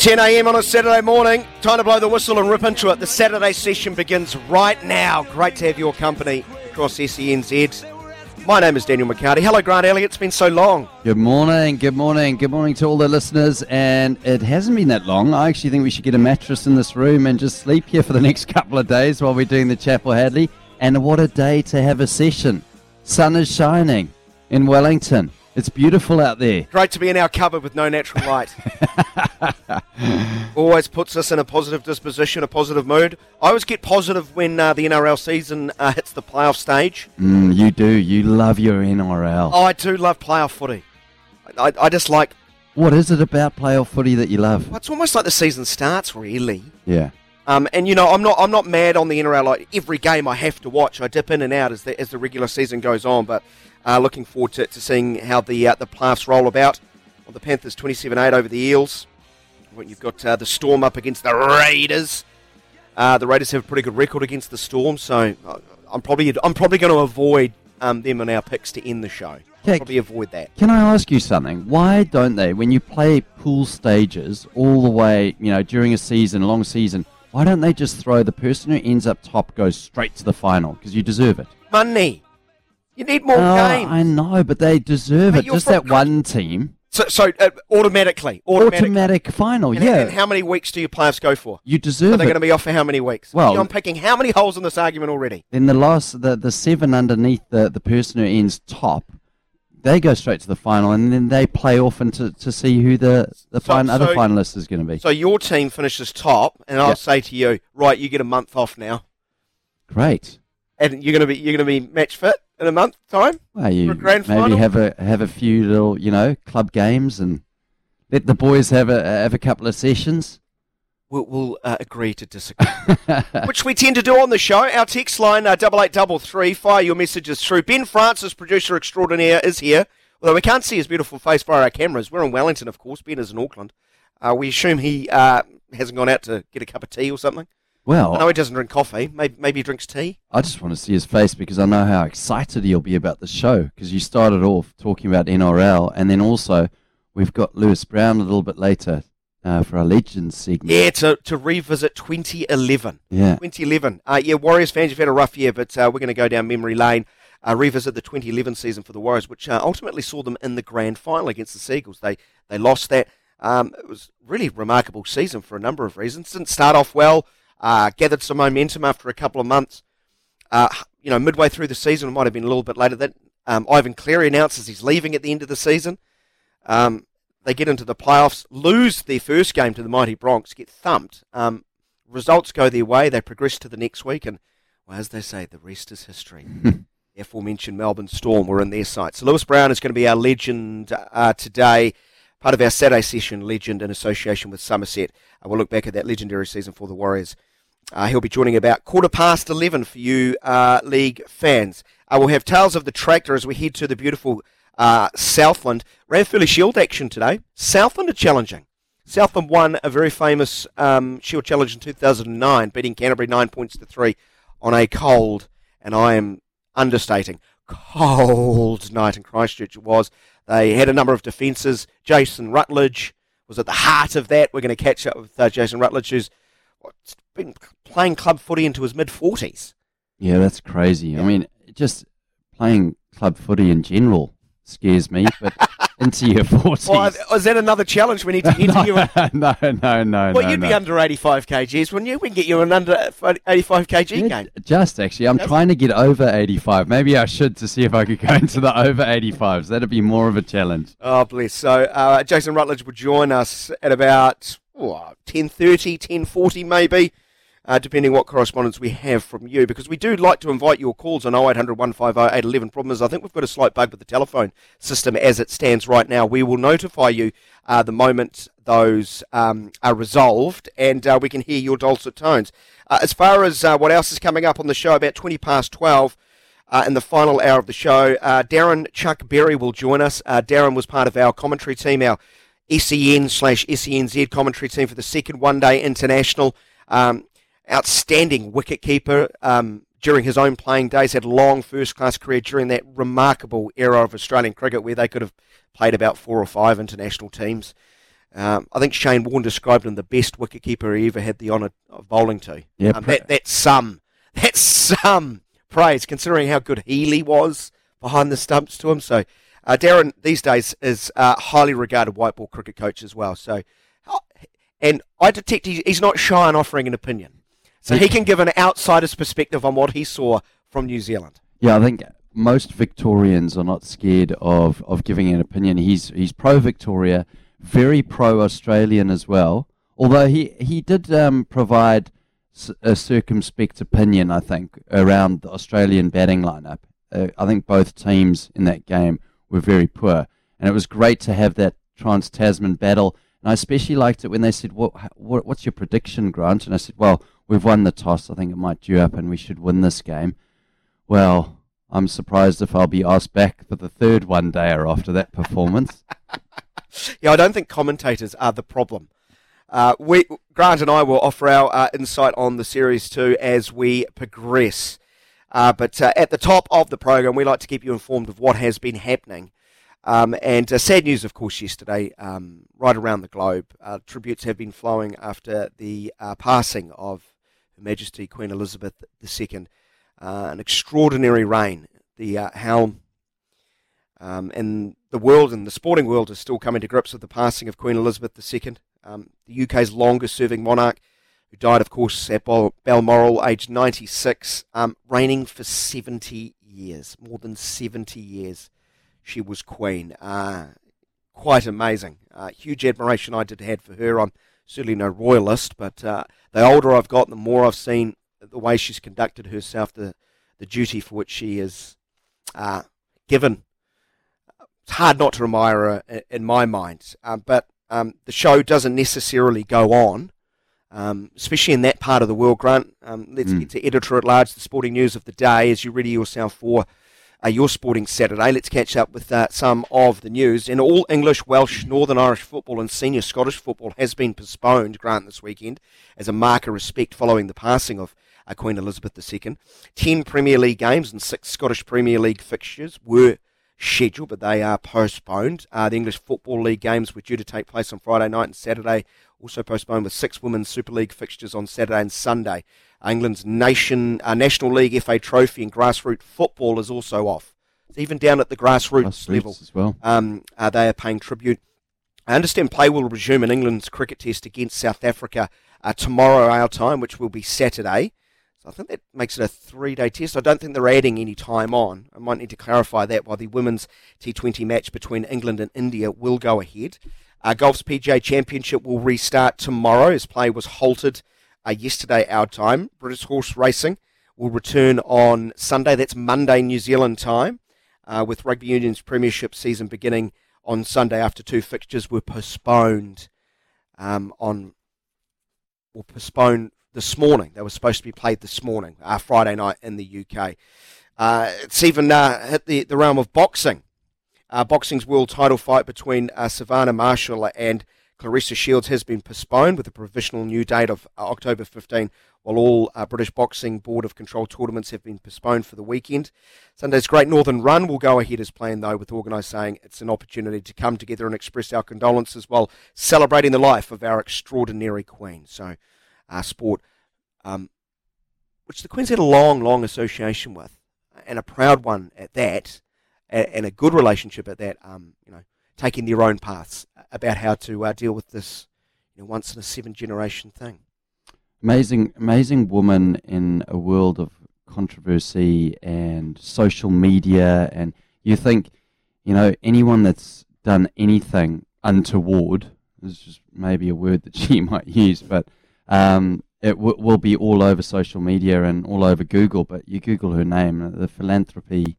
10 a.m. on a Saturday morning. Time to blow the whistle and rip into it. The Saturday session begins right now. Great to have your company across SENZ. My name is Daniel McHardy. Hello, Grant Elliott. It's been so long. Good morning, good morning, good morning to all the listeners. And it hasn't been that long. I actually think we should get a mattress in this room and just sleep here for the next couple of days while we're doing the Chappell-Hadlee. And what a day to have a session. Sun is shining in Wellington. It's beautiful out there. Great to be in our cupboard with no natural light. Always puts us in a positive disposition, a positive mood. I always get positive when uh, the NRL season uh, hits the playoff stage. Mm, you do. You love your NRL. Oh, I do love playoff footy. I, I just like. What is it about playoff footy that you love? Well, it's almost like the season starts, really. Yeah. Um, and you know, I'm not I'm not mad on the NRL. Like every game I have to watch, I dip in and out as the as the regular season goes on. But uh, looking forward to, to seeing how the uh, the playoffs roll about. Well, the Panthers 27-8 over the Eels. When you've got uh, the Storm up against the Raiders. Uh, the Raiders have a pretty good record against the Storm, so I'm probably I'm probably going to avoid um, them in our picks to end the show. Probably avoid that. Can I ask you something? Why don't they, when you play pool stages all the way, you know, during a season, a long season, why don't they just throw the person who ends up top goes straight to the final? Because you deserve it. Money. You need more Oh, games. I know, but they deserve Mate, it. Just from that one team. So, so uh, automatically, automatically. Automatic final, And, yeah. and how many weeks do your playoffs go for? you Are deserve they it. going to be off for how many weeks? Well- I'm picking how many holes in this argument already? then the last, the, the seven underneath the, the person who ends top, they go straight to the final, and then they play off into to see who the the So- fin- other finalist is going to be. So your team finishes top, and I'll Yeah. say to you, right, you get a month off now, Great. and you're going to be you're going to be match fit in a month time. Well, you For a grand maybe final? have a have a few little, you know, club games and let the boys have a have a couple of sessions. We'll, we'll uh, agree to disagree, which we tend to do on the show. Our text line uh, double eight double three. Fire your messages through. Ben Francis, producer extraordinaire, is here. Although we can't see his beautiful face via our cameras. We're in Wellington, of course. Ben is in Auckland. Uh, we assume he uh, hasn't gone out to get a cup of tea or something. Well, I know he doesn't drink coffee. Maybe, maybe he drinks tea. I just want to see his face because I know how excited he'll be about the show. Because you started off talking about NRL, and then also we've got Lewis Brown a little bit later uh, for our Legends segment. Yeah, to, to revisit 2011. Yeah. 2011. Uh, yeah, Warriors fans, you've had a rough year, but uh, we're going to go down memory lane, uh, revisit the 2011 season for the Warriors, which uh, ultimately saw them in the grand final against the Sea Eagles. They they lost that. Um, it was really remarkable season for a number of reasons. Didn't start off well. Uh, gathered some momentum after a couple of months. Uh, you know, midway through the season, it might have been a little bit later. That um, Ivan Cleary announces he's leaving at the end of the season. Um, they get into the playoffs, lose their first game to the mighty Bronx, get thumped. Um, results go their way. They progress to the next week, and well, as they say, the rest is history. the aforementioned Melbourne Storm were in their sights. So Lewis Brown is going to be our legend uh, today, part of our Saturday session legend in association with Somerset. Uh, we'll look back at that legendary season for the Warriors. Uh, he'll be joining about quarter past 11 for you uh, league fans. Uh, we'll have Tales of the Tractor as we head to the beautiful uh, Southland. Ranfurly Shield action today. Southland are challenging. Southland won a very famous um, Shield Challenge in 2009, beating Canterbury nine points to three on a cold, and I am understating, cold night in Christchurch it was. They had a number of defences. Jason Rutledge was at the heart of that. We're going to catch up with uh, Jason Rutledge, who's been playing club footy into his mid 40s. Yeah, that's crazy. I mean, just playing club footy in general scares me, but into your 40s. Well, is that another challenge we need to get to you? no, no, no, Well, no, you'd no. be under 85 kgs, wouldn't you? We can get you an under 85 kg Yeah, game. Just actually, I'm trying to get over 85. Maybe I should to see if I could go into the over 85s. That'd be more of a challenge. Oh, bless. So uh, Jason Rutledge will join us at about oh, 10.30, 10.40 maybe, uh, depending what correspondence we have from you, because we do like to invite your calls on 0800 150 811. Problem is, I think we've got a slight bug with the telephone system as it stands right now. We will notify you uh, the moment those um, are resolved, and uh, we can hear your dulcet tones. Uh, as far as uh, what else is coming up on the show, about 20 past 12, uh, in the final hour of the show. Uh, Darren Chuck Berry will join us. Uh, Darren was part of our commentary team, our SEN slash SENZ commentary team for the second one day international. Um, outstanding wicket keeper um, during his own playing days, had a long first class career during that remarkable era of Australian cricket where they could have played about four or five international teams. Um, I think Shane Warne described him the best wicketkeeper he ever had the honour of bowling to. Yeah, um, that, that's some. That's some praise, considering how good Healy was behind the stumps to him. So, uh, Darren these days is a highly regarded white ball cricket coach as well. So, uh, and I detect he's not shy on offering an opinion. So he can give an outsider's perspective on what he saw from New Zealand. Yeah, I think most Victorians are not scared of, of giving an opinion. He's he's pro Victoria, very pro Australian as well. Although he he did um, provide a circumspect opinion, I think, around the Australian batting lineup. Uh, I think both teams in that game were very poor, and it was great to have that Trans Tasman battle. And I especially liked it when they said, what, what, "What's your prediction, Grant?" And I said, "Well, we've won the toss. I think it might due up, and we should win this game." Well, I'm surprised if I'll be asked back for the third one dayer after that performance. Yeah, I don't think commentators are the problem. Uh, we Grant and I will offer our uh, insight on the series too as we progress. Uh, but uh, at the top of the program, we like to keep you informed of what has been happening. Um, and uh, sad news, of course, yesterday, um, right around the globe. Uh, tributes have been flowing after the uh, passing of Her Majesty Queen Elizabeth II. Uh, an extraordinary reign. The helm um, and the world and the sporting world is still coming to grips with the passing of Queen Elizabeth II, um, the UK's longest serving monarch, who died, of course, at Bal- Balmoral, aged 96, um, reigning for 70 years, more than 70 years. She was Queen. Uh, quite amazing. Uh, huge admiration I did had for her. I'm certainly no royalist, but uh, the older I've got, the more I've seen the way she's conducted herself, the, the duty for which she is uh, given it's hard not to admire her in my mind. Um, but um, the show doesn't necessarily go on, um, especially in that part of the world. Grant, um, let's Mm. get to editor at large, the sporting news of the day, as you ready yourself for uh, your sporting Saturday. Let's catch up with uh, some of the news. In all English, Welsh, Northern Irish football, and senior Scottish football has been postponed. Grant this weekend as a mark of respect following the passing of uh, Queen Elizabeth II. Ten Premier League games and six Scottish Premier League fixtures were scheduled, but they are postponed. Uh, the English Football League games were due to take place on Friday night and Saturday, also postponed with six Women's Super League fixtures on Saturday and Sunday. England's nation, uh, National League FA Trophy and grassroots football is also off. It's even down at the grassroots, Grassroots level. as well. Um, uh, they are paying tribute. I understand play will resume in England's cricket test against South Africa uh, tomorrow our time, which will be Saturday. So I think that makes it a three-day test. I don't think they're adding any time on. I might need to clarify that. While the women's T20 match between England and India will go ahead, uh, golf's PGA Championship will restart tomorrow as play was halted uh, yesterday our time. British horse racing will return on Sunday. That's Monday New Zealand time, uh, with Rugby Union's Premiership season beginning on Sunday after two fixtures were postponed um, on or postponed this morning. They were supposed to be played this morning, uh, Friday night in the UK. Uh, it's even uh, hit the, the realm of boxing. Uh, boxing's world title fight between uh, Savannah Marshall and Claressa Shields has been postponed with a provisional new date of uh, October 15, while all uh, British Boxing Board of Control tournaments have been postponed for the weekend. Sunday's Great Northern Run will go ahead as planned, though, with organised saying it's an opportunity to come together and express our condolences while celebrating the life of our extraordinary Queen. So, uh, sport, um, which the Queens had a long, long association with, and a proud one at that, and, and a good relationship at that. Um, you know, taking their own paths about how to uh, deal with this, you know, once in a seven generation thing. Amazing, amazing woman in a world of controversy and social media. And you think, you know, anyone that's done anything untoward, is just maybe a word that she might use, but um, it w- will be all over social media and all over Google. But you Google her name, the philanthropy,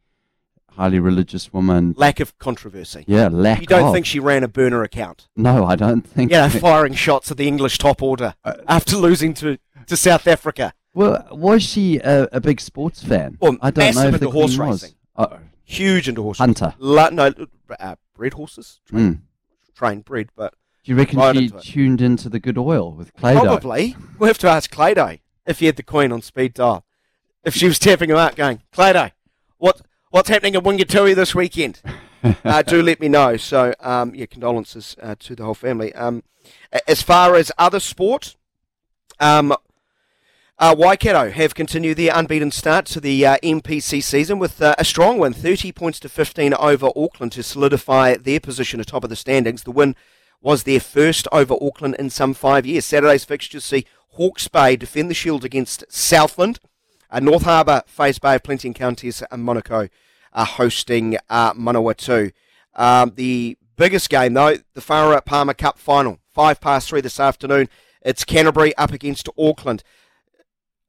highly religious woman. Lack of controversy. Yeah, lack You don't of. think she ran a burner account? No, I don't think. Yeah, firing shots at the English top order after losing to, to South Africa. Well, was she a, a big sports fan? Well, I don't know massive if the into horse was. racing. Oh, Huge into horse Hunter. La- no, uh, bred horses, trained, mm. trained bred, but Do you reckon Right she tuned into the good oil with Clado? probably we'll have to ask Clado if he had the Queen on speed dial. If she was tapping him out, going, Clado, what what's happening at Wingatui this weekend? uh, do let me know. So, um, yeah, condolences uh, to the whole family. Um, as far as other sport, um, uh, Waikato have continued their unbeaten start to the uh, MPC season with uh, a strong win, 30 points to 15 over Auckland to solidify their position atop of the standings. The win was their first over Auckland in some five years. Saturday's fixtures see Hawke's Bay defend the Shield against Southland. Uh, North Harbour face Bay of Plenty Counties and Manukau are hosting uh, Manawatu. Um, the biggest game, though, the Farah Palmer Cup final, five past three this afternoon. It's Canterbury up against Auckland.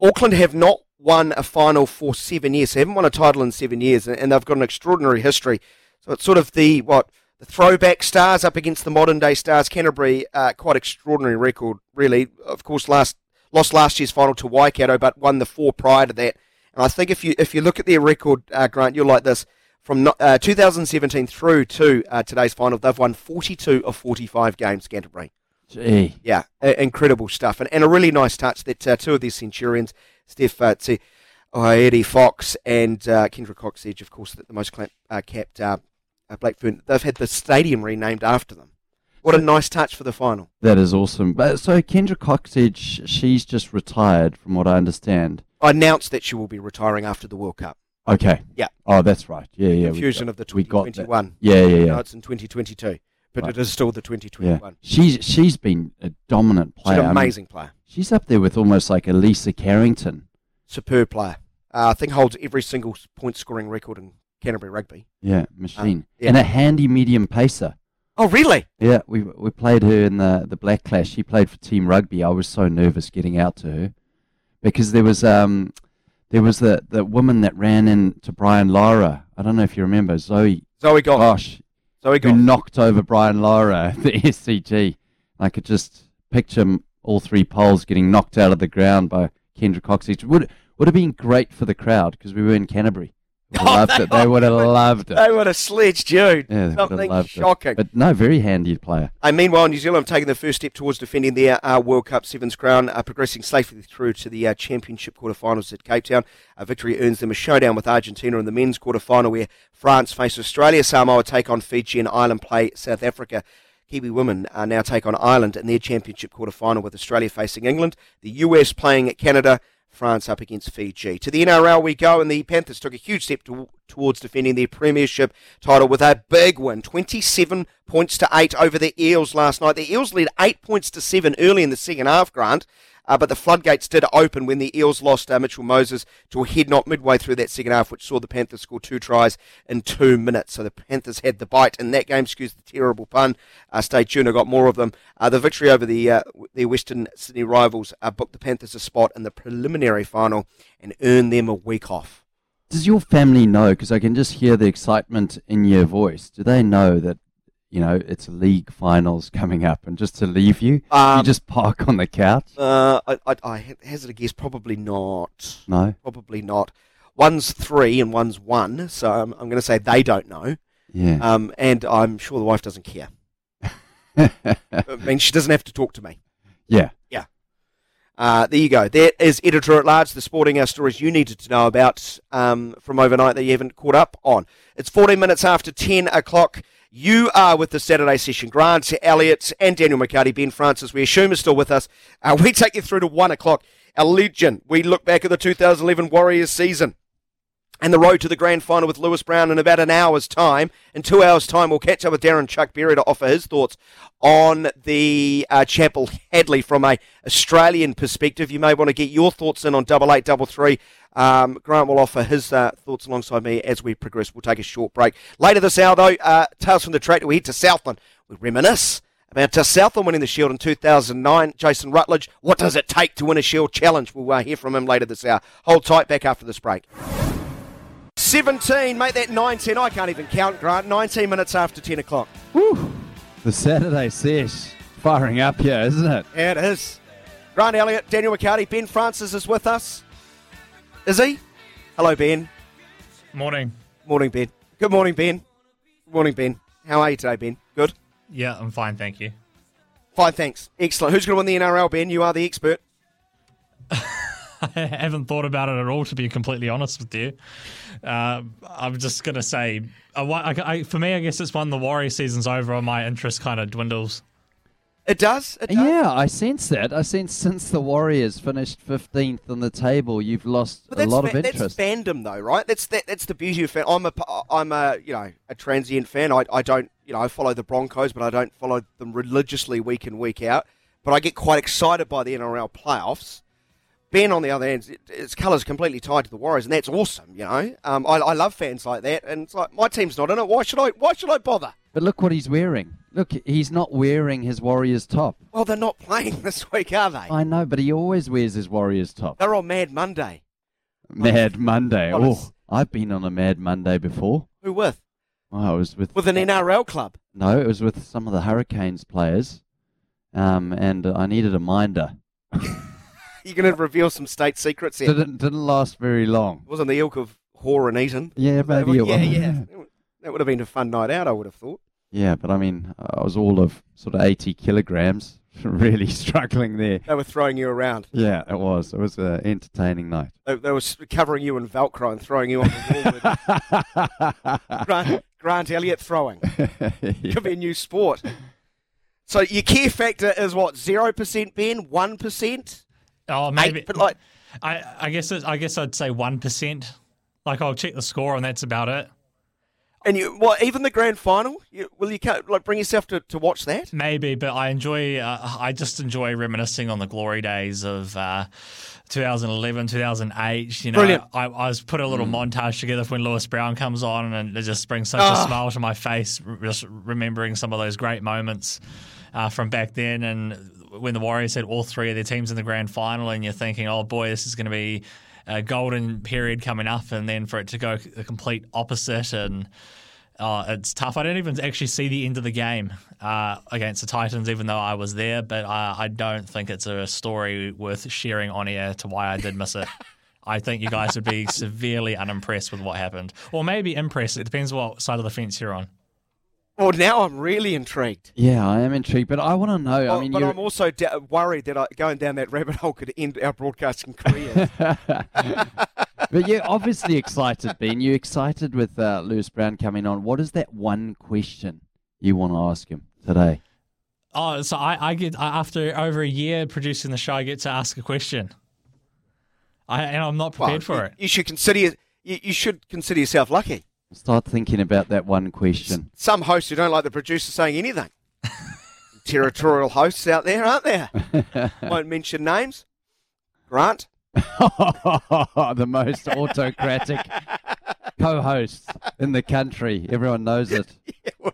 Auckland have not won a final for seven years. They haven't won a title in seven years, and and they've got an extraordinary history. So it's sort of the what the throwback stars up against the modern day stars. Canterbury, uh, quite extraordinary record, really. Of course, last lost last year's final to Waikato, but won the four prior to that. And I think if you if you look at their record, uh, Grant, you'll like this. From uh, 2017 through to uh, today's final, they've won 42 of 45 games. Canterbury. Gee. Yeah, i- incredible stuff, and, and a really nice touch that uh, two of these Centurions, Steph uh, oh, Eddie Fox and uh, Kendra Cocksedge, of course, the, the most clamp, uh, capped uh, uh, Blackfern, they've had the stadium renamed after them. What a nice touch for the final. That is awesome. But so Kendra Cocksedge, she's just retired, from what I understand. I announced that she will be retiring after the World Cup. Okay. Yeah. Oh, that's right. Yeah, yeah. Confusion got- of the we got that. 2021. Yeah, yeah, No, yeah. it's in 2022, but Right. it is still the 2021. Yeah. 2021. She's she's been a dominant She's player. an I mean, amazing player, she's up there with almost like a Lisa Carrington. superb player. Uh, I think holds every single point scoring record in Canterbury rugby. Yeah, machine. Uh, yeah. And a handy medium pacer. Oh, really? Yeah, we we played her in the the Black Clash. She played for Team Rugby. I was so nervous getting out to her because there was um there was the the woman that ran into Brian Lara. I don't know if you remember Zoe. Zoe Goss. Gosh, Zoe who knocked over Brian Lara at the SCG. I could just picture all three poles getting knocked out of the ground by Kendra Cocksedge. Would would have been great for the crowd because we were in Canterbury. Oh, loved they it. They would have loved it. They would have sledged you. Yeah, they would have Something shocking. it. But no, very handy player. Uh, meanwhile, New Zealand have taken the first step towards defending their uh, World Cup Sevens crown, uh, progressing safely through to the uh, Championship quarterfinals at Cape Town. A victory earns them a showdown with Argentina in the men's quarterfinal, where France face Australia, Samoa take on Fiji, and Ireland play South Africa. Kiwi women uh, now take on Ireland in their Championship quarterfinal, with Australia facing England, the US playing at Canada. France up against Fiji. To the NRL we go, and the Panthers took a huge step to, towards defending their premiership title with a big win, 27 points to 8 over the Eels last night. The Eels led 8 points to 7 early in the second half, Grant, uh, but the floodgates did open when the Eels lost uh, Mitchell Moses to a head knock midway through that second half, which saw the Panthers score two tries in two minutes. So the Panthers had the bite in that game, excuse the terrible pun. Uh, stay tuned, I got more of them. Uh, the victory over the uh, their Western Sydney rivals uh, booked the Panthers a spot in the preliminary final and earned them a week off. Does your family know? Because I can just hear the excitement in your voice. Do they know that, you know, it's league finals coming up and just to leave you, you Um, just park on the couch? Uh, I, I, I hazard a guess, probably not. No? Probably not. One's three and one's one, so I'm, I'm going to say they don't know. Yeah. Um, and I'm sure the wife doesn't care. I mean, she doesn't have to talk to me. Yeah. Yeah. Uh, there you go. That is editor at large, the sporting uh, stories you needed to know about um, from overnight that you haven't caught up on. It's 14 minutes after 10 o'clock. You are with the Saturday session. Grant, Elliott, and Daniel McHardy, Ben Francis. We assume is still with us. Uh, we take you through to one o'clock. Our legend. We look back at the 2011 Warriors season and the road to the grand final with Lewis Brown in about an hour's time. In two hours' time, we'll catch up with Darren Chuck Berry to offer his thoughts on the uh, Chapel Hadley from a Australian perspective. You may want to get your thoughts in on double eight double three. Um, Grant will offer his uh, thoughts alongside me as we progress. We'll take a short break later this hour, though. Uh, tales from the track. We head to Southland. We reminisce about uh, Southland winning the Shield in 2009. Jason Rutledge, what does it take to win a Shield challenge? We'll uh, hear from him later this hour. Hold tight. Back after this break. 17, make that 19. I can't even count, Grant. 19 minutes after 10 o'clock. The Saturday sesh firing up here, isn't it? Yeah, it is. Grant Elliott, Daniel McHardy, Ben Francis is with us. Is he? Hello, Ben. Morning. Morning, Ben. Good morning, Ben. Good morning, Ben. How are you today, Ben? Good? Yeah, I'm fine, thank you. Fine, thanks. Excellent. Who's going to win the NRL, Ben? You are the expert. I haven't thought about it at all, to be completely honest with you. Uh, I'm just going to say, I, I, for me, I guess it's when the Warrior season's over and my interest kind of dwindles. It does. It does. Yeah, I sense that. I sense since the Warriors finished 15th on the table, you've lost a lot of fa- interest. that's fandom, though, right? That's that, that's the beauty of fan. I'm a I'm a you know a transient fan. I, I don't you know I follow the Broncos, but I don't follow them religiously week in week out. But I get quite excited by the NRL playoffs. Ben, on the other hand, it, its colours completely tied to the Warriors, and that's awesome. You know, um, I, I love fans like that, and it's like my team's not in it. Why should I? Why should I bother? But look what he's wearing. Look, he's not wearing his Warriors top. Well, they're not playing this week, are they? I know, but he always wears his Warriors top. They're on Mad Monday. Mad Monday. Oh, I've been on a Mad Monday before. Who with? Oh, I was with With an NRL club. no, it was with some of the Hurricanes players, um, and I needed a minder. You're going to reveal some state secrets here. Didn't didn't last very long. wasn't the ilk of Hore and Eaton. Yeah, maybe it yeah, yeah. That would have been a fun night out, I would have thought. Yeah, but I mean, I was all of sort of 80 kilograms, really struggling there. They were throwing you around. Yeah, it was. It was an entertaining night. They, they were covering you in Velcro and throwing you on the wall with Grant, Grant Elliott throwing. Could be a new sport. So your care factor is what, 0% Ben? 1%? Oh, maybe. Eight, but like, I, I guess it, I guess I'd say one percent. Like I'll check the score and that's about it. And you, what, even the grand final? You, will you like bring yourself to, to watch that? Maybe, but I enjoy. Uh, I just enjoy reminiscing on the glory days of uh, 2011, 2008. You know, Brilliant. I, I was put a little montage together when Lewis Brown comes on, and it just brings such Ah. a smile to my face, r- just remembering some of those great moments uh, from back then, and when the Warriors had all three of their teams in the grand final, and you're thinking, oh boy, this is going to be a golden period coming up, and then for it to go the complete opposite and. Uh, it's tough. I don't even actually see the end of the game uh, against the Titans, even though I was there. But uh, I don't think it's a story worth sharing on air to why I did miss it. I think you guys would be severely unimpressed with what happened, or maybe impressed. It depends what side of the fence you're on. Well, now I'm really intrigued. yeah, I am intrigued, but I want to know. Oh, I mean, but you're, I'm also da- worried that I, going down that rabbit hole could end our broadcasting career. but you're obviously excited, Ben. You're excited with uh, Lewis Brown coming on. What is that one question you want to ask him today? Oh, so I, I get after over a year producing the show, I get to ask a question. I and I'm not prepared Well, for you, it. You should consider you, you should consider yourself lucky. Start thinking about that one question. Some hosts who don't like the producer saying anything. Territorial hosts out there, aren't there? Won't mention names. Grant. the most autocratic co-host in the country. Everyone knows it. Yeah, we'll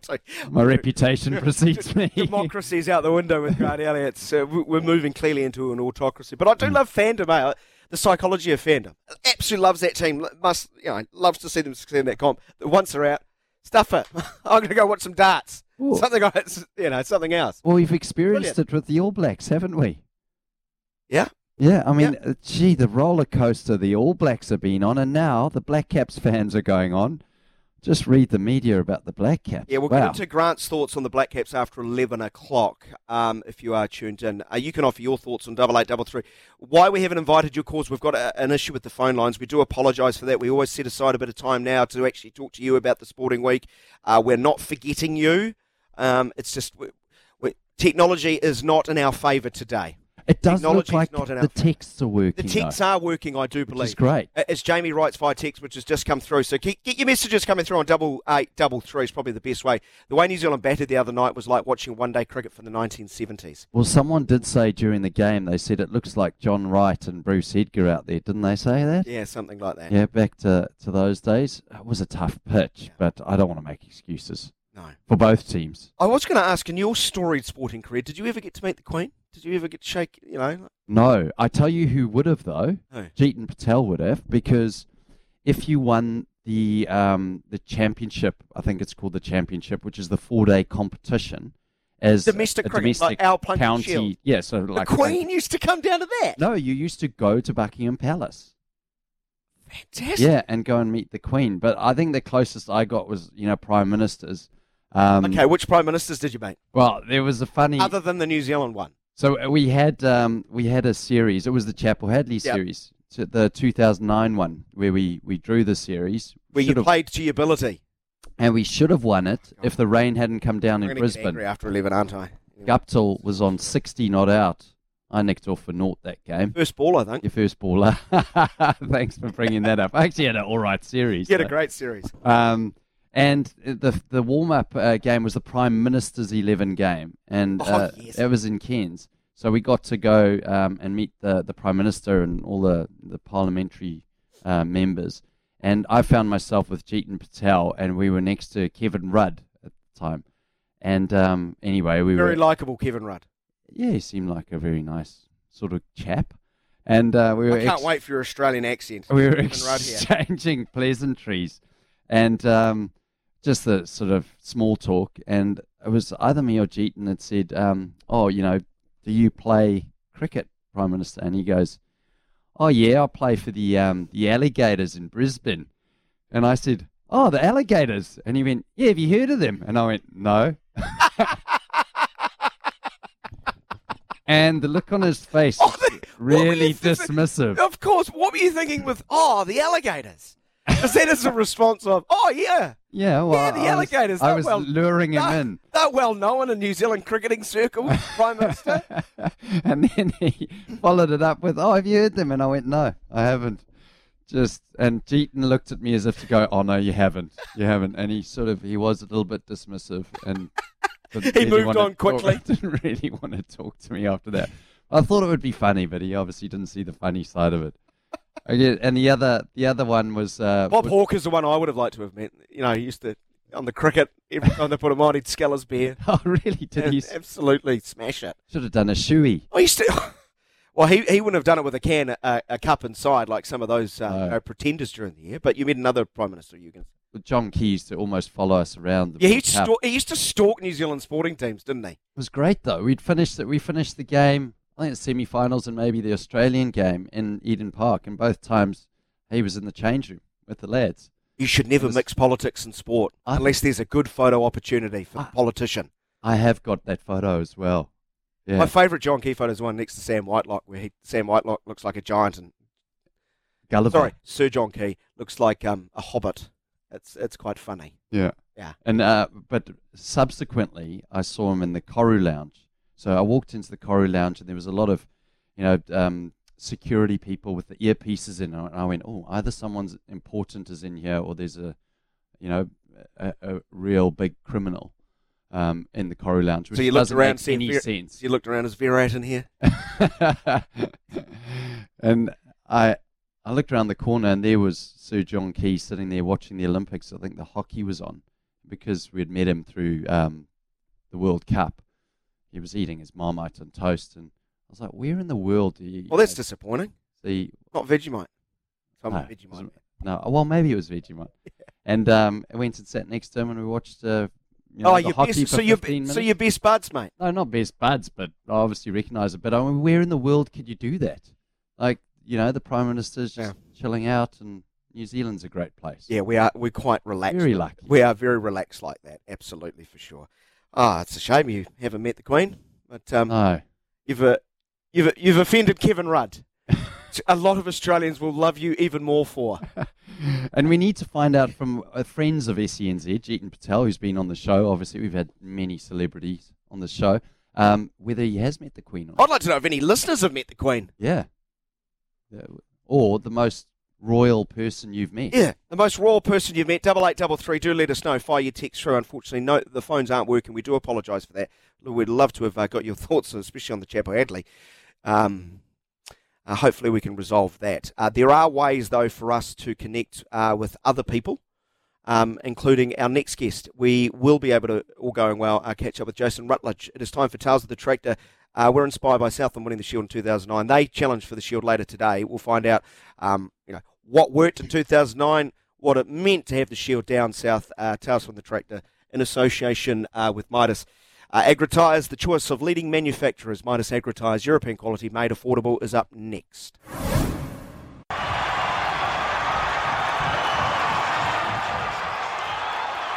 My reputation precedes me. Democracy's out the window with Grant Elliott. So we- we're moving clearly into an autocracy. But I do love fandom, eh? The psychology of fandom. Absolutely loves that team. Must you know? Loves to see them succeed in that comp. Once they're out, stuff it. I'm going to go watch some darts. Ooh. Something else, you know, something else. Well, we've experienced Brilliant. it with the All Blacks, haven't we? Yeah. Yeah, I mean, uh, gee, the roller coaster the All Blacks have been on, and now the Black Caps fans are going on Just read the media about the Black Caps. Yeah, we'll wow. get into Grant's thoughts on the Black Caps after 11 o'clock um, if you are tuned in. Uh, you can offer your thoughts on 8833. Why we haven't invited your calls, we've got a, an issue with the phone lines. We do apologise for that. We always set aside a bit of time now to actually talk to you about the sporting week. Uh, we're not forgetting you. Um, it's just we, we, technology is not in our favour today. It does look like not in the texts are working. The texts are working, I do believe. It's great. As Jamie writes via text, which has just come through. So get, get your messages coming through on double eight, double three is probably the best way. The way New Zealand batted the other night was like watching one day cricket from the 1970s. Well, someone did say during the game, they said it looks like John Wright and Bruce Edgar out there. Didn't they say that? Yeah, something like that. Yeah, back to, to those days. It was a tough pitch, but I don't want to make excuses No. for both teams. I was going to ask, in your storied sporting career, did you ever get to meet the Queen? Did you ever get shake, you know? No, I tell you who would have though. Who? Jeetan Patel would have because if you won the um, the championship, I think it's called the championship, which is the four day competition as Domestic a cricket, domestic like our Plunket county. Shield. Yeah, so like The like Queen used to come down to that. No, you used to go to Buckingham Palace. Fantastic. Yeah, and go and meet the Queen. But I think the closest I got was you know prime ministers. Um, Okay, which prime ministers did you meet? Well, there was a funny. Other than the New Zealand one. So uh, we had um, we had a series. It was the Chappell-Hadlee Yep. series, so the 2009 one, where we, we drew the series. Where you have- played to your ability. and we should have won it if the rain hadn't come down I'm in Brisbane. angry after 11, aren't I? Guptill was on 60 not out. I nicked off for naught that game. First ball, I think. Your first baller. Thanks for bringing that up. I actually had an all right series. You had a great series. Um, and the the warm up uh, game was the Prime Minister's eleven game, and Oh, uh, yes. that was in Cairns. So we got to go um, and meet the, the Prime Minister and all the the parliamentary uh, members. And I found myself with Jeetan Patel, and we were next to Kevin Rudd at the time. And um, anyway, we Very were very likeable, Kevin Rudd. yeah, he seemed like a very nice sort of chap. And uh, we were I can't ex- wait for your Australian accent. we were Kevin Rudd here. exchanging pleasantries and um, just the sort of small talk. And it was either me or Jeetan that said, um, "Oh, you know, do you play cricket, Prime Minister?" And he goes, "Oh yeah, I play for the um, the Alligators in Brisbane." And I said, "Oh, the Alligators?" And he went, "Yeah, have you heard of them?" And I went, "No." and the look on his face, Oh, the- really dismissive. Of course. What were you thinking with, oh, the alligators? Is that as a response of, oh, yeah. Yeah, well, Yeah, the I was- alligators, I was well- luring him They're, in, they're well known in New Zealand cricketing circles, Prime Minister. and then he followed it up with, "Oh, have you heard them?" And I went, "No, I haven't." Just and Jeetan looked at me as if to go, "Oh no, you haven't, you haven't." And he sort of he was a little bit dismissive and He really moved on quickly. talk- didn't really want to talk to me after that. I thought it would be funny, but he obviously didn't see the funny side of it. And the other the other one was uh, Bob was- Hawke's the one I would have liked to have met. You know, he used to, on the cricket, every time they put him on, he'd Skeller's beer. Oh, really? Did he? absolutely smash it. Should have done a shoey. I used to. Well, he, he wouldn't have done it with a can, a, a cup inside, like some of those uh, No. you know, pretenders during the year. But you met another prime minister, you can. John Keys to almost follow us around. The Yeah, he World used, to stalk, he used to stalk New Zealand sporting teams, didn't he? It was great though. We'd finished it. We finished the game. I think the semi-finals and maybe the Australian game in Eden Park, and both times he was in the change room with the lads. You should never was- mix politics and sport I- unless there's a good photo opportunity for the politician. I have got that photo as well. Yeah, My favourite John Key photo is the one next to Sam Whitelock, where he, Sam Whitelock looks like a giant, and Gulliver. sorry, Sir John Key looks like um, a hobbit. It's it's quite funny. Yeah, Yeah. And uh, but subsequently, I saw him in the Koru Lounge. So I walked into the Koru Lounge, and there was a lot of, you know, um, security people with the earpieces in. And I went, oh, either someone's important is in here, or there's a, you know, a, a real big criminal um, in the Koru Lounge. Which so you looked around, see any Vir- sense. You looked around, is Virat in here? and I I looked around the corner and there was Sir John Key sitting there watching the Olympics. I think the hockey was on because we had met him through um, the World Cup. He was eating his marmite and toast, and I was like, "Where in the world do you?" Well, that's disappointing. see. Not Vegemite. So I'm No, Vegemite. No, well, maybe it was Vegemite. And um, I went and sat next to him, and we watched. Uh, you know, oh, the your hockey best, so your so your best buds, mate. No, not best buds, but I obviously recognise it. But I mean, where in the world could you do that? Like, you know, the prime minister's just chilling out, and New Zealand's a great place. Yeah, we are. We're quite relaxed. Very lucky. We are very relaxed like that. Absolutely, for sure. Ah, it's a shame you haven't met the Queen, but um, No. you've uh, you've you've offended Kevin Rudd. a lot of Australians will love you even more for. And we need to find out from uh, friends of SENZ, Jeetan Patel, who's been on the show. Obviously, we've had many celebrities on the show. Um, whether he has met the Queen or not. I'd like to know if any listeners have met the Queen. Yeah. Yeah. Or the most royal person you've met. Yeah, the most royal person you've met. Double eight double three. Do let us know. Fire your text through. Unfortunately, no, the phones aren't working. We do apologise for that. We'd love to have uh, got your thoughts, especially on the Chappell-Hadlee. Um, uh, hopefully, we can resolve that. Uh, there are ways, though, for us to connect uh, with other people. Um, including our next guest. We will be able to, all going well, uh, catch up with Jason Rutledge. It is time for Tales of the Tractor. Uh, we're inspired by Southland winning the Shield in 2009. They challenged for the Shield later today. We'll find out, um, you know, what worked in 2009, what it meant to have the Shield down south. Uh, Tales from the Tractor in association uh, with Midas. Uh, Agritires, the choice of leading manufacturers, Midas Agritires, European quality, made affordable, is up next.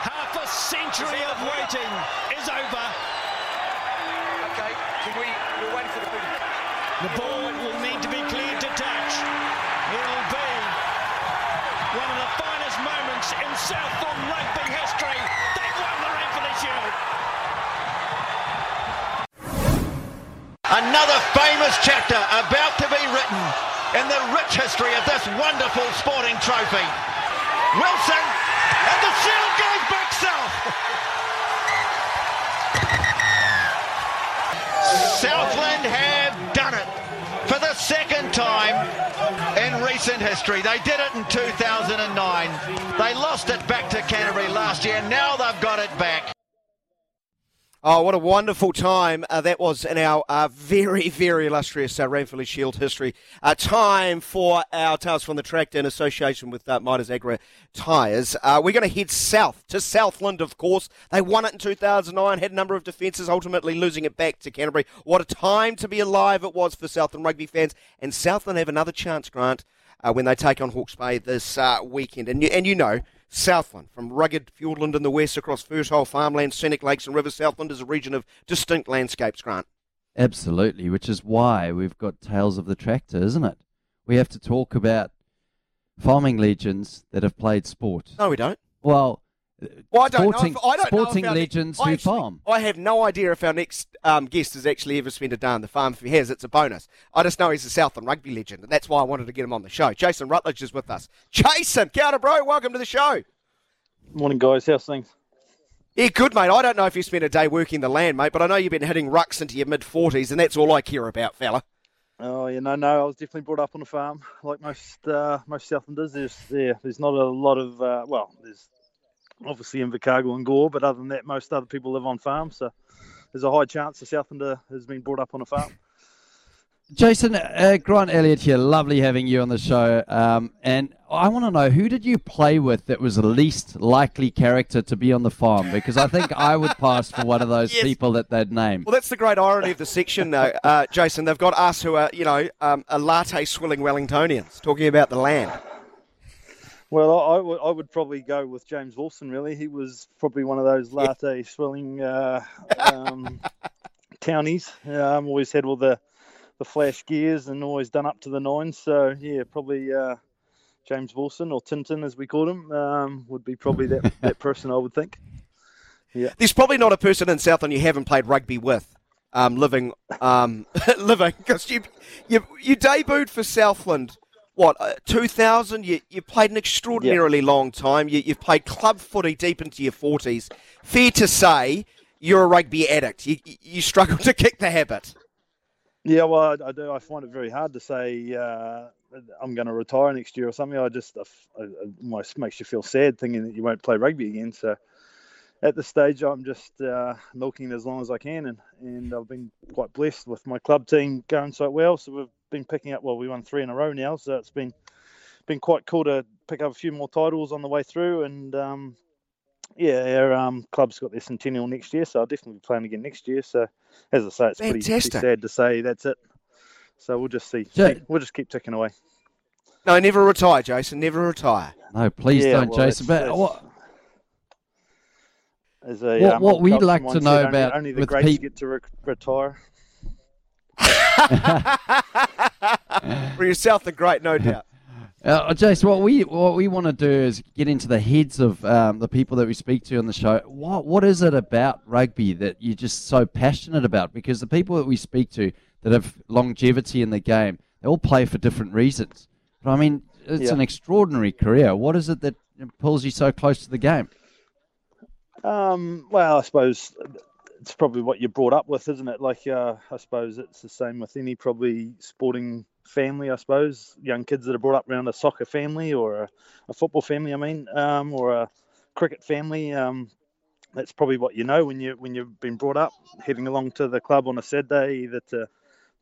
Half a century of waiting is over. Okay, can we? We're waiting for the booty. The ball will need to be cleared to touch. It'll be one of the finest moments in Southland rugby history. They've won the Ranfurly Shield. Another famous chapter about to be written in the rich history of this wonderful sporting trophy. Wilson, and the shield goes back south. Southland have done it for the second time in recent history. They did it in 2009. They lost it back to Canterbury last year. Now they've got it back. Oh, what a wonderful time uh, that was in our uh, very, very illustrious uh, Shield history. Uh, time for our Tales from the Tractor in association with uh, Midas Agri Tyres. Uh, we're going to head south to Southland, of course. They won it in 2009, had a number of defences, ultimately losing it back to Canterbury. What a time to be alive it was for Southland rugby fans. And Southland have another chance, Grant, uh, when they take on Hawke's Bay this uh, weekend. And you, and you know, Southland, from rugged Fiordland in the west across fertile farmland, scenic lakes and rivers, Southland is a region of distinct landscapes, Grant. Absolutely, which is why we've got Tales of the Tractor, isn't it? We have to talk about farming legends that have played sport. No, we don't. Well, Well, I don't sporting, know. If, I don't sporting know if our legends I who actually- farm. I have no idea if our next um, guest has actually ever spent a day on the farm. If he has, it's a bonus. I just know he's a Southland rugby legend, and that's why I wanted to get him on the show. Jason Rutledge is with us. Jason, counter bro, welcome to the show. Morning, guys. How's things? Yeah, good, mate. I don't know if you spent a day working the land, mate, but I know you've been hitting rucks into your mid 40s, and that's all I care about, fella. Oh, yeah, know, no. I was definitely brought up on a farm, like most uh, most Southlanders. There's yeah, there's not a lot of uh, well, there's obviously in Invercargill and Gore, but other than that, most other people live on farms. So there's a high chance the Southlander has been brought up on a farm. Jason, uh, Grant Elliott here. Lovely having you on the show. Um, and I want to know who did you play with that was the least likely character to be on the farm? Because I think I would pass for one of those Yes. people that they'd name. Well, that's the great irony of the section, uh, uh, Jason. They've got us who are, you know, um, a latte swilling Wellingtonians talking about the land. Well, I, I would probably go with James Wilson. Really, he was probably one of those latte swilling uh, um, townies. Um, always had all the the flash gears and always done up to the nines. So yeah, probably uh, James Wilson or Tintin as we called him um, would be probably that, that person I would think. Yeah. There's probably not a person in Southland you haven't played rugby with, um, living, um, living, because you, you, you debuted for Southland. What, uh, 2000? You, you played an extraordinarily long time. You, you've played club footy deep into your 40s. Fair to say, you're a rugby addict. You, you- struggle to kick the habit. Yeah, well, I, I do. I find it very hard to say uh, I'm going to retire next year or something. I just I, I, it almost makes you feel sad thinking that you won't play rugby again. So at this stage, I'm just uh, milking it as long as I can, and, and I've been quite blessed with my club team going so well. So we've been picking up. Well, we won three in a row now, so it's been been quite cool to pick up a few more titles on the way through. And um, yeah, our um, club's got their centennial next year, so I'll definitely be playing again next year. So as I say, it's pretty, pretty Fantastic. sad to say that's it. So we'll just see. Ja- We'll just keep ticking away. No, never retire, Jason. Never retire. No, please Yeah, don't, well, Jason. that's- But what, As a, What- um, what we'd like to know said, only- about only the with greats peop- get to re- retire. For yourself, the great, no doubt. Uh, Jason, what we what we want to do is get into the heads of um, the people that we speak to on the show. What what is it about rugby that you're just so passionate about? Because the people that we speak to that have longevity in the game, they all play for different reasons. But I mean, it's Yeah. an extraordinary career. What is it that pulls you so close to the game? Um, well, I suppose it's probably what you're brought up with, isn't it? Like, uh, I suppose it's the same with any probably sporting family. I suppose young kids that are brought up around a soccer family or a, a football family. I mean, um, or a cricket family. Um, that's probably what you know when you when you've been brought up, heading along to the club on a Saturday, either to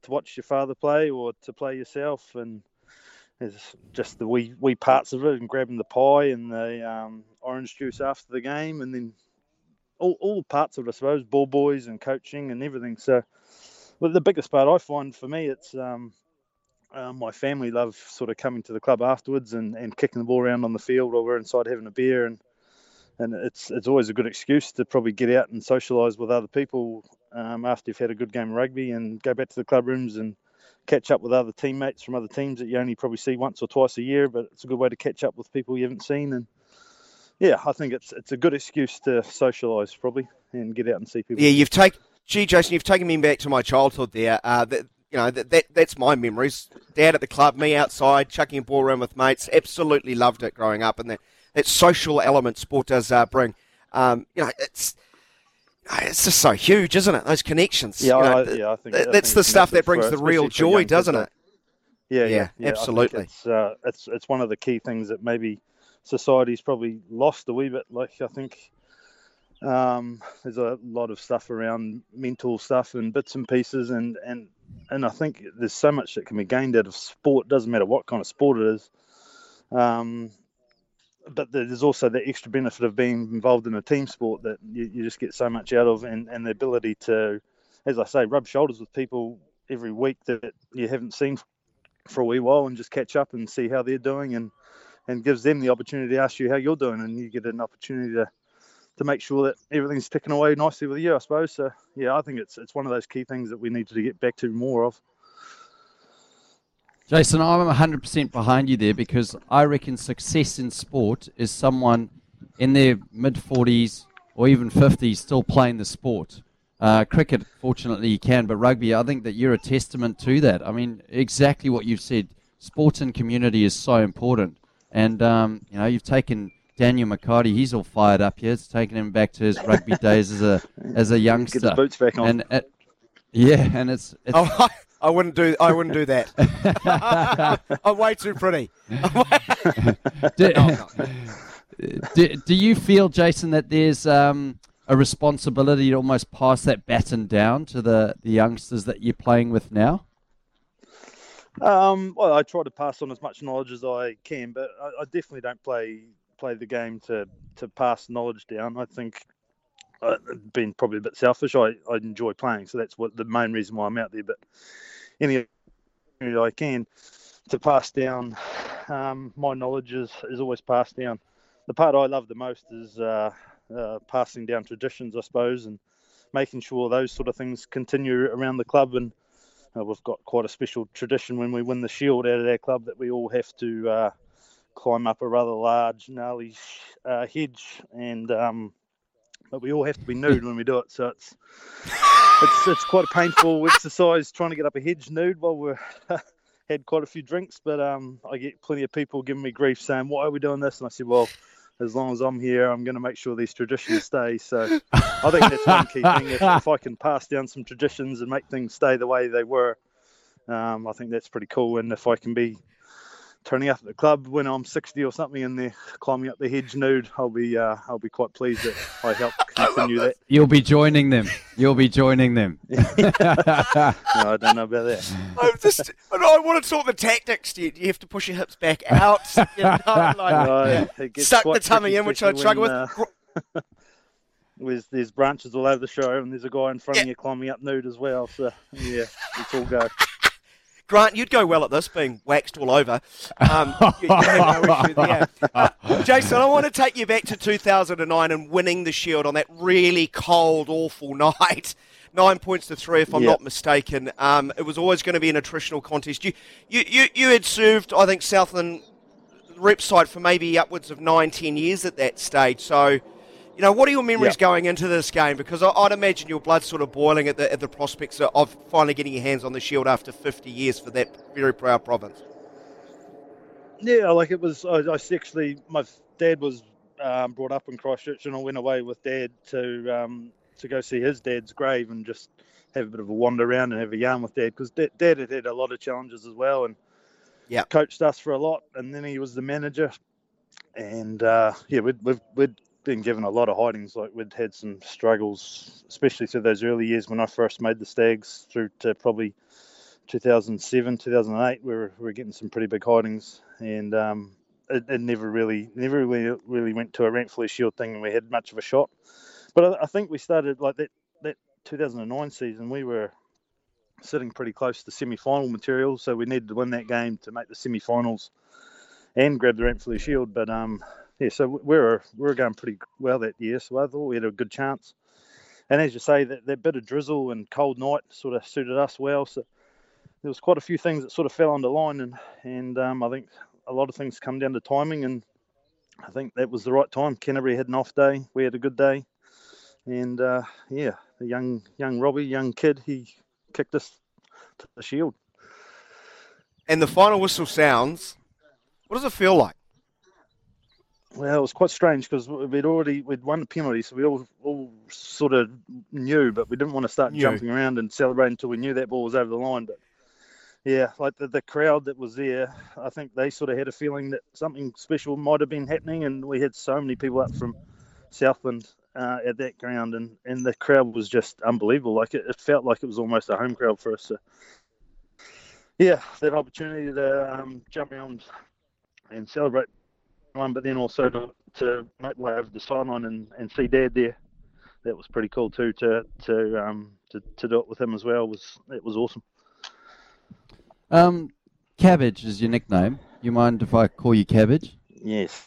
to watch your father play or to play yourself, and there's just the wee wee parts of it, and grabbing the pie and the um, orange juice after the game, and then all, all parts of it, I suppose, ball boys and coaching and everything. So, but the biggest part I find for me, it's um, uh, my family love sort of coming to the club afterwards and, and kicking the ball around on the field or we're inside having a beer and and it's it's always a good excuse to probably get out and socialise with other people um, after you've had a good game of rugby and go back to the club rooms and catch up with other teammates from other teams that you only probably see once or twice a year. But it's a good way to catch up with people you haven't seen and yeah, I think it's it's a good excuse to socialise probably and get out and see people. Yeah, you've taken, gee, Jason, you've taken me back to my childhood there. Uh, that, you know, that, that that's my memories. Dad at the club, me outside, chucking a ball around with mates. Absolutely loved it growing up, and that, that social element sport does uh, bring. Um, you know, it's it's just so huge, isn't it? Those connections. Yeah, you know, I, th- yeah, I think th- I that's think the stuff that brings the real especially for young joy, doesn't I- it? Yeah, Yeah, yeah, yeah, absolutely. It's uh, it's it's one of the key things that maybe society's probably lost a wee bit. Like I think um, there's a lot of stuff around mental stuff and bits and pieces, and and and I think there's so much that can be gained out of sport. Doesn't matter what kind of sport it is. Um, but there's also the extra benefit of being involved in a team sport that you, you just get so much out of, and, and the ability to, as I say, rub shoulders with people every week that you haven't seen for a wee while and just catch up and see how they're doing and and gives them the opportunity to ask you how you're doing and you get an opportunity to to make sure that everything's ticking away nicely with you I suppose so yeah I think it's it's one of those key things that we need to get back to more of Jason, I'm 100% behind you there because I reckon success in sport is someone in their mid 40s or even 50s still playing the sport. Uh, cricket, fortunately, you can, but rugby, I think that you're a testament to that. I mean, exactly what you've said. Sport and community is so important. And, um, you know, you've taken Daniel McHardy, he's all fired up here. It's taken him back to his rugby days as a as a youngster. get his boots back on And, uh, yeah, and it's, it's Oh, I, I wouldn't do. I wouldn't do that. I'm way too pretty. do, do, do you feel, Jason, that there's um, a responsibility to almost pass that baton down to the, the youngsters that you're playing with now? Um, well, I try to pass on as much knowledge as I can, but I, I definitely don't play play the game to, to pass knowledge down. I think uh, being probably a bit selfish. I, I enjoy playing, so that's what the main reason why I'm out there. But any I can to pass down um, my knowledge is, is always passed down. The part I love the most is uh, uh, passing down traditions, I suppose, and making sure those sort of things continue around the club. And uh, we've got quite a special tradition when we win the shield out of our club that we all have to uh, climb up a rather large, gnarly uh, hedge, and um, but we all have to be nude when we do it. So it's it's it's quite a painful exercise trying to get up a hedge nude while we're had quite a few drinks. But um, I get plenty of people giving me grief saying, "Why are we doing this?" And I said, "Well." As long as I'm here, I'm going to make sure these traditions stay. So, I think that's one key thing. If, if I can pass down some traditions and make things stay the way they were, um, I think that's pretty cool. And if I can be turning up at the club when I'm 60 or something and they're climbing up the hedge nude, I'll be uh, I'll be quite pleased that I helped continue that. You'll be joining them. You'll be joining them. No, I don't know about that. I just, I want to talk the tactics. Do you, do you have to push your hips back out? You know, like, Uh, it Suck the tummy in, which I especially struggle when, with. uh, there's there's branches all over the show, and there's a guy in front of you climbing up nude as well. So yeah, it's all go. Grant, you'd go well at this, being waxed all over. Um, you- you no issue there. Uh, Jason, I want to take you back to 2009 and winning the Shield on that really cold, awful night. Nine points to three, if I'm Yeah. not mistaken. Um, it was always going to be an attritional contest. You, you, you, you had served, I think, Southland rep side for maybe upwards of nine, ten years at that stage. So, you know, what are your memories Yeah. going into this game? Because I, I'd imagine your blood's sort of boiling at the, at the prospects of finally getting your hands on the Shield after 50 years for that very proud province. Yeah, like it was. I, I actually, my dad was um, brought up in Christchurch, and I went away with dad to um, to go see his dad's grave and just have a bit of a wander around and have a yarn with dad because dad, dad had had a lot of challenges as well and Yeah. coached us for a lot, and then he was the manager, and uh, yeah, we'd, we've we'd been given a lot of hidings. Like we'd had some struggles, especially through those early years when I first made the Stags through to probably 2007, 2008, we were, we were getting some pretty big hidings, and um, it, it never really, never really, really went to a Ranfurly Shield thing, and we had much of a shot. But I, I think we started like that that 2009 season. We were sitting pretty close to semi-final material, so we needed to win that game to make the semi-finals and grab the Ranfurly Shield. But um, yeah, so we were we were going pretty well that year, so I thought we had a good chance. And as you say, that, that bit of drizzle and cold night sort of suited us well. So there was quite a few things that sort of fell under line, and and um, I think a lot of things come down to timing, and I think that was the right time. Canterbury had an off day, we had a good day, and uh, yeah, the young young Robbie, young kid, he kicked us to the shield. And the final whistle sounds. What does it feel like? Well, it was quite strange because we'd already we'd won the penalty, so we all all sort of knew, but we didn't want to start Knew. jumping around and celebrating until we knew that ball was over the line. But yeah, like the, the crowd that was there, I think they sort of had a feeling that something special might have been happening, and we had so many people up from Southland uh, at that ground, and, and the crowd was just unbelievable. Like it, it felt like it was almost a home crowd for us. So, yeah, that opportunity to um, jump around and celebrate one, but then also to, to make way over the sideline and, and see Dad there. That was pretty cool too. To to um to, to do it with him as well was it was awesome. Um, Cabbage is your nickname. You mind if I call you Cabbage? Yes.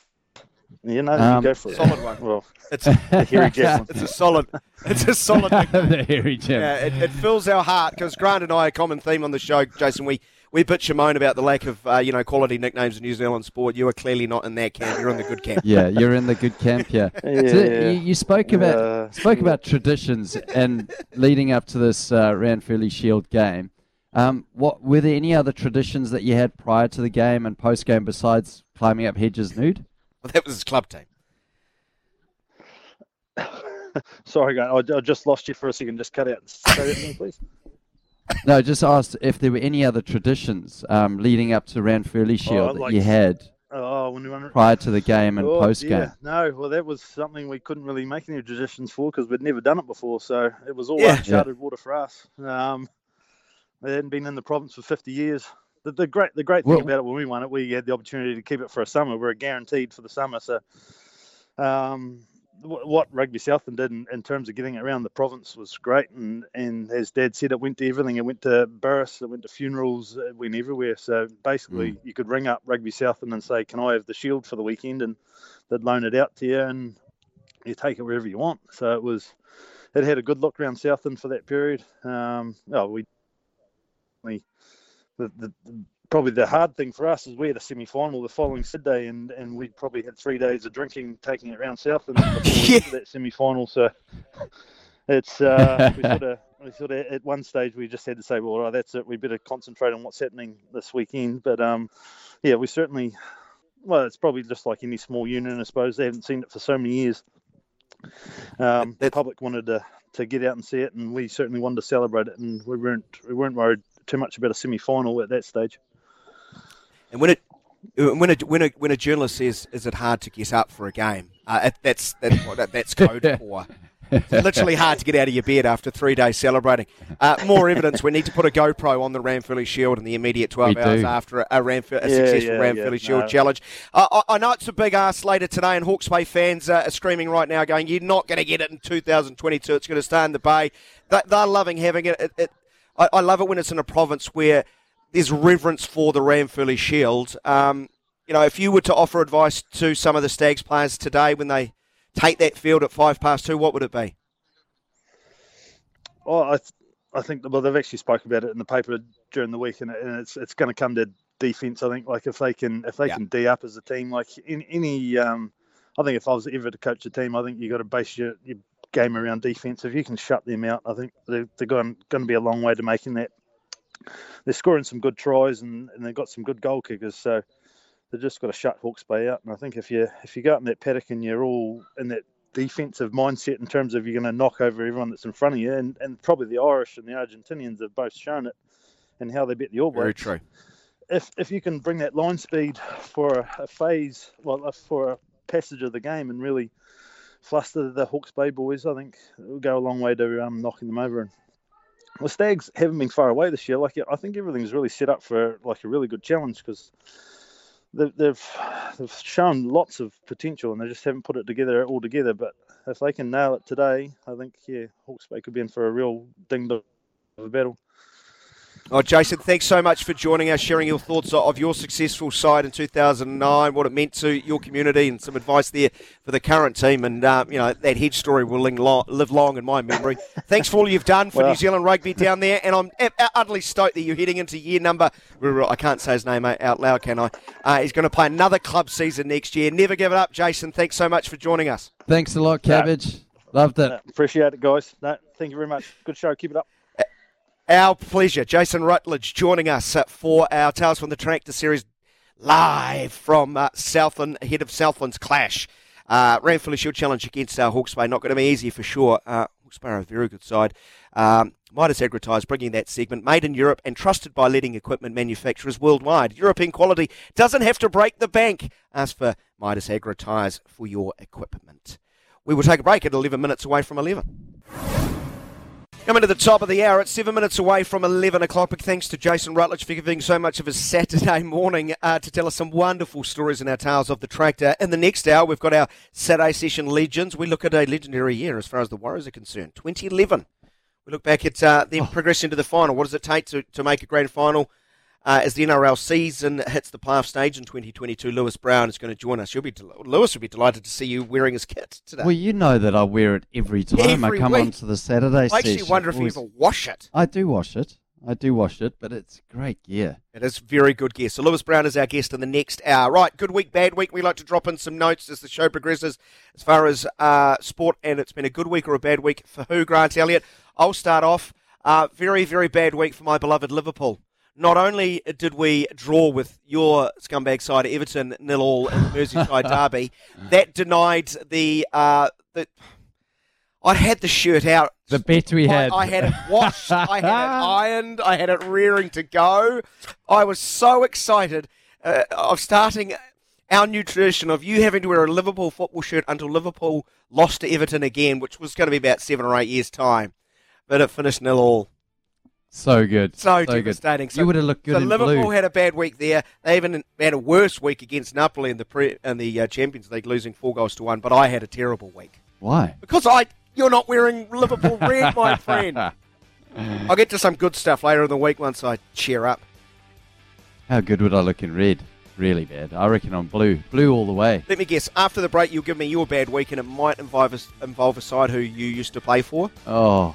You know, Um, you go for it. Solid one. Well, It's the hairy javelin. it's a solid. It's a solid. nickname. the hairy gem. Yeah, it, it fills our heart because Grant and I, a common theme on the show, Jason. We we bitch and moan about the lack of uh, you know quality nicknames in New Zealand sport. You are clearly not in that camp. You're in the good camp. Yeah, you're in the good camp here. So Yeah. you, you spoke about Uh, spoke about traditions and leading up to this uh, Ranfurly Shield game. Um, what were there any other traditions that you had prior to the game and post game besides climbing up hedges nude? Well, that was his club team. Sorry, guy, I, I just lost you for a second. Just cut out. Say that again, please. No, just asked if there were any other traditions um, leading up to Ranfurly Shield that like- you had Oh, when we won. prior to the game and Oh, post game. yeah. No, well, that was something we couldn't really make any traditions for because we'd never done it before. So it was all Yeah. uncharted water for us. Um, they hadn't been in the province for 50 years. The, the great the great thing Well- about it when we won it, we had the opportunity to keep it for a summer. We were guaranteed for the summer. So um, wh- what Rugby Southland did in, in terms of getting it around the province was great. And, and as Dad said, it went to everything. It went to Burris, it went to funerals, it went everywhere. So basically, you could ring up Rugby Southland and say, Can I have the shield for the weekend? And they'd loan it out to you and you take it wherever you want. So it was, it had a good look around Southland for that period. Um, oh, we, we the, the probably the hard thing for us is we had a semi final the following Sydney and, and we probably had three days of drinking, taking it around south, and Yeah. that semi final. So it's uh, we sort of we sort of at one stage we just had to say, well, all right, that's it. We better concentrate on what's happening this weekend. But um, yeah, we certainly. Well, it's probably just like any small union, I suppose. They haven't seen it for so many years. Um, the public wanted to, to get out and see it, and we certainly wanted to celebrate it, and we weren't we weren't worried too much about a semi final at that stage. And when it when a when a when a journalist says, "Is it hard to get up for a game?" Uh, it, that's that's what that- that's code for. It's literally hard to get out of your bed after three days celebrating. Uh, more evidence: we need to put a GoPro on the Ranfurly Shield in the immediate twelve We hours do. after a, a, Ranf- a Yeah, successful yeah, Ranfurly yeah, Shield no. challenge. Uh, I, I know it's a big ask later today, and Hawke's Bay fans uh, are screaming right now, going, "You're not going to get it in 2022. It's going to stay in the Bay." They, they're loving having it. it, it I, I love it when it's in a province where there's reverence for the Ranfurly Shield. Um, you know, if you were to offer advice to some of the Stags players today when they take that field at five past two, what would it be? Oh, I, th- I think well they've actually spoke about it in the paper during the week, and, and it's it's going to come to defense. I think like if they can if they Yeah. can d up as a team, like in any, um, I think if I was ever to coach a team, I think you got to base your, your game around defense. If you can shut them out, I think they're, they're going going to be a long way to making that. They're scoring some good tries and, and they've got some good goal kickers, so they've just got to shut Hawke's Bay out. And I think if you if you go out in that paddock and you're all in that defensive mindset in terms of you're going to knock over everyone that's in front of you, and, and probably the Irish and the Argentinians have both shown it, and how they beat the All Blacks. Very true. If if you can bring that line speed for a, a phase, well, for a passage of the game, and really fluster the Hawke's Bay boys, I think it will go a long way to um, knocking them over. And the Stags haven't been far away this year. Like I think everything's really set up for like a really good challenge because they've, they've they've shown lots of potential and they just haven't put it together all together. But if they can nail it today, I think yeah, Hawke's Bay could be in for a real ding dong of a battle. Oh, Jason, thanks so much for joining us, sharing your thoughts of your successful side in 2009, what it meant to your community, and some advice there for the current team. And, uh, you know, that head story will live long in my memory. thanks for all you've done for Well- New Zealand rugby down there. And I'm utterly stoked that you're heading into year number. I can't say his name out loud, can I? Uh, he's going to play another club season next year. Never give it up, Jason. Thanks so much for joining us. Thanks a lot, Cabbage. Loved it. Appreciate it, guys. No, thank you very much. Good show. Keep it up. Our pleasure. Jason Rutledge joining us for our Tales from the Tractor series live from uh, Southland, ahead of Southland's clash. Uh, Ranfurly Shield Challenge against uh, Hawke's Bay. Not going to be easy for sure. Uh, Hawke's Bay are a very good side. Um, Mitas Agritise bringing that segment. Made in Europe and trusted by leading equipment manufacturers worldwide. European quality doesn't have to break the bank. Ask for Mitas Agritise for your equipment. We will take a break at 11 minutes away from 11. Coming to the top of the hour, it's seven minutes away from 11 o'clock. Big thanks to Jason Rutledge for giving so much of his Saturday morning uh, to tell us some wonderful stories in our Tales of the Tractor. In the next hour, we've got our Saturday session legends. We look at a legendary year as far as the Warriors are concerned 2011. We look back at uh, them progressing to the final. What does it take to, to make a grand final? Uh, as the NRL season hits the playoff stage in 2022, Lewis Brown is going to join us. You'll be del- Lewis will be delighted to see you wearing his kit today. Well, you know that I wear it every time Every I come week. onto the Saturday I actually session. wonder if you Always- ever wash it. I do wash it. I do wash it, but it's great gear. It is very good gear. So Lewis Brown is our guest in the next hour. Right, good week, bad week. We like to drop in some notes as the show progresses as far as uh, sport, and it's been a good week or a bad week for who, Grant Elliott? I'll start off. Uh, very, very bad week for my beloved Liverpool. Not only did we draw with your scumbag side Everton nil all in the Merseyside derby, that denied the uh, the. I had the shirt out The bet we I- had. I, had it washed. I had it ironed. I had it rearing to go. I was so excited uh, of starting our new tradition of you having to wear a Liverpool football shirt until Liverpool lost to Everton again, which was going to be about seven or eight years' time. But it finished nil all. So good. So, good. devastating. So, you would have looked good so Liverpool blue. had a bad week there. They even had a worse week against Napoli in the pre- in the uh, Champions League, losing four goals to one. But I had a terrible week Why? because I you're not wearing Liverpool red, my friend. I'll get to some good stuff later in the week once I cheer up. How good would I look in red? Really bad. I reckon I'm blue. Blue all the way. Let me guess. After the break, you'll give me your bad week, and it might involve a, involve a side who you used to play for. Oh,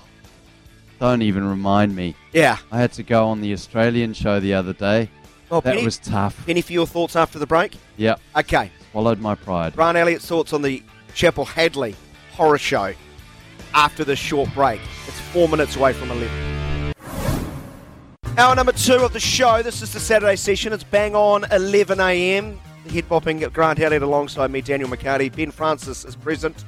don't even remind me. Yeah. I had to go on the Australian show the other day. Well, that Penny, was tough. Penny, for your thoughts after the break. Yep. Okay. Swallowed my pride. Grant Elliott's thoughts on the Chappell-Hadlee horror show after this short break. It's four minutes away from 11. Hour number two of the show. This is the Saturday session. It's bang on 11 a.m. Head bopping Grant Elliott alongside me, Daniel McHardy. Ben Francis is present.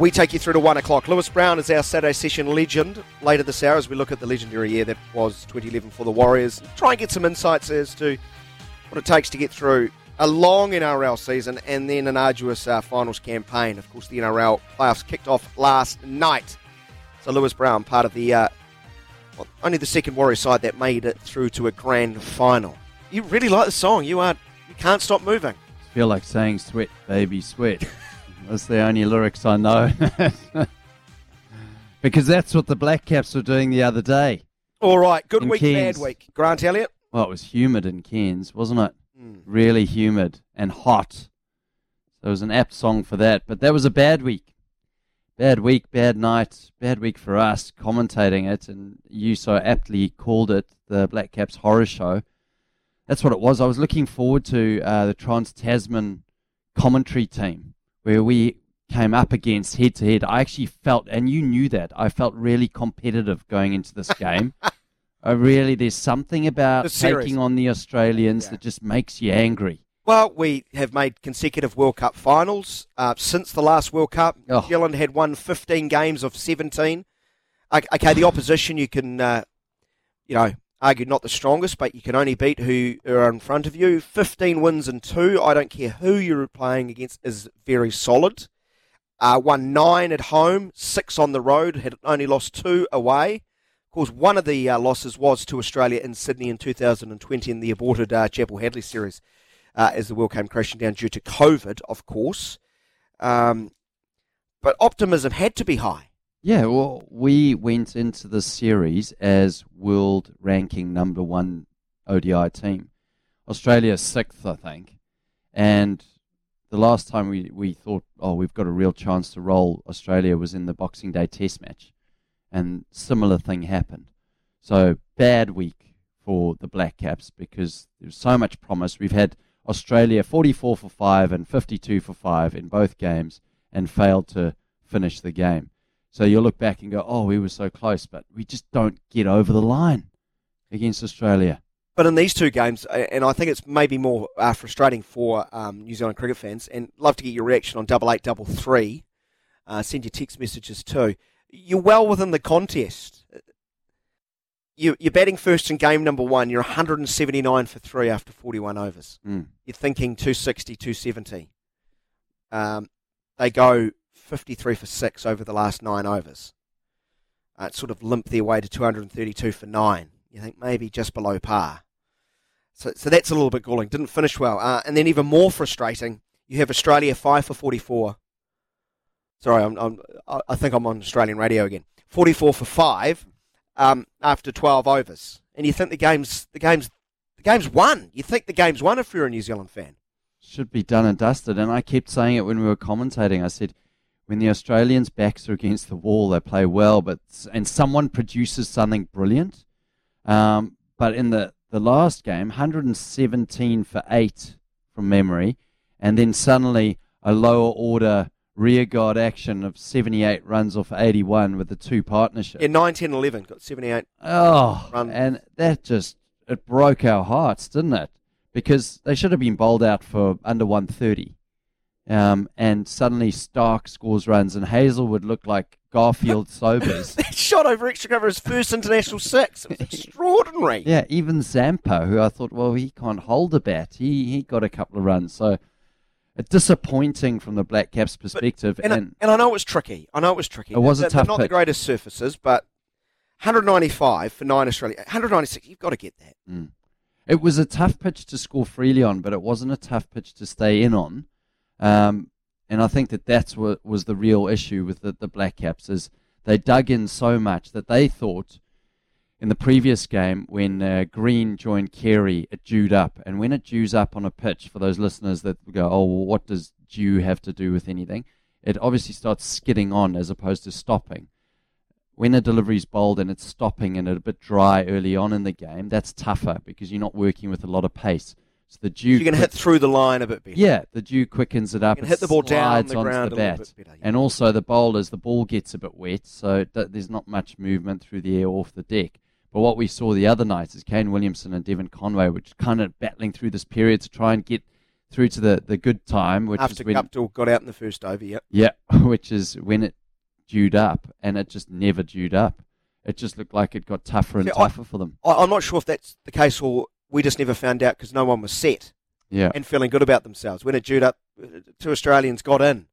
We take you through to one o'clock. Lewis Brown is our Saturday session legend. Later this hour, as we look at the legendary year that was 2011 for the Warriors, try and get some insights as to what it takes to get through a long NRL season and then an arduous uh, finals campaign. Of course, the NRL playoffs kicked off last night. So Lewis Brown, part of the uh, well, only the second Warrior side that made it through to a grand final. You really like the song. You are you can't stop moving. I feel like saying sweat, baby, sweat. That's the only lyrics I know. because that's what the Black Caps were doing the other day. All right, good In week, Cairns. bad week. Grant Elliott. Well, it was humid in Cairns, wasn't it? Mm. Really humid and hot. So it was an apt song for that. But that was a bad week. Bad week, bad night, bad week for us commentating it. And you so aptly called it the Black Caps Horror Show. That's what it was. I was looking forward to uh, the Trans Tasman commentary team where we came up against head to head. I actually felt, and you knew that, I felt really competitive going into this game. I really, there's something about taking on the Australians Yeah. that just makes you angry. Well, we have made consecutive World Cup finals uh, since the last World Cup. Oh. New Zealand had won 15 games of 17. Okay, the opposition you can, uh, you know, argue not the strongest, but you can only beat who are in front of you. 15 wins and two. I don't care who you're playing against is very solid. Uh, won nine at home, six on the road. Had only lost two away. Of course, one of the uh, losses was to Australia in Sydney in 2020 in the aborted uh, Chappell-Hadlee series uh, as the world came crashing down due to COVID, of course. Um, but optimism had to be high. Yeah, well, we went into the series as world ranking number one ODI team. Australia sixth, I think. And the last time we, we thought, oh, we've got a real chance to roll Australia was in the Boxing Day Test match. And similar thing happened. So bad week for the Black Caps because there's so much promise. We've had Australia 44 for 5 and 52 for 5 in both games and failed to finish the game. So you'll look back and go, oh, we were so close, but we just don't get over the line against Australia. But in these two games, and I think it's maybe more uh, frustrating for um, New Zealand cricket fans, and love to get your reaction on double eight, double three. Uh, send your text messages too. You're well within the contest. You, you're batting first in game number one. You're 179 for three after 41 overs. Mm. You're thinking 260, 270. Um, they go 53 for six over the last nine overs. Uh, it sort of limp their way to 232 for nine. You think maybe just below par. So, so that's a little bit galling. Didn't finish well. Uh, and then even more frustrating, you have Australia 5 for 44. Sorry, I'm, I'm, I think I'm on Australian radio again. 44 for 5 um, after 12 overs. And you think the game's, the game's, the game's won. You think the game's won if you're a New Zealand fan. Should be done and dusted. And I kept saying it when we were commentating. I said, when the Australians' backs are against the wall, they play well, but and someone produces something brilliant. Um, but in the, the last game, 117 for 8 from memory, and then suddenly a lower order rear guard action of 78 runs off 81 with the two partnerships. Yeah, 9, 10, 11. Got 78. Oh, Run. and that just it broke our hearts, didn't it? Because they should have been bowled out for under 130. Um, and suddenly Stark scores runs, and Hazlewood looked like Garfield Sobers. That shot over extra cover his first international six. It was extraordinary. yeah, even Zampa, who I thought, well, he can't hold a bat, he he got a couple of runs. So, uh, disappointing from the Black Caps' perspective. And, I, and I know it was tricky. I know it was tricky. It was a They're- tough They're not the greatest surfaces, but 195 for nine Australia. 196. You've got to get that. Mm. It was a tough pitch to score freely on, but it wasn't a tough pitch to stay in on. Um, and I think that that's what was the real issue with the, the Black Caps is they dug in so much that they thought in the previous game when uh, Green joined Carey, it dewed up. And when it dews up on a pitch, for those listeners that go, oh, well, what does dew have to do with anything? It obviously starts skidding on as opposed to stopping when a delivery is bowled and it's stopping and it's a bit dry early on in the game, that's tougher because you're not working with a lot of pace. So the dew You're going to hit through the line a bit better. yeah, the dew quickens it up. You hit the ball down slides the onto ground the bat. bit better, yeah. And also the bowlers, the ball gets a bit wet, so th- there's not much movement through the air off the deck. But what we saw the other night is Kane Williamson and Devon Conway, which kind of battling through this period to try and get through to the, the good time, which After is when Guptill got out in the first over, yeah. yeah, which is when it dewed up, and it just never dewed up. It just looked like it got tougher and See, I- tougher for them. I, I'm not sure if that's the case or we just never found out because no one was set Yeah, and feeling good about themselves. When it dewed up, uh, two Australians got in,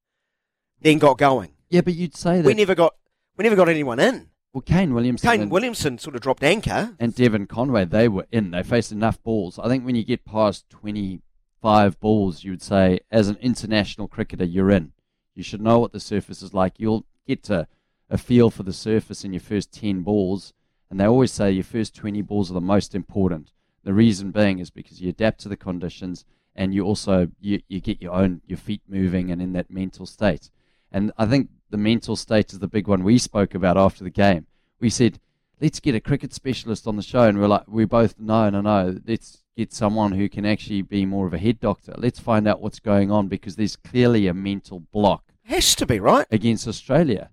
then got going. yeah, but you'd say that. We never got we never got anyone in. well, Kane Williamson Kane and, Williamson sort of dropped anchor. and Devon Conway, they were in. They faced enough balls. I think when you get past twenty-five balls, you would say, as an international cricketer, you're in. You should know what the surface is like. You'll get to a feel for the surface in your first ten balls, And they always say your first 20 balls are the most important. The reason being is because you adapt to the conditions and you also you, you get your own your feet moving and in that mental state. And I think the mental state is the big one we spoke about after the game. We said, let's get a cricket specialist on the show, and we're like, we both no, no, no. Let's get someone who can actually be more of a head doctor. Let's find out what's going on because there's clearly a mental block. Has to be right against Australia.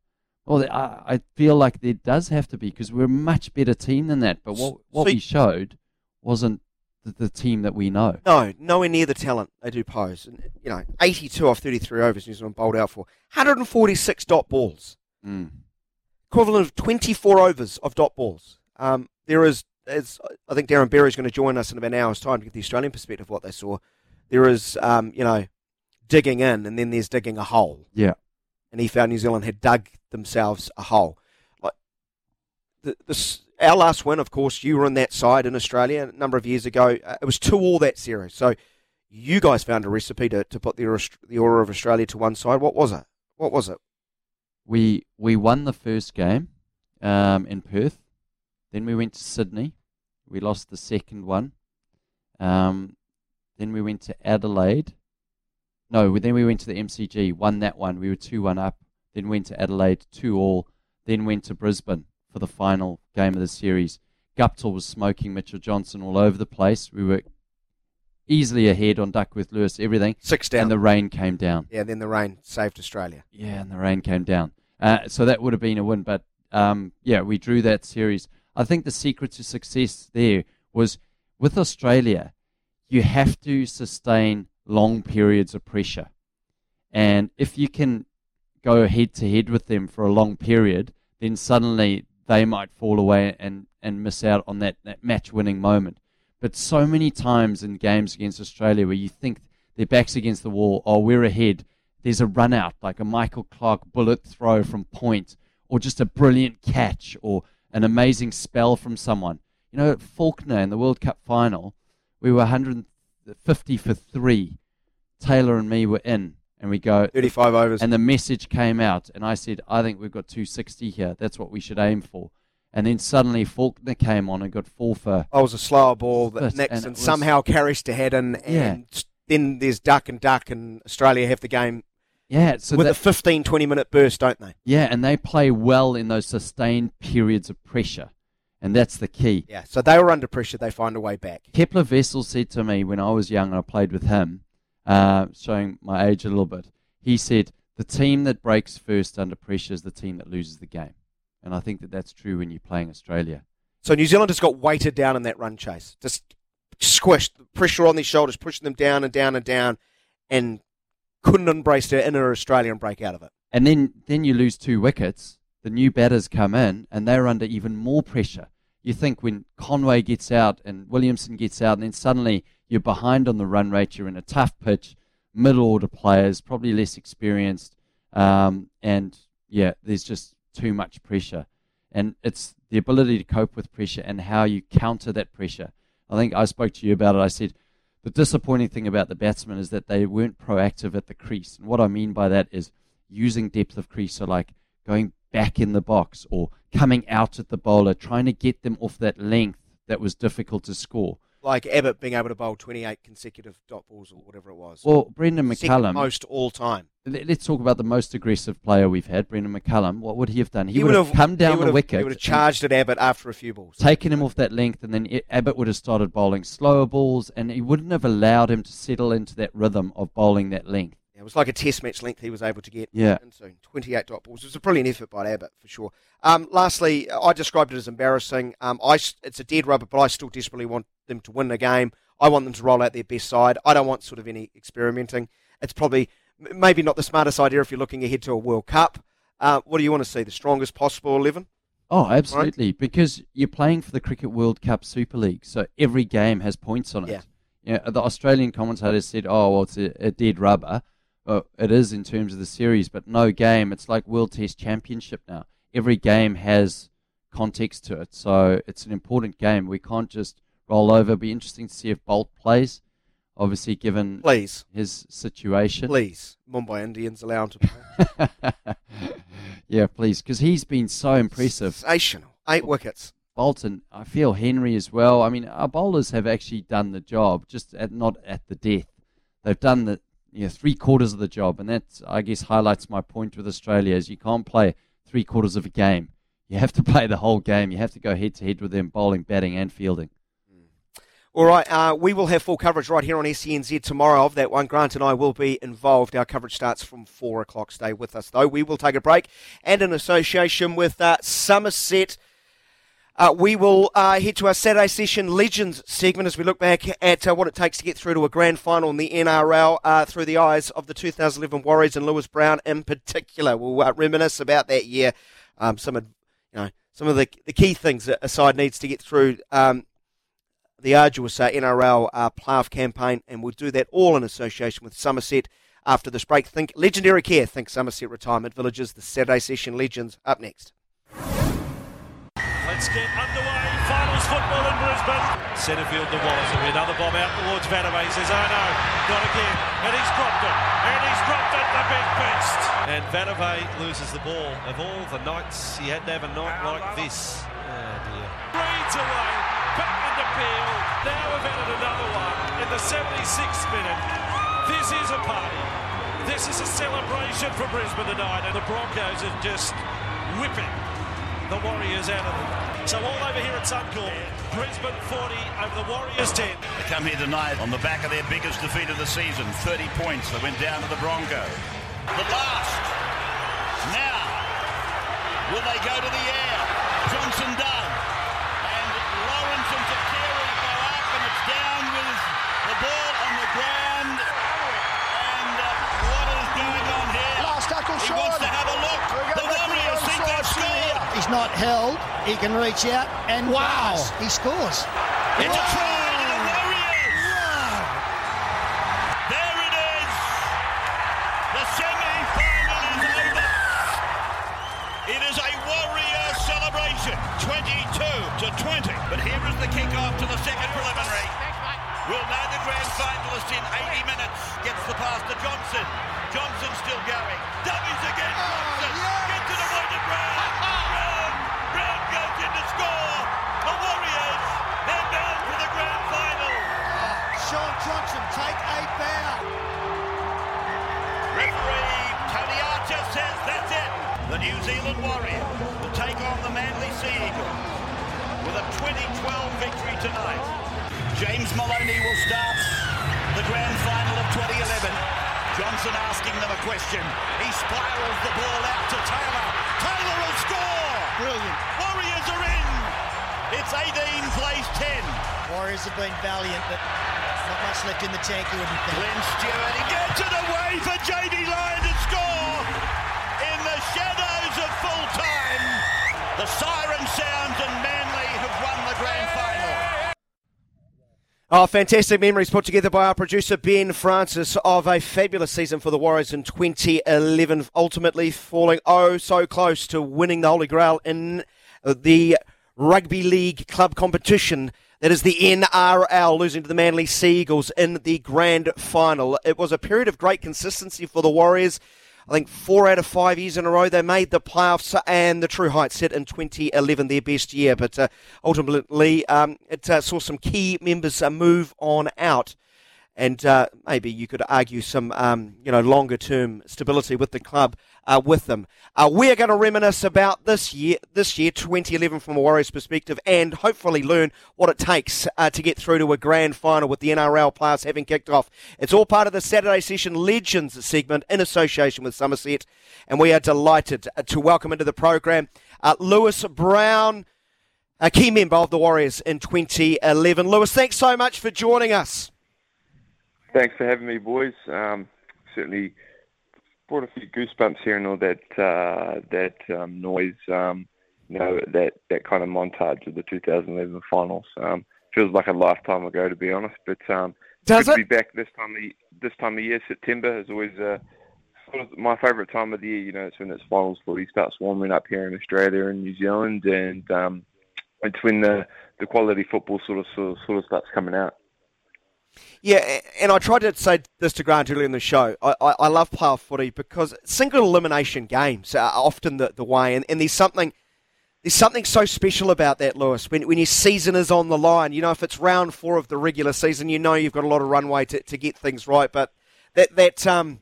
Well, I, I feel like there does have to be because we're a much better team than that. But what what So- we showed wasn't the, the team that we know. No, nowhere near the talent they do pose. And, you know, 82 off 33 overs New Zealand bowled out for 146 dot balls, Mm. equivalent of 24 overs of dot balls. Um, there is, as I think Darren Berry is going to join us in about an hour's time to get the Australian perspective of what they saw. There is, um, you know, digging in, and then there's digging a hole. Yeah. And he found New Zealand had dug themselves a hole. Like the, this, our last win, of course, you were on that side in Australia a number of years ago. Uh, it was two all that series. So you guys found a recipe to, to put the, the order of Australia to one side. What was it? What was it? We we won the first game um, in Perth. Then we went to Sydney. We lost the second one. Um, then we went to Adelaide. No, then we went to the MCG. Won that one. We were two one up. Then went to Adelaide two all. Then went to Brisbane for the final game of the series. Guptill was smoking Mitchell Johnson all over the place. We were easily ahead on Duckworth Lewis, everything. Six down. And the rain came down. Yeah, then the rain saved Australia. Yeah, and the rain came down. Uh, so that would have been a win. But um, yeah, we drew that series. I think the secret to success there was with Australia, you have to sustain long periods of pressure. And if you can go head to head with them for a long period, then suddenly they might fall away and, and miss out on that, that match winning moment. But so many times in games against Australia where you think their back's against the wall, oh, we're ahead, there's a run out, like a Michael Clarke bullet throw from point, or just a brilliant catch, or an amazing spell from someone. You know, at Faulkner in the World Cup final, we were 150 for three. Taylor and me were in, and we go 35 overs. And the message came out, and I said, I think we've got 260 here. That's what we should aim for. And then suddenly Faulkner came on and got four for. I was a slower ball that But- and was- somehow carries to Haddin, and Yeah. then there's duck and duck, and Australia have the game Yeah, so with that, a 15, 20 minute burst, don't they? yeah, and they play well in those sustained periods of pressure, and that's the key. Yeah, so they were under pressure, they find a way back. Kepler Wessels said to me when I was young and I played with him, uh, showing my age a little bit, he said, the team that breaks first under pressure is the team that loses the game. And I think that that's true when you're playing Australia. So New Zealand has got weighted down in that run chase, just squished, pressure on their shoulders, pushing them down and down and down, and couldn't embrace their inner Australia and break out of it. And then, then you lose two wickets, the new batters come in, and they're under even more pressure. You think when Conway gets out and Williamson gets out, and then suddenly you're behind on the run rate, you're in a tough pitch, middle order players, probably less experienced, um, and yeah, there's just too much pressure. And it's the ability to cope with pressure and how you counter that pressure. I think I spoke to you about it. I said, the disappointing thing about the batsmen is that they weren't proactive at the crease. And what I mean by that is using depth of crease, so like going back in the box or coming out at the bowler, trying to get them off that length that was difficult to score. Like Abbott being able to bowl 28 consecutive dot balls or whatever it was. Well, Brendan Second McCullum, most all time. let- let's talk about the most aggressive player we've had, Brendan McCullum. What would he have done? He, He would would have come down the wicket, He would have charged at Abbott after a few balls. taken him off that length, and then Abbott would have started bowling slower balls, and he wouldn't have allowed him to settle into that rhythm of bowling that length. It was like a test match length he was able to get Yeah. into. 28 dot balls. It was a brilliant effort by Abbott, for sure. Um, lastly, I described it as embarrassing. Um, I, it's a dead rubber, but I still desperately want them to win the game. I want them to roll out their best side. I don't want sort of any experimenting. It's probably maybe not the smartest idea if you're looking ahead to a World Cup. Uh, what do you want to see? The strongest possible 11? Oh, absolutely. Because you're playing for the Cricket World Cup Super League, so every game has points on it. Yeah. Yeah, the Australian commentators said, "Oh, well, it's a, a dead rubber." Well, it is in terms of the series, but no game. It's like World Test Championship now. Every game has context to it, so it's an important game. We can't just roll over. It'll Be interesting to see if Boult plays. Obviously, given Please. his situation. Please. Mumbai Indians allow him to play. yeah, please, because he's been so impressive. Sensational. Eight wickets. Bolton. I feel Henry as well. I mean, our bowlers have actually done the job, just at, not at the death. They've done the you know, three quarters of the job, and that I guess highlights my point with Australia: is you can't play three quarters of a game. You have to play the whole game. You have to go head to head with them, bowling, batting, and fielding. All right, uh, we will have full coverage right here on SENZ tomorrow of that one. Grant and I will be involved. Our coverage starts from 4 o'clock. Stay with us, though. We will take a break. And in association with uh, Summerset, uh, we will uh, head to our Saturday session Legends segment as we look back at uh, what it takes to get through to a grand final in the NRL uh, through the eyes of the 2011 Warriors and Lewis Brown in particular. We'll reminisce about that year, um, some of you know some of the, the key things that a side needs to get through. Um, the arduous uh, NRL uh, playoff campaign, and we'll do that all in association with Summerset after this break. Think legendary care. Think Summerset Retirement Villages. The Saturday session legends up next. Let's get underway. Finals football in Brisbane. Centerfield to Wallace. There'll be Another bomb out towards. He says, oh no, not again. And he's dropped it. And he's dropped it, the big beast. And Vatuvei loses the ball. Of all the nights, he had to have a night like this. Oh dear. Reads away. Back into Peel. Now we've added another one in the 76th minute. This is a party. This is a celebration for Brisbane tonight. And the Broncos are just whipping the Warriors out of them. So all over here at Suncorp, Brisbane 40 over the Warriors 10. They come here tonight on the back of their biggest defeat of the season, 30 points. They went down to the Bronco. The last. Now, will they go to the air? Johnson done. He's not held. He can reach out and wow, he scores. It's a try the Warriors. There it is. The semi-final is over. It is a Warrior celebration, 22 to 20. But here is the kick-off to the second preliminary. We'll know the grand finalist in 80 minutes. Gets the pass to Johnson. Johnson still going. Tonight. James Maloney will start the grand final of 2011. Johnson asking them a question. He spirals the ball out to Taylor. Taylor will score! Brilliant. Warriors are in! It's 18 plays 10. Warriors have been valiant, but not much left in the tank, you wouldn't think. Glenn Stewart, he gets it away for JD Lyon to score in the shadows of full time. The siren Oh, fantastic memories put together by our producer Ben Francis of a fabulous season for the Warriors in 2011, ultimately falling oh so close to winning the Holy Grail in the Rugby League club competition. That is the NRL, losing to the Manly Sea Eagles in the grand final. It was a period of great consistency for the Warriors. I think four out of five years in a row they made the playoffs, and the True Heights set in 2011 their best year. But uh, ultimately, um, it uh, saw some key members uh, move on out, and uh, maybe you could argue some um, you know longer term stability with the club uh, with them. Uh, we're going to reminisce about this year, this year 2011 from a Warriors perspective, and hopefully learn what it takes uh, to get through to a grand final with the NRL players having kicked off. It's all part of the Saturday Session Legends segment in association with Summerset, and we are delighted uh, to welcome into the program uh, Lewis Brown. A key member of the Warriors in 2011. Lewis, thanks so much for joining us. Thanks for having me, boys. Um, certainly brought a few goosebumps hearing all that uh, that um, noise. Um, you know that that kind of montage of the 2011 finals. Um, feels like a lifetime ago, to be honest. But um, Does good it? to be back this time of this time of year. September is always uh, sort of my favourite time of the year. You know, it's when it's finals footy starts warming up here in Australia and New Zealand, and um, it's when the the quality football sort of sort of, sort of starts coming out. Yeah, and I tried to say this to Grant earlier in the show. I, I, I love playoff footy because single elimination games are often the, the way, and, and there's something There's something so special about that, Lewis. When when your season is on the line, you know, if it's round four of the regular season, you know you've got a lot of runway to, to get things right. But that that um,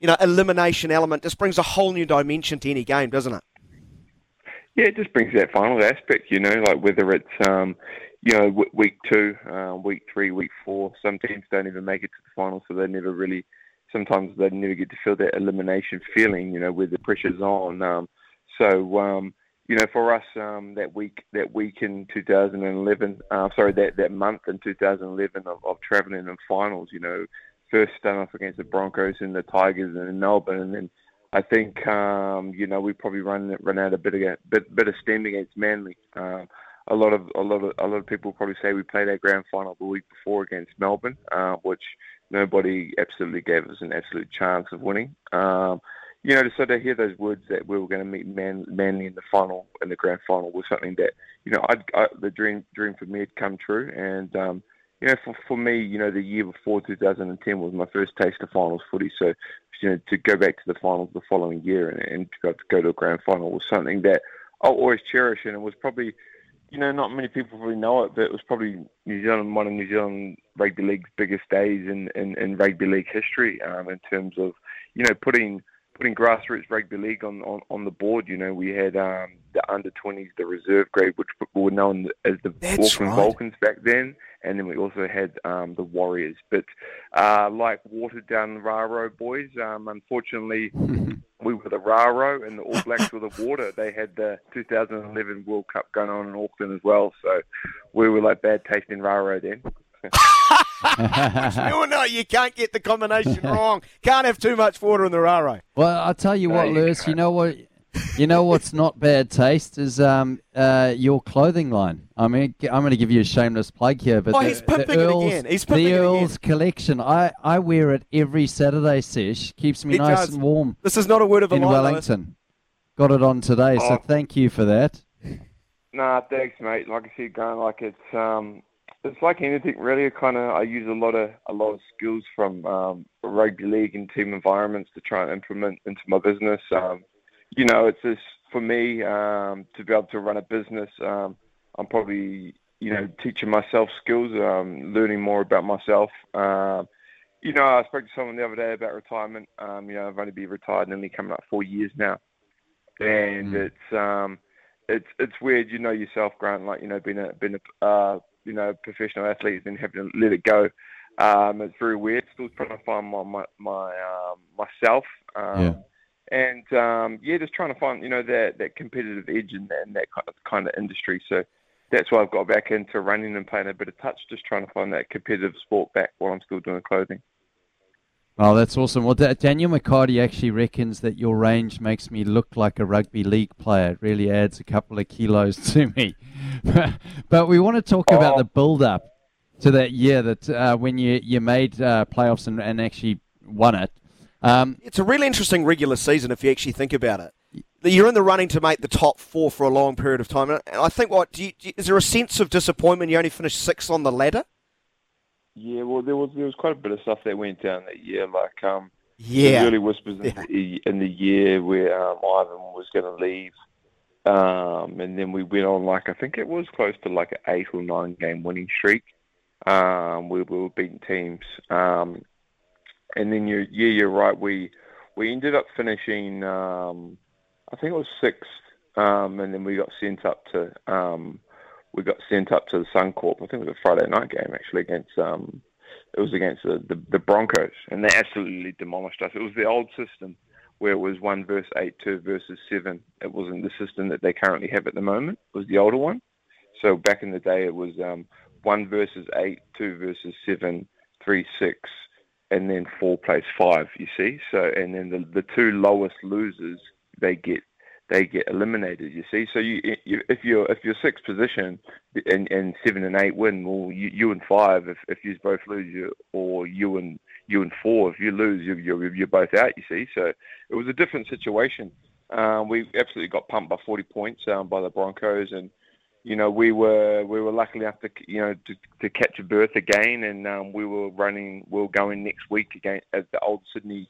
you know, elimination element just brings a whole new dimension to any game, doesn't it? Yeah, it just brings that final aspect, you know, like whether it's, um, you know, week two, uh, week three, week four. Some teams don't even make it to the final, so they never really. Sometimes they never get to feel that elimination feeling, you know, where the pressure's on. Um, so, um, you know, for us, um, that week, that week in 2011, uh, sorry, that that month in 2011 of, of travelling in finals, you know, first start off against the Broncos and the Tigers in Melbourne, and then I think um, you know we probably run run out a bit of bit bit of steam against Manly. Um, a lot of a lot of a lot of people probably say we played our grand final the week before against Melbourne, uh, which nobody absolutely gave us an absolute chance of winning. Um, you know, so to hear those words that we were going to meet Man, Manly in the final, in the grand final, was something that you know, I'd, I, the dream dream for me had come true, and um, you know, for, for me, you know, the year before 2010 was my first taste of finals footy. So, you know, to go back to the finals the following year and, and to, go, to go to a grand final was something that I'll always cherish. And it was probably, you know, not many people really know it, but it was probably New Zealand, one of New Zealand rugby league's biggest days in, in, in rugby league history um, in terms of, you know, putting putting grassroots rugby league on, on, on the board. You know, we had um, the under 20s, the reserve grade, which were known as the That's Auckland right. Vulcans back then and then we also had um, the Warriors. But uh, like watered down Raro boys, um, unfortunately, we were the Raro and the All Blacks were the water. They had the 2011 World Cup going on in Auckland as well, so we were like bad taste in Raro then. you know you can't get the combination wrong. Can't have too much water in the Raro. Well, I'll tell you what, Lewis. You know what? you know what's not bad taste is um, uh, your clothing line. I mean, I'm going to give you a shameless plug here, but oh, the, he's pimping the Earls, it again. He's pimping the Earls again. collection. I, I wear it every Saturday. Sesh keeps me It nice does. and warm. This is not a word of a in lie, Lewis. Wellington. Got it on today, so Oh. thank you for that. Nah, thanks, mate. Like I said, going like it's um, it's like anything really. Kind of, I use a lot of a lot of skills from um, rugby league and team environments to try and implement into my business. Um, you know, it's just for me um, to be able to run a business. Um, I'm probably you know teaching myself skills, um, learning more about myself. Um, you know, I spoke to someone the other day about retirement. Um, you know, I've only been retired nearly coming up four years now, and it's um, it's it's weird. You know yourself, Grant. Like you know, being a being a uh, you know professional athlete and having to let it go. Um, it's very weird. Still trying to find my my, my um, myself. Um, Yeah. And um, yeah, just trying to find you know that that competitive edge in that, in that kind of, kind of industry. So that's why I've got back into running and playing a bit of touch, just trying to find that competitive sport back while I'm still doing clothing. Oh, that's awesome. Well, Da- Daniel McHardy actually reckons that your range makes me look like a rugby league player. It really adds a couple of kilos to me. but we want to talk about the build-up to that year that uh, when you, you made uh, playoffs and, and actually won it. Um, It's a really interesting regular season if you actually think about it. You're in the running to make the top four for a long period of time. And I think, what do you- is there a sense of disappointment? You only finished sixth on the ladder. Yeah, well, there was there was quite a bit of stuff that went down that year. Like, um, Yeah. early whispers in, the, in the year where um, Ivan was going to leave, um, and then we went on like I think it was close to like an eight or nine game winning streak. Um, where we were beating teams, um, and then you yeah you're right. We we ended up finishing um, I think it was sixth, um, and then we got sent up to um, we got sent up to the Suncorp. I think it was a Friday night game actually against um, it was against the, the, the Broncos, and they absolutely demolished us. It was the old system where it was one versus eight, two versus seven. It wasn't the system that they currently have at the moment. It was the older one. So back in the day, it was um, one versus eight, two versus seven, three six, and then four plays five. You see, so and then the the two lowest losers they get they get eliminated. You see, so you, you if you're if you're sixth position and, and seven and eight win, well, you, you and five if if you both lose, you or you and you and four if you lose, you you're, you're both out. You see, so it was a different situation. Um, we absolutely got pumped by 40 points um, by the Broncos, and you know we were we were lucky enough to you know to, to catch a berth again, and um, we were running we were going next week again at the old Sydney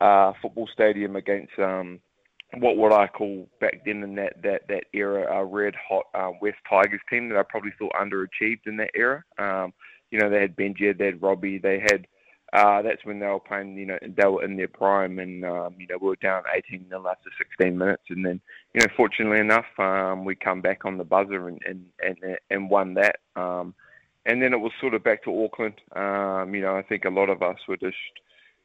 uh, football stadium against um, what what I call back then in that that that era a red hot uh, West Tigers team that I probably thought underachieved in that era. Um, you know, they had Benji, they had Robbie, they had. Uh, that's when they were playing. You know, they were in their prime, and um, you know we were down 18 nil after 16 minutes, and then you know, fortunately enough, um, we come back on the buzzer and and and, and won that. Um, and then it was sort of back to Auckland. Um, you know, I think a lot of us were just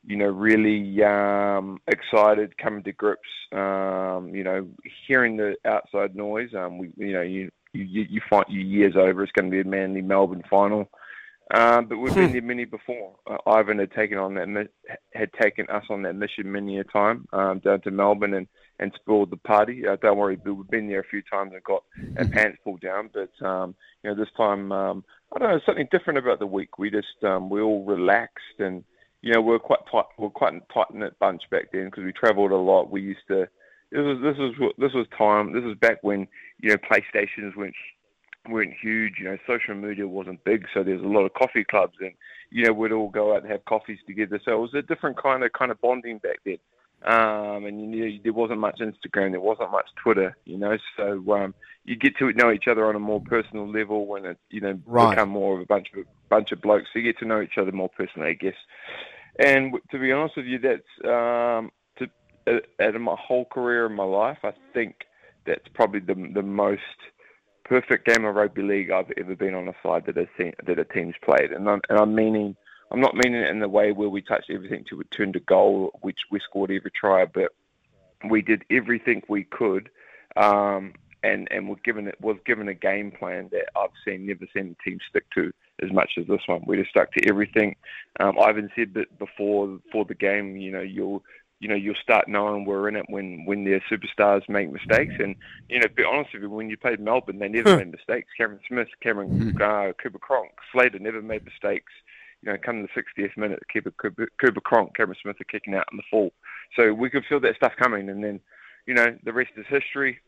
you know, really um, excited, coming to grips. Um, you know, hearing the outside noise. Um, we, you know, you you you find your years over. It's going to be a Manly Melbourne final. Um, but we've been there many before. Uh, Ivan had taken on that had taken us on that mission many a time um, down to Melbourne and and spoiled the party. Uh, don't worry, Bill. We've been there a few times and got our pants pulled down. But um, you know, this time um, I don't know something different about the week. We just um, we all relaxed and you know, we are quite tight, we are quite a tight knit bunch back then because we travelled a lot. We used to. This was this was this was time. This was back when you know PlayStations weren't weren't huge. You know, social media wasn't big, so there's a lot of coffee clubs, and you know we'd all go out and have coffees together. So it was a different kind of kind of bonding back then. Um, and you know, there wasn't much Instagram, there wasn't much Twitter, you know. So um, you get to know each other on a more personal level when it, you know, right. become more of a bunch of bunch of blokes. So you get to know each other more personally, I guess. And to be honest with you, that's um, to out of my whole career in my life, I think that's probably the the most perfect game of rugby league I've ever been on a side that a that a team's played, and I'm, and I'm meaning I'm not meaning it in the way where we touched everything to return to goal, which we scored every try, but we did everything we could, um, and and was given it was given a game plan that I've seen never seen a team stick to as much as this one. We just stuck to everything. Um, Ivan said that before before the game, you know, you'll you know you'll start knowing we're in it when when their superstars make mistakes. And you know, to be honest with you, when you played Melbourne, they never made mistakes. Cameron Smith, Cameron uh, Cooper Cronk, Slater never made mistakes you know, come the 60th minute, Cooper, Cooper, Cooper Cronk, Cameron Smith are kicking out in the fall. So we could feel that stuff coming, and then, you know, the rest is history.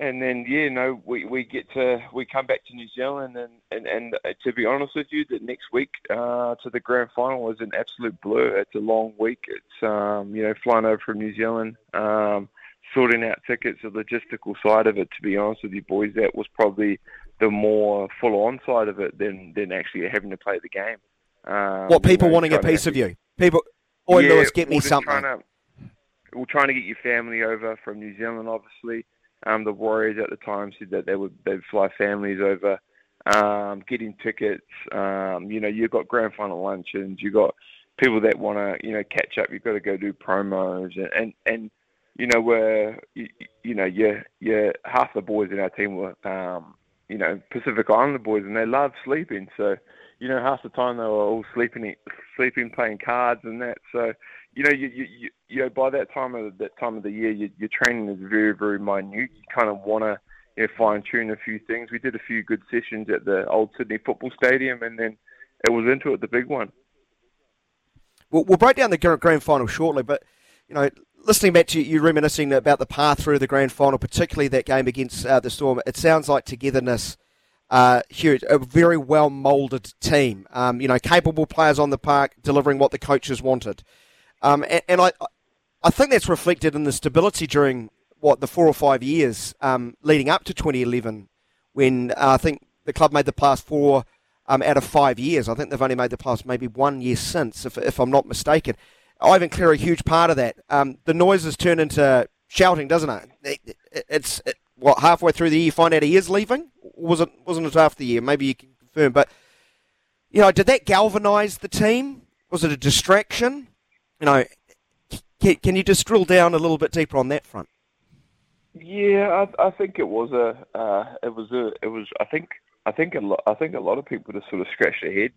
And then, yeah, no, we, we get to we come back to New Zealand, and and, and uh, to be honest with you, that next week uh, to the grand final is an absolute blur. It's a long week. It's um, you know flying over from New Zealand, um, sorting out tickets, the logistical side of it. To be honest with you, boys, that was probably the more full on side of it than than actually having to play the game. Um, what people you know, wanting a piece of you? People, Oi yeah, Lewis, get me something. To, we're trying to get your family over from New Zealand, obviously. Um, the Warriors at the time said that they would they'd fly families over, um, getting tickets. Um, you know, you've got grand final luncheons. You've got people that want to you know catch up. You've got to go do promos and and, and you know where you, you know you you half the boys in our team were um, you know, Pacific Islander boys, and they love sleeping. So, you know, half the time they were all sleeping, sleeping, playing cards and that. So, you know, you you, you know, by that time of that time of the year, you, your training is very very minute. You kind of want to you know, fine tune a few things. We did a few good sessions at the old Sydney Football Stadium, and then it was into it, the big one. We'll, we'll break down the grand final shortly, but you know, listening back to you reminiscing about the path through the grand final, particularly that game against uh, the Storm, it sounds like togetherness. Uh, huge, a very well moulded team. Um, you know, capable players on the park delivering what the coaches wanted, um, and, and, I, I think that's reflected in the stability during what the four or five years um, leading up to 2011, when uh, I think the club made the past four um, out of five years. I think they've only made the past maybe one year since, if, if I'm not mistaken. Ivan Cleary a huge part of that. Um, the noises turn into shouting, doesn't it? it, it it's it, what halfway through the year you find out he is leaving. Was it wasn't it after the year? Maybe you can confirm. But you know, did that galvanise the team? Was it a distraction? You know, can, can you just drill down a little bit deeper on that front? Yeah, I, I think it was a, uh, it was a, it was. I think, I think a lot. I think a lot of people just sort of scratched their head.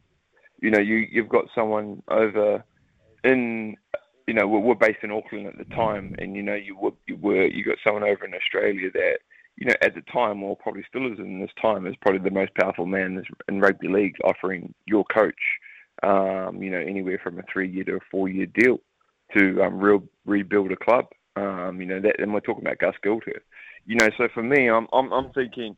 You know, you you've got someone over in you know, we're, we're based in Auckland at the time, and you know, you were you were you got someone over in Australia that you know at the time, or probably still is in this time, is probably the most powerful man in rugby league, offering your coach, um, you know, anywhere from a three-year to a four-year deal to um, real rebuild a club. Um, you know, that, and we're talking about Gus Gould. You know, so for me, I'm I'm, I'm thinking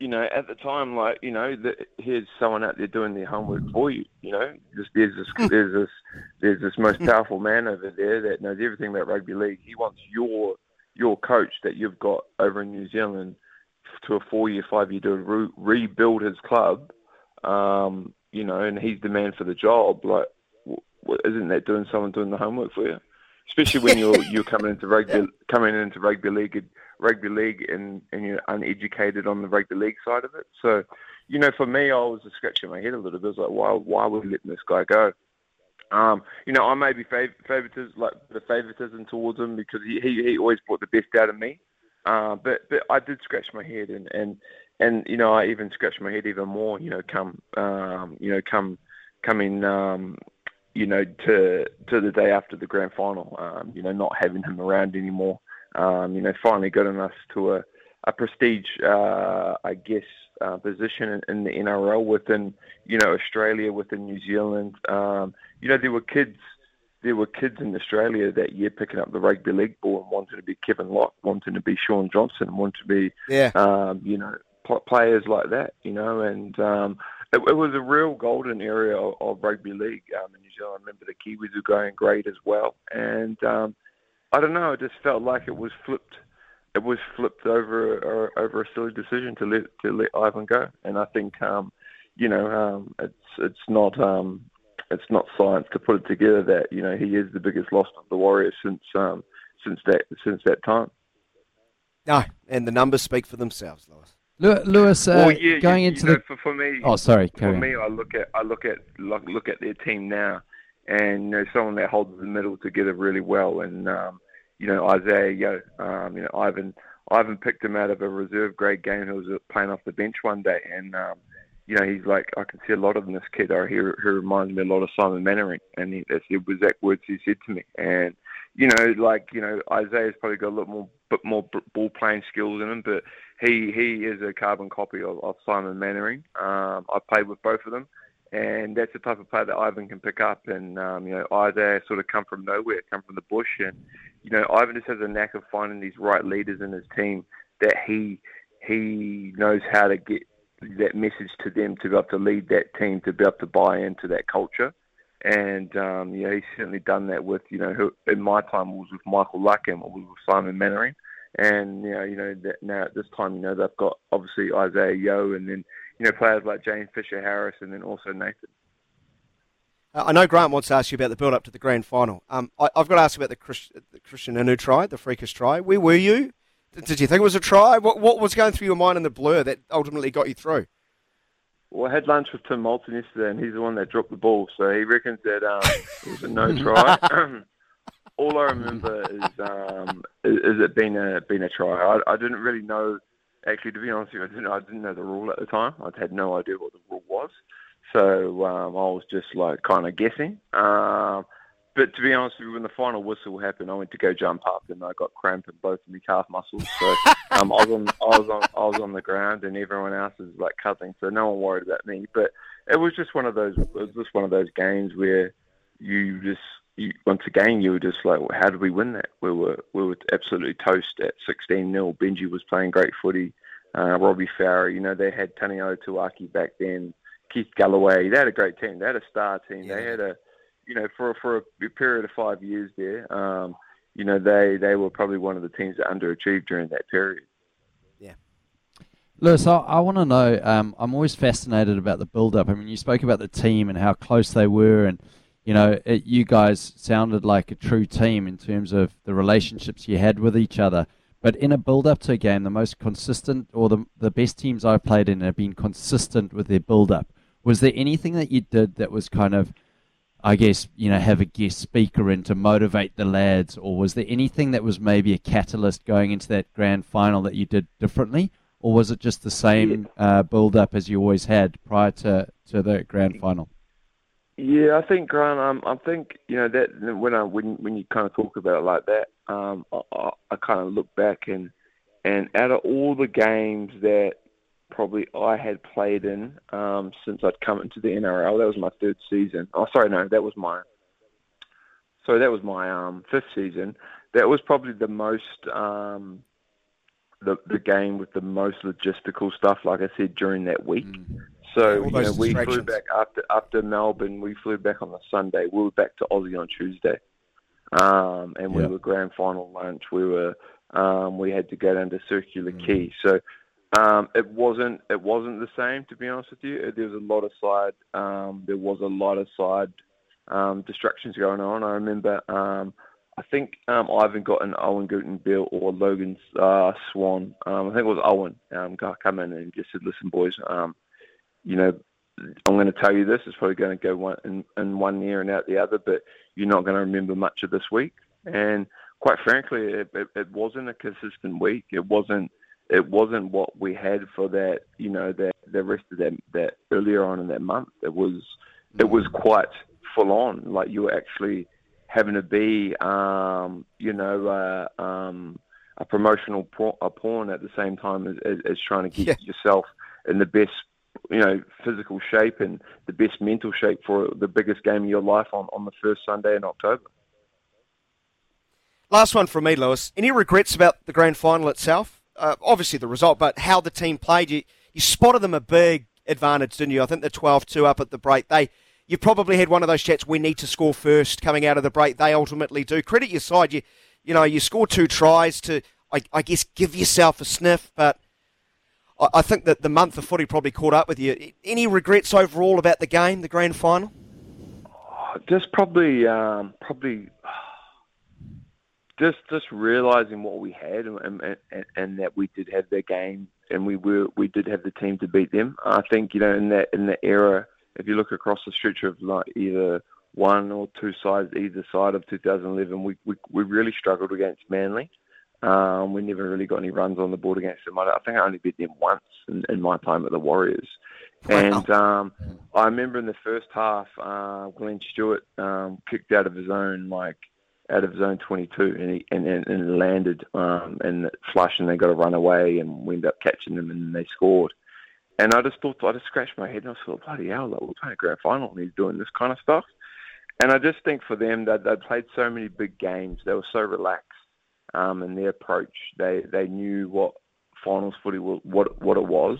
you know, at the time, like, you know, the, here's someone out there doing their homework for you. You know, there's, there's this, hmm. there's this, there's this most powerful man over there that knows everything about rugby league. He wants your, your coach that you've got over in New Zealand to a four-year, five-year to re- rebuild his club, um, you know, and he's the man for the job. Like, w- w- isn't that doing someone doing the homework for you? Especially when you're you're coming into rugby, coming into rugby league, rugby league, and and you're uneducated on the rugby league side of it. So, you know, for me, I was just scratching my head a little bit. I was like, why why would we letting this guy go? Um, you know, I may be fav- favoritism, like the favoritism towards him because he, he, he always brought the best out of me. Uh, but but I did scratch my head and, and and you know I even scratched my head even more. You know, come um, you know come coming um, you know to to the day after the grand final. Um, you know, not having him around anymore. Um, you know, finally getting us to a a prestige, uh, I guess, uh, position in, in the NRL within, you know, Australia, within New Zealand. Um, you know, there were kids, there were kids in Australia that year picking up the rugby league ball and wanting to be Kevin Locke, wanting to be Shaun Johnson, wanting to be, Yeah. um, you know, players like that. You know, and um, it, it was a real golden area of, of rugby league um, in New Zealand. I remember the Kiwis were going great as well, and um, I don't know, it just felt like it was flipped it was flipped over or, over a silly decision to let to let Ivan go, and I think um, you know um, it's it's not um, it's not science to put it together that you know he is the biggest loss of the Warriors since um, since that since that time. No, and the numbers speak for themselves, Lewis. Lew- Lewis, uh, well, yeah, going you, into you know, the. for, for me. Oh, sorry, For on. me, I look at I look at look, look at their team now, and you know someone that holds the middle together really well, and um, you know Isaiah Yeo, um, you know Ivan Ivan picked him out of a reserve grade game. He was playing off the bench one day, and um, you know he's like I can see a lot of in this kid. Or he, he reminds me a lot of Simon Mannering, and he, that's the exact words he said to me. And you know, like you know, Isaiah's probably got a lot more bit more ball playing skills in him, but he he is a carbon copy of, of Simon Mannering. Um, I played with both of them, and that's the type of player that Ivan can pick up. And um, you know, Isaiah sort of come from nowhere, come from the bush, and you know, Ivan just has a knack of finding these right leaders in his team that he he knows how to get that message to them to be able to lead that team, to be able to buy into that culture. And um, know, he's certainly done that with you know, who, in my time was with Michael Luckham or was with Simon Mannering. And you know, you know that now at this time, you know they've got obviously Isaiah Yeo, and then you know players like James Fisher Harris, and then also Nathan. Uh, I know Grant wants to ask you about the build up to the grand final. Um, I, I've got to ask you about the, Chris, the Krisnan Inu try, the freakish try. Where were you? Did, did you think it was a try? What, what was going through your mind in the blur that ultimately got you through? Well, I had lunch with Tim Moltzen yesterday, and he's the one that dropped the ball, so he reckons that um, it was a no try. All I remember is um, is, is it being a being a try. I, I didn't really know. Actually, to be honest with you, I didn't, I didn't know the rule at the time. I had no idea what the rule was, so um, I was just like kind of guessing. Um, but to be honest with you, when the final whistle happened, I went to go jump up and I got cramp in both of my calf muscles. So um, I was on, I was on, I was on the ground, and everyone else is like cussing. So no one worried about me. But it was just one of those, it was just one of those games where you just, you, once again, you were just like, well, how did we win that? We were, we were absolutely toast at 16 0 Benji was playing great footy. Uh, Robbie Farah, you know, they had Tanio Tuaki back then. Keith Galloway, they had a great team. They had a star team. They had a, you know, for for a period of five years there, um, you know, they they were probably one of the teams that underachieved during that period. Yeah, Lewis, I, I want to know. Um, I'm always fascinated about the build-up. I mean, you spoke about the team and how close they were, and you know, it, you guys sounded like a true team in terms of the relationships you had with each other. But in a build-up to a game, the most consistent or the the best teams I've played in have been consistent with their build-up. Was there anything that you did that was kind of I guess, you know, have a guest speaker in to motivate the lads, or was there anything that was maybe a catalyst going into that grand final that you did differently, or was it just the same uh, build up as you always had prior to, to the grand final? Yeah, I think Grant. Um, I think you know that when I when when you kind of talk about it like that, um, I, I, I kind of look back and and out of all the games that probably I had played in um, since I'd come into the NRL, that was my third season. Oh, sorry, no, that was my so that was my um, fifth season. That was probably the most um, the the game with the most logistical stuff. Like I said during that week. So All you know, we flew back after after Melbourne. We flew back on the Sunday. We were back to Aussie on Tuesday, um, and we were grand final lunch. We were um, we had to go down to Circular Quay. So um, it wasn't it wasn't the same to be honest with you. There was a lot of side um, there was a lot of side um, distractions going on. I remember um, I think um, Ivan got an Owen Gutenbill or Logan uh, Swann. Um, I think it was Owen um, come in and just said, "Listen, boys, you know, I'm going to tell you this. It's probably going to go one in, in one ear and out the other, but you're not going to remember much of this week." And quite frankly, it, it, it wasn't a consistent week. It wasn't. It wasn't what we had for that. You know, that the rest of that that earlier on in that month. It was. It was quite full on. Like you were actually having to be, um, you know, uh, um, a promotional por- a pawn at the same time as, as, as trying to keep yeah. yourself in the best, you know, physical shape and the best mental shape for the biggest game of your life on, on the first Sunday in October. Last one from me, Lewis. Any regrets about the grand final itself? Uh, obviously the result, but how the team played. You you spotted them a big advantage, didn't you? I think the 12-2 up at the break. They you probably had one of those chats. We need to score first coming out of the break. They ultimately do. Credit your side. You, you know, you score two tries to, I, I guess, give yourself a sniff. But I, I, think that the month of footy probably caught up with you. Any regrets overall about the game, the grand final? Just probably, um, probably, just just realizing what we had and, and, and that we did have their game and we were we did have the team to beat them. I think you know in that in the era if you look across the stretch of like either one or two sides either side of 2011, we we, we really struggled against Manly. Um, we never really got any runs on the board against them. I, I think I only beat them once in, in my time at the Warriors. And um, I remember in the first half, uh, Glenn Stewart um, kicked out of his own like out of zone 22, and he and, and, and landed um, and flush, and they got to run away, and we ended up catching them, and they scored. And I just thought, I just scratched my head and I thought, bloody hell, like, we're playing a grand final and he's doing this kind of stuff. And I just think for them that they played so many big games, they were so relaxed um, in their approach. They they knew what finals footy was, what what it was,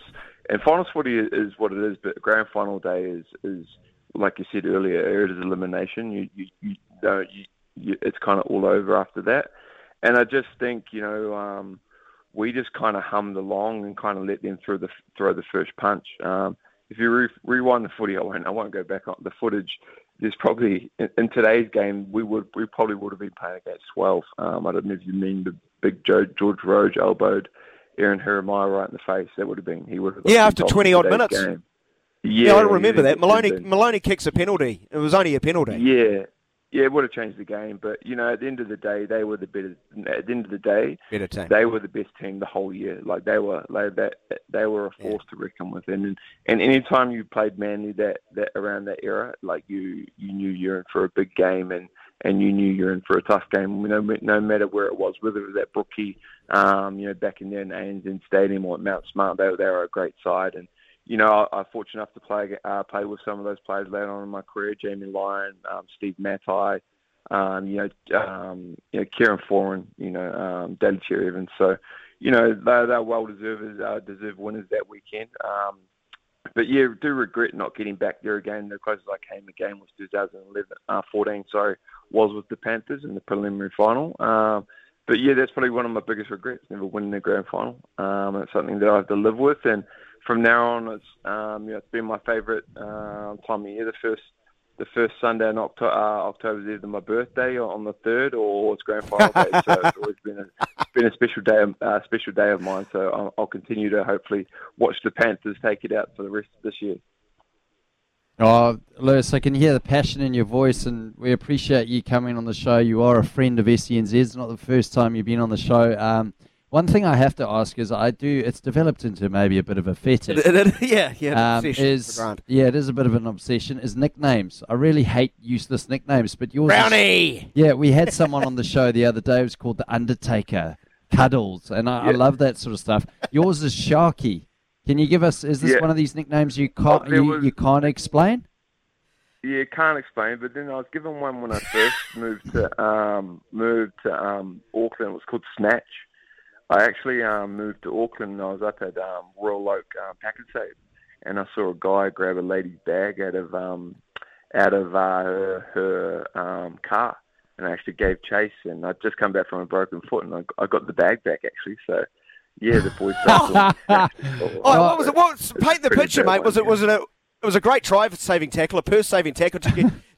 and finals footy is what it is. But grand final day is is like you said earlier, it is elimination. You you you, know, you it's kind of all over after that. And I just think you know. Um, we just kind of hummed along and kind of let them throw the throw the first punch. Um, if you re- rewind the footy, I won't I won't go back on the footage. There's probably in, in today's game we would we probably would have been playing against 12. Um, I don't know if you mean the big Joe, George Rose elbowed Aaron Jeremiah right in the face. That would have been he would have. Yeah, after 20 odd minutes. Game. Yeah, yeah, I remember that. Maloney Maloney kicks a penalty. It was only a penalty. Yeah, yeah, it would have changed the game. But you know, at the end of the day, they were the better. At the end of the day, better team. They were the best team the whole year. Like they were, like that. They were a force yeah. to reckon with. And and anytime you played Manly that that around that era, like you you knew you're in for a big game and. And you knew you're in for a tough game, you know, no matter where it was, whether it was at Brookie, um, you know, back in there in ANZ Stadium or at Mount Smart, they, they were a great side. And you know, I, am fortunate enough to play uh, play with some of those players later on in my career. Jamie Lyon, um, Steve Matai, um, you know, um, you know, Kieran Foran, you know, um, Daly Cherry Evans. So, you know, they're, they're well deserved uh, deserved winners that weekend. Um, but yeah, do regret not getting back there again. The closest I came again was 2011, uh, 14. Sorry, was with the Panthers in the preliminary final. Um, but yeah, that's probably one of my biggest regrets, never winning the grand final. Um, it's something that I have to live with, and from now on, it's um, you know, it's been my favourite uh, time of year. The first the first Sunday in October, uh, October is either my birthday or on the third, or it's grand final day. so it's always been a been a special day, of, uh, special day of mine. So I'll, I'll, continue to hopefully watch the Panthers take it out for the rest of this year. Oh, Lewis, I can hear the passion in your voice, and we appreciate you coming on the show. You are a friend of SENZ. It's not the first time you've been on the show. Um, one thing I have to ask is I do. It's developed into maybe a bit of a fetish. yeah, yeah. Um, is yeah, it is a bit of an obsession. Is nicknames. I really hate useless nicknames, but yours. Brownie. Is, yeah, we had someone on the show the other day. It was called the Undertaker. Cuddles, and I, yeah. I love that sort of stuff. Yours is Sharky. Can you give us? Is this yeah. one of these nicknames you can't you, was, you can't explain? Yeah, can't explain. But then I was given one when I first moved to um, moved to um, Auckland. It was called Snatch I actually um, moved to Auckland and I was up at um, Royal Oak um, Pak'nSave and I saw a guy grab a lady's bag out of um, out of uh, her, her um, car and I actually gave chase. And I'd just come back from a broken foot, and I, I got the bag back actually. So yeah, the boys. oh, what was it? What paint the picture, mate. Was it was it a it was a great try for saving tackle, a purse saving tackle.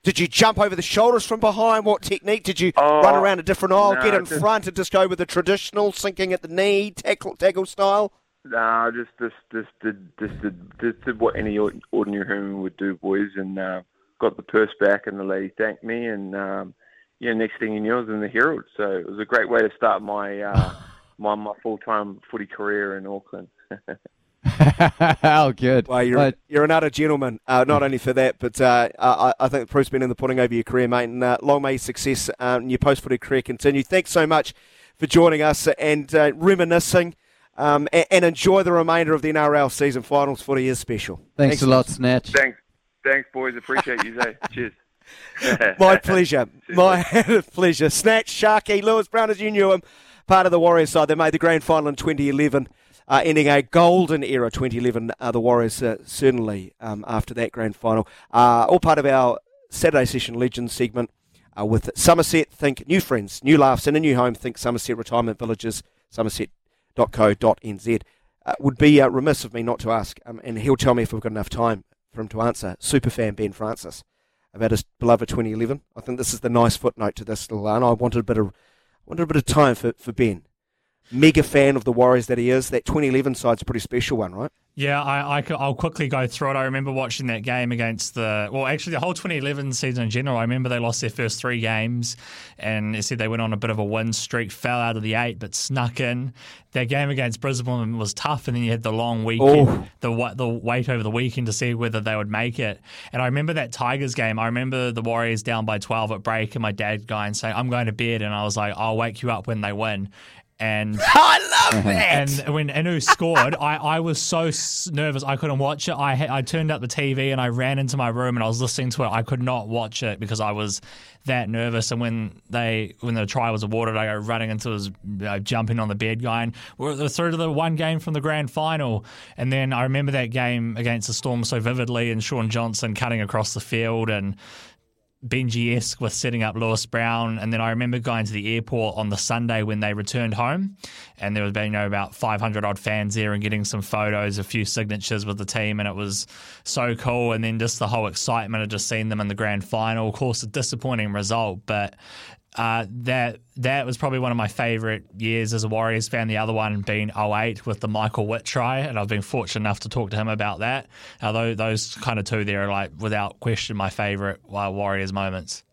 Did you, jump over the shoulders from behind? What technique? Did you Oh, run around a different aisle, no, get in just- front, and just go with the traditional sinking at the knee tackle tackle style? Nah, just just just did just did, just did what any ordinary human would do, boys, and uh, got the purse back, and the lady thanked me, and um, yeah, next thing you knew, I was in the Herald. So it was a great way to start my uh, my my full time footy career in Auckland. oh, good. Well, you're But- you're an utter gentleman. Uh, not only for that, but uh, I, I think the proof's been in the pudding over your career, mate. And uh, long may your success um, in your post footy career continue. Thanks so much for joining us and uh, reminiscing. Um, and, and enjoy the remainder of the NRL season finals. Footy is special. Thanks a lot, Snatch. Thanks, thanks, boys. Appreciate you, Zay. Cheers. My pleasure. My pleasure. Snatch, Sharky, Lewis Brown, as you knew him, part of the Warriors side. that made the grand final in 2011, uh, ending a golden era 2011. Uh, the Warriors, uh, certainly, um, after that grand final. Uh, all part of our Saturday Session Legends segment uh, with Summerset. Think new friends, new laughs, and a new home. Think Summerset Retirement Villages, summerset.co.nz. Uh, would be remiss of me not to ask, um, and he'll tell me if we've got enough time for him to answer. Superfan Ben Francis about his beloved 2011. I think this is the nice footnote to this little and I wanted a bit of wanted a bit of time for, for Ben. Mega fan of the Warriors that he is. That 2011 side's a pretty special one, right? Yeah, I, I, will quickly go through it. I remember watching that game against the, well, actually, the whole 2011 season in general. I remember they lost their first three games and it said they went on a bit of a win streak, fell out of the eight, but snuck in. Their game against Brisbane was tough, and then you had the long weekend, Oh. the, the wait over the weekend to see whether they would make it. And I remember that Tigers game. I remember the Warriors down by 12 at break, and my dad going saying, I'm going to bed. And I was like, I'll wake you up when they win. And I love uh-huh. that. and when Inu scored, I, I was so nervous I couldn't watch it. I I turned up the TV and I ran into my room and I was listening to it. I could not watch it because I was that nervous. And when they when the try was awarded, I go running into his you know, jumping on the bed, going, "We're through to the one game from the grand final." And then I remember that game against the Storm so vividly, and Shaun Johnson cutting across the field and. Benji esque with setting up Lewis Brown. And then I remember going to the airport on the Sunday when they returned home. And there was you know, about 500 odd fans there and getting some photos, a few signatures with the team. And it was so cool. And then just the whole excitement of just seeing them in the grand final. Of course, a disappointing result, but. Uh, that that was probably one of my favourite years as a Warriors fan. The other one being 08 with the Michael Witt try, and I've been fortunate enough to talk to him about that. Although those kind of two there are like without question my favourite uh, Warriors moments.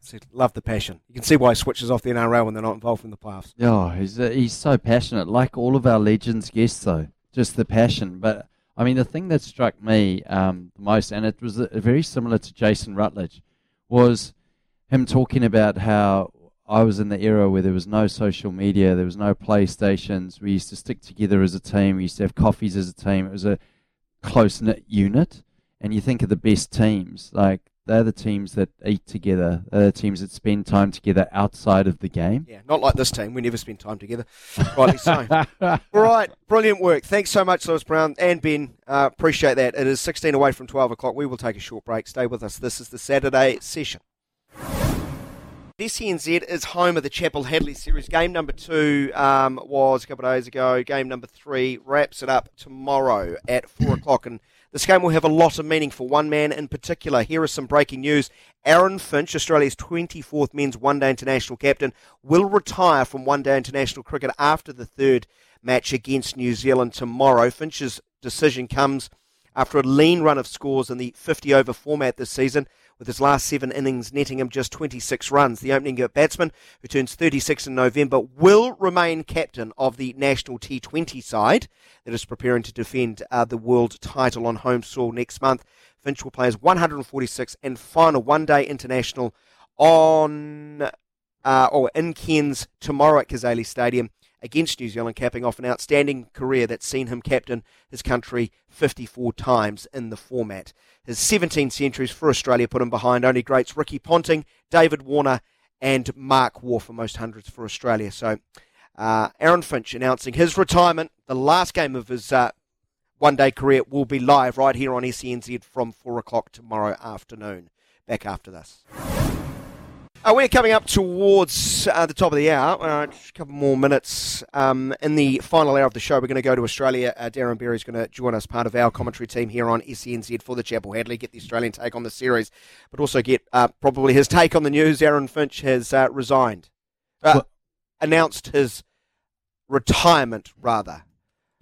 See, Love the passion. You can see why he switches off the NRL when they're not involved in the playoffs. Oh, he's uh, he's so passionate, like all of our legends guests, though. Just the passion. But I mean, the thing that struck me um, the most, and it was uh, very similar to Jason Rutledge, was him talking about how I was in the era where there was no social media, there was no PlayStations. We used to stick together as a team. We used to have coffees as a team. It was a close knit unit. And you think of the best teams, like they're the teams that eat together. They're the teams that spend time together outside of the game. Yeah, not like this team. We never spend time together. Rightly so. All right, brilliant work. Thanks so much, Lewis Brown and Ben. Uh, appreciate that. It is 16 away from 12 o'clock. We will take a short break. Stay with us. This is the Saturday session. SENZ is home of the Chappell-Hadlee series. Game number two um, was a couple of days ago. Game number three wraps it up tomorrow at four o'clock. And this game will have a lot of meaning for one man in particular. Here is some breaking news. Aaron Finch, Australia's 24th men's one day international captain, will retire from one day international cricket after the third match against New Zealand tomorrow. Finch's decision comes after a lean run of scores in the 50 over format this season, with his last seven innings netting him just 26 runs. The opening batsman, who turns 36 in November, will remain captain of the national T20 side that is preparing to defend uh, the world title on home soil next month. Finch will play his 146th and final one day international on uh, or in Cairns tomorrow at Cazaly's Stadium against New Zealand, capping off an outstanding career that's seen him captain his country 54 times in the format. His 17 centuries for Australia put him behind only greats Ricky Ponting, David Warner, and Mark Waugh for most hundreds for Australia. So, uh, Aaron Finch announcing his retirement. The last game of his uh, one day career will be live right here on SENZ from 4 o'clock tomorrow afternoon. Back after this. Uh, we're coming up towards uh, the top of the hour. Uh, just a couple more minutes. Um, in the final hour of the show, we're going to go to Australia. Uh, Darren Berry is going to join us, part of our commentary team here on SENZ for the Chappell-Hadlee, get the Australian take on the series, but also get uh, probably his take on the news. Aaron Finch has uh, resigned, uh, announced his retirement, rather.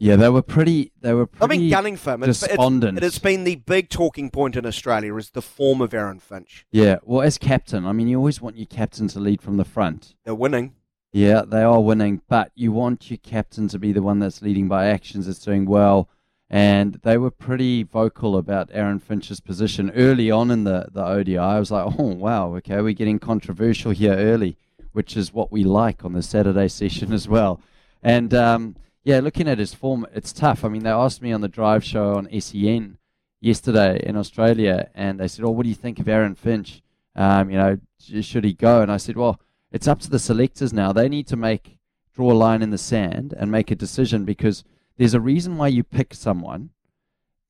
Yeah, they were pretty. They were pretty been gunning for him. It's, it's, it has been the big talking point in Australia is the form of Aaron Finch. Yeah, well, as captain, I mean, you always want your captain to lead from the front. They're winning. Yeah, they are winning, but you want your captain to be the one that's leading by actions, that's doing well. And they were pretty vocal about Aaron Finch's position early on in the, the ODI. I was like, oh, wow, okay, we're getting controversial here early, which is what we like on the Saturday session as well. And um, yeah, looking at his form, it's tough. I mean, they asked me on the drive show on SEN yesterday in Australia, and they said, "Oh, what do you think of Aaron Finch? Um, you know, should he go?" And I said, "Well, it's up to the selectors now. They need to make draw a line in the sand and make a decision because there's a reason why you pick someone,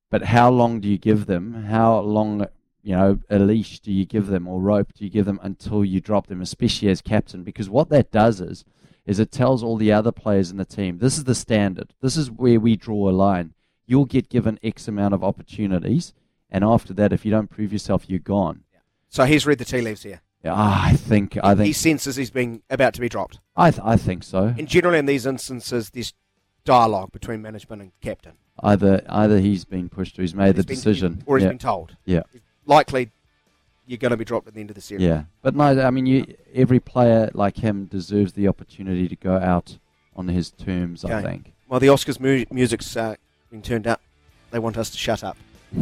but how long do you give them? How long?" You know, a leash do you give them or rope do you give them until you drop them, especially as captain? Because what that does is is it tells all the other players in the team this is the standard. This is where we draw a line. You'll get given X amount of opportunities, and after that, if you don't prove yourself, you're gone. So he's read the tea leaves here. Yeah, I think I think he senses he's being about to be dropped. I th- I think so. And generally, in these instances, there's dialogue between management and captain. Either either he's been pushed or he's made He's the been- decision, or he's yeah. been told. Yeah, Likely, you're going to be dropped at the end of the series. yeah. But no, I mean, you every player like him deserves the opportunity to go out on his terms. I think. Well, the Oscars mu- music's uh, been turned up. They want us to shut up.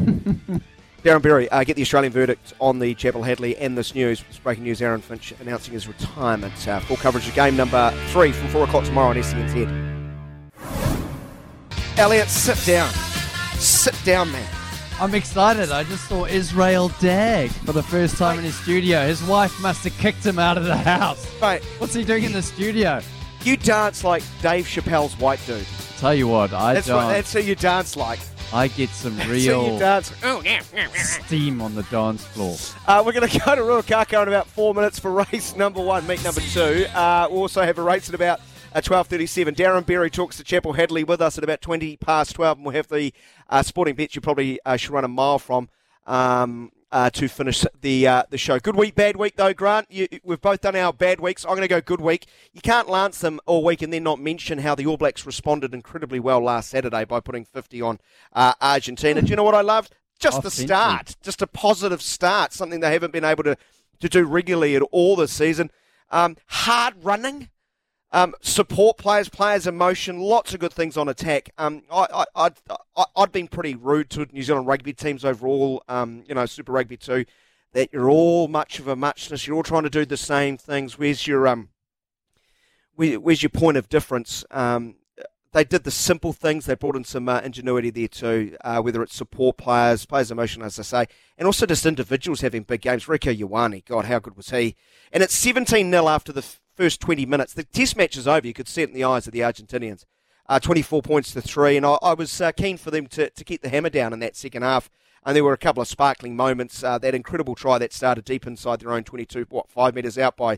Darren Berry, uh, get the Australian verdict on the Chappell-Hadlee and this news. It's breaking news Aaron Finch announcing his retirement. Uh, full coverage of game number three from 4 o'clock tomorrow on SENZ. Elliot, sit down. Sit down, man. I'm excited. I just saw Israel Dagg for the first time in his studio. His wife must have kicked him out of the house. Right. what's he doing in the studio? You dance like Dave Chappelle's white dude. Tell you what, I That's, don't. what, that's who you dance like. I get some That's who you real dance. Oh, yeah, yeah, yeah. steam on the dance floor. Uh, we're going to go to Ruakaka in about four minutes for race number one, meet number two. Uh, we'll also have a race at about uh, 12.37. Darren Berry talks to Chappell-Hadlee with us at about 20 past 12, and we'll have the uh, sporting bets you probably uh, should run a mile from um, uh, to finish the uh, the show. Good week, bad week, though, Grant. You, we've both done our bad weeks. I'm going to go good week. You can't lance them all week and then not mention how the All Blacks responded incredibly well last Saturday by putting 50 on uh, Argentina. Do you know what I loved? Just the start, just a positive start, something they haven't been able to, to do regularly at all this season. Um, hard running, um, support players, players in motion, lots of good things on attack. Um, I, I, I, I'd been pretty rude to New Zealand rugby teams overall, um, you know, Super Rugby too, that you're all much of a muchness. You're all trying to do the same things. Where's your um, where, where's your point of difference? Um, they did the simple things. They brought in some uh, ingenuity there too, uh, whether it's support players, players in motion, as I say, and also just individuals having big games. Rieko Ioane, God, how good was he? And it's 17 0 after the first 20 minutes. The test match is over. You could see it in the eyes of the Argentinians. Uh, 24 points to three, and I, I was uh, keen for them to, to keep the hammer down in that second half. And there were a couple of sparkling moments. Uh, that incredible try that started deep inside their own 22, what, five metres out by,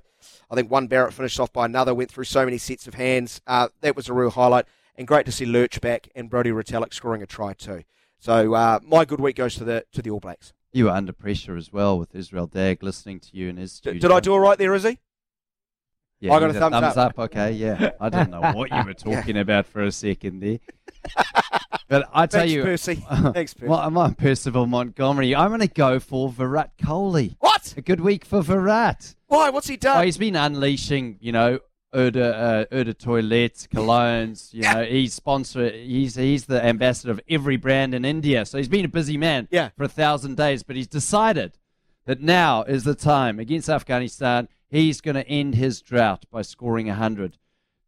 I think one Barrett finished off by another, went through so many sets of hands. Uh, that was a real highlight. And great to see Lurch back and Brodie Retallick scoring a try too. So uh, my good week goes to the to the All Blacks. You were under pressure as well with Israel Dagg listening to you in his studio. Did I do all right there, Izzy? Yeah, I got a did. thumbs up. Okay, yeah. I didn't know what you were Yeah. talking about for a second there. But I tell Thanks, you, Percy. Thanks, Percy. Well, I'm on Percival Montgomery. I'm going to go for Virat Kohli. What? A good week for Virat. Why? What's he done? Oh, he's been unleashing, you know, eau de, uh, eau de toilettes, colognes. You know, he's sponsor. He's he's the ambassador of every brand in India. So he's been a busy man Yeah. for a thousand days. But he's decided that now is the time against Afghanistan. He's going to end his drought by scoring hundred.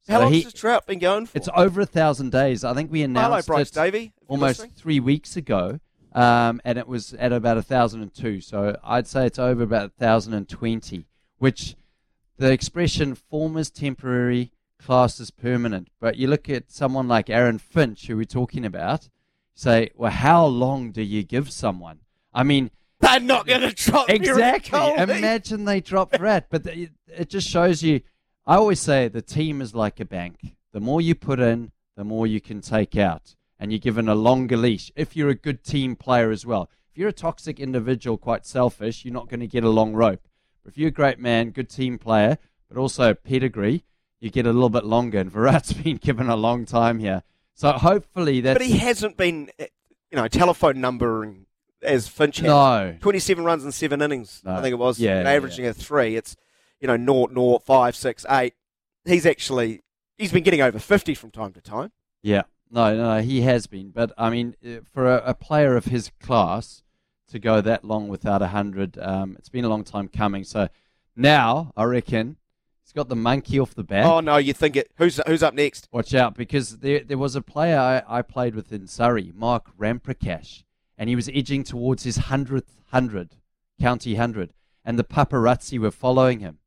How long has this drought been going for? It's over a thousand days. I think we announced Bryce it Davey, almost listening. three weeks ago, um, and it was at about thousand and two. So I'd say it's over about thousand and twenty, which the expression "form is temporary, class is permanent." But you look at someone like Aaron Finch, who we're talking about, say, well, how long do you give someone? I mean, They're not going to drop Exactly. Imagine they drop Virat, but it, it just shows you. I always say the team is like a bank. The more you put in, the more you can take out, and you're given a longer leash. If you're a good team player as well, if you're a toxic individual, quite selfish, you're not going to get a long rope. But if you're a great man, good team player, but also pedigree, you get a little bit longer. And Virat's been given a long time here, so hopefully that. But he hasn't been, eh, you know, telephone numbering as Finch has. No. 27 runs in seven innings, I think it was. Yeah, and averaging a three. It's, you know, naught, naught, five, six, eight. He's actually, he's been getting over 50 from time to time. Yeah, no, no, he has been. But I mean, uh, for a, a player of his class to go that long without a hundred, um, it's been a long time coming. So now I reckon he's got the monkey off the back. Oh, no, you think it. Who's, who's up next? Watch out, because there there was a player I, I played with in Surrey, Mark Ramprakash, and he was edging towards his hundredth hundred, county hundred, and the paparazzi were following him,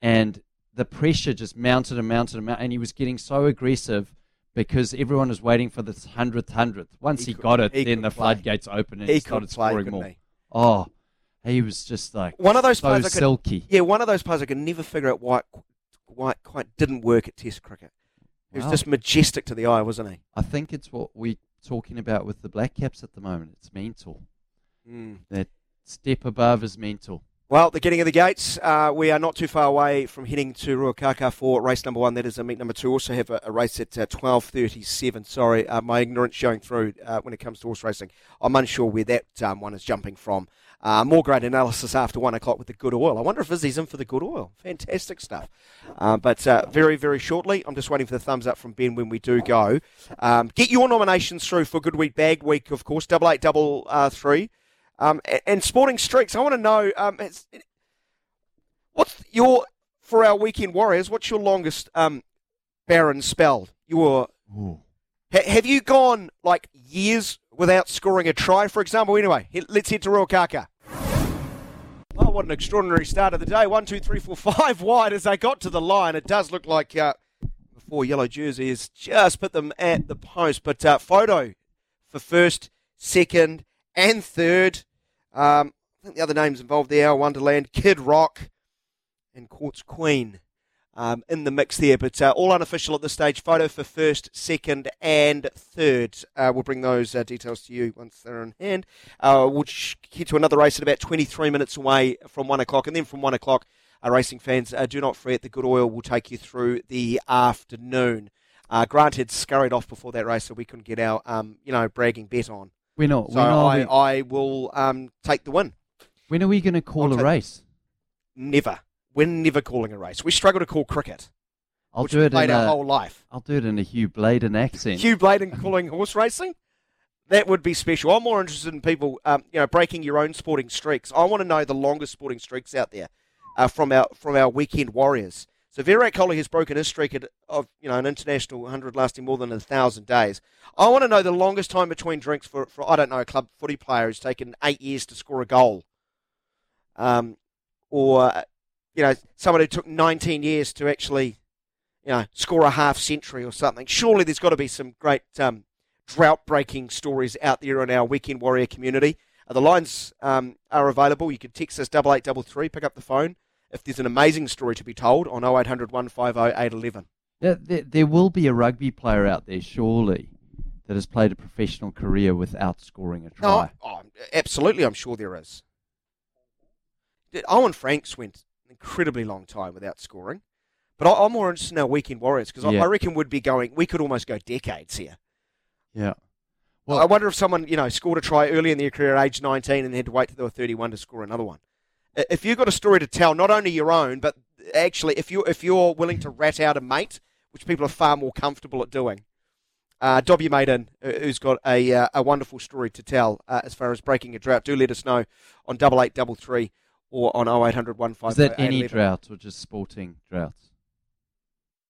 and the pressure just mounted and mounted and mounted, and he was getting so aggressive because everyone was waiting for this hundredth hundredth. Once he, He got it, he then the play. floodgates opened and He he, started play, scoring more. he? Oh, he was just like One of those so players I could, silky. Yeah, one of those players I could never figure out why, why quite didn't work at Test cricket. He was Wow. just majestic to the eye, wasn't he? I think it's what we're talking about with the Black Caps at the moment. It's mental. Mm. That step above is mental. Well, the getting of the gates. Uh, we are not too far away from heading to Ruakaka for race number one. That is a meet number two. Also have a, a race at uh, twelve thirty-seven. Sorry, uh, my ignorance showing through uh, when it comes to horse racing. I'm unsure where that um, one is jumping from. Uh, more great analysis after one o'clock with the good oil. I wonder if Izzy's in for the good oil. Fantastic stuff. Uh, but uh, very, very shortly, I'm just waiting for the thumbs up from Ben when we do go. Um, get your nominations through for Good Week Bag Week, of course. Double eight, double uh, three. Um, and sporting streaks. I want to know um, it's, what's your for our weekend warriors. What's your longest um, barren spell? Your ha, have you gone like years without scoring a try? For example, anyway, let's head to Ruakaka. Oh, what an extraordinary start of the day. One, two, three, four, five wide as they got to the line. It does look like uh, four yellow jerseys just put them at the post. But uh, photo for first, second, and third. Um, I think the other names involved there Wonderland, Kid Rock, and Courts Queen um, in the mix there. But uh, all unofficial at this stage. Photo for first, second, and third. Uh, we'll bring those uh, details to you once they're in hand. Uh, we'll head to another race at about 23 minutes away from 1 o'clock. And then from 1 o'clock, uh, racing fans, uh, do not fret. The good oil will take you through the afternoon. Uh, Grant had scurried off before that race, so we couldn't get our, um, you know, bragging bet on. We're not. So I, we- I will um, take the win. when are we going to call I'll a race? Never. We're never calling a race. We struggle to call cricket, I'll which do we've it played in our a, whole life. I'll do it in a Hugh Bladen accent. Hugh Bladen calling horse racing? That would be special. I'm more interested in people, um, you know, breaking your own sporting streaks. I want to know the longest sporting streaks out there uh, from our from our weekend warriors. So Virat Kohli has broken his streak of you know an international 100 lasting more than a thousand days. I want to know the longest time between drinks for, for I don't know a club footy player who's taken eight years to score a goal, um, or you know someone who took 19 years to actually you know score a half century or something. Surely there's got to be some great um, drought breaking stories out there in our weekend warrior community. Uh, the lines um, are available. You can text us double eight double three. Pick up the phone if there's an amazing story to be told on 0800 150 811. There, there, there will be a rugby player out there, surely, that has played a professional career without scoring a No, try. oh, absolutely, I'm sure there is. Owen Franks went incredibly long time without scoring, but I, I'm more interested in our weekend warriors because I, Yeah. I reckon we'd be going. We could almost go decades here. Yeah. Well, I wonder if someone you know scored a try early in their career, at age 19, and had to wait till they were 31 to score another one. If you've got a story to tell, not only your own, but actually, if you if you're willing to rat out a mate, which people are far more comfortable at doing, uh, dob your mate in, uh, who's got a uh, a wonderful story to tell uh, as far as breaking a drought. Do let us know on double eight double three or on 0800 Is that any drought or just sporting droughts?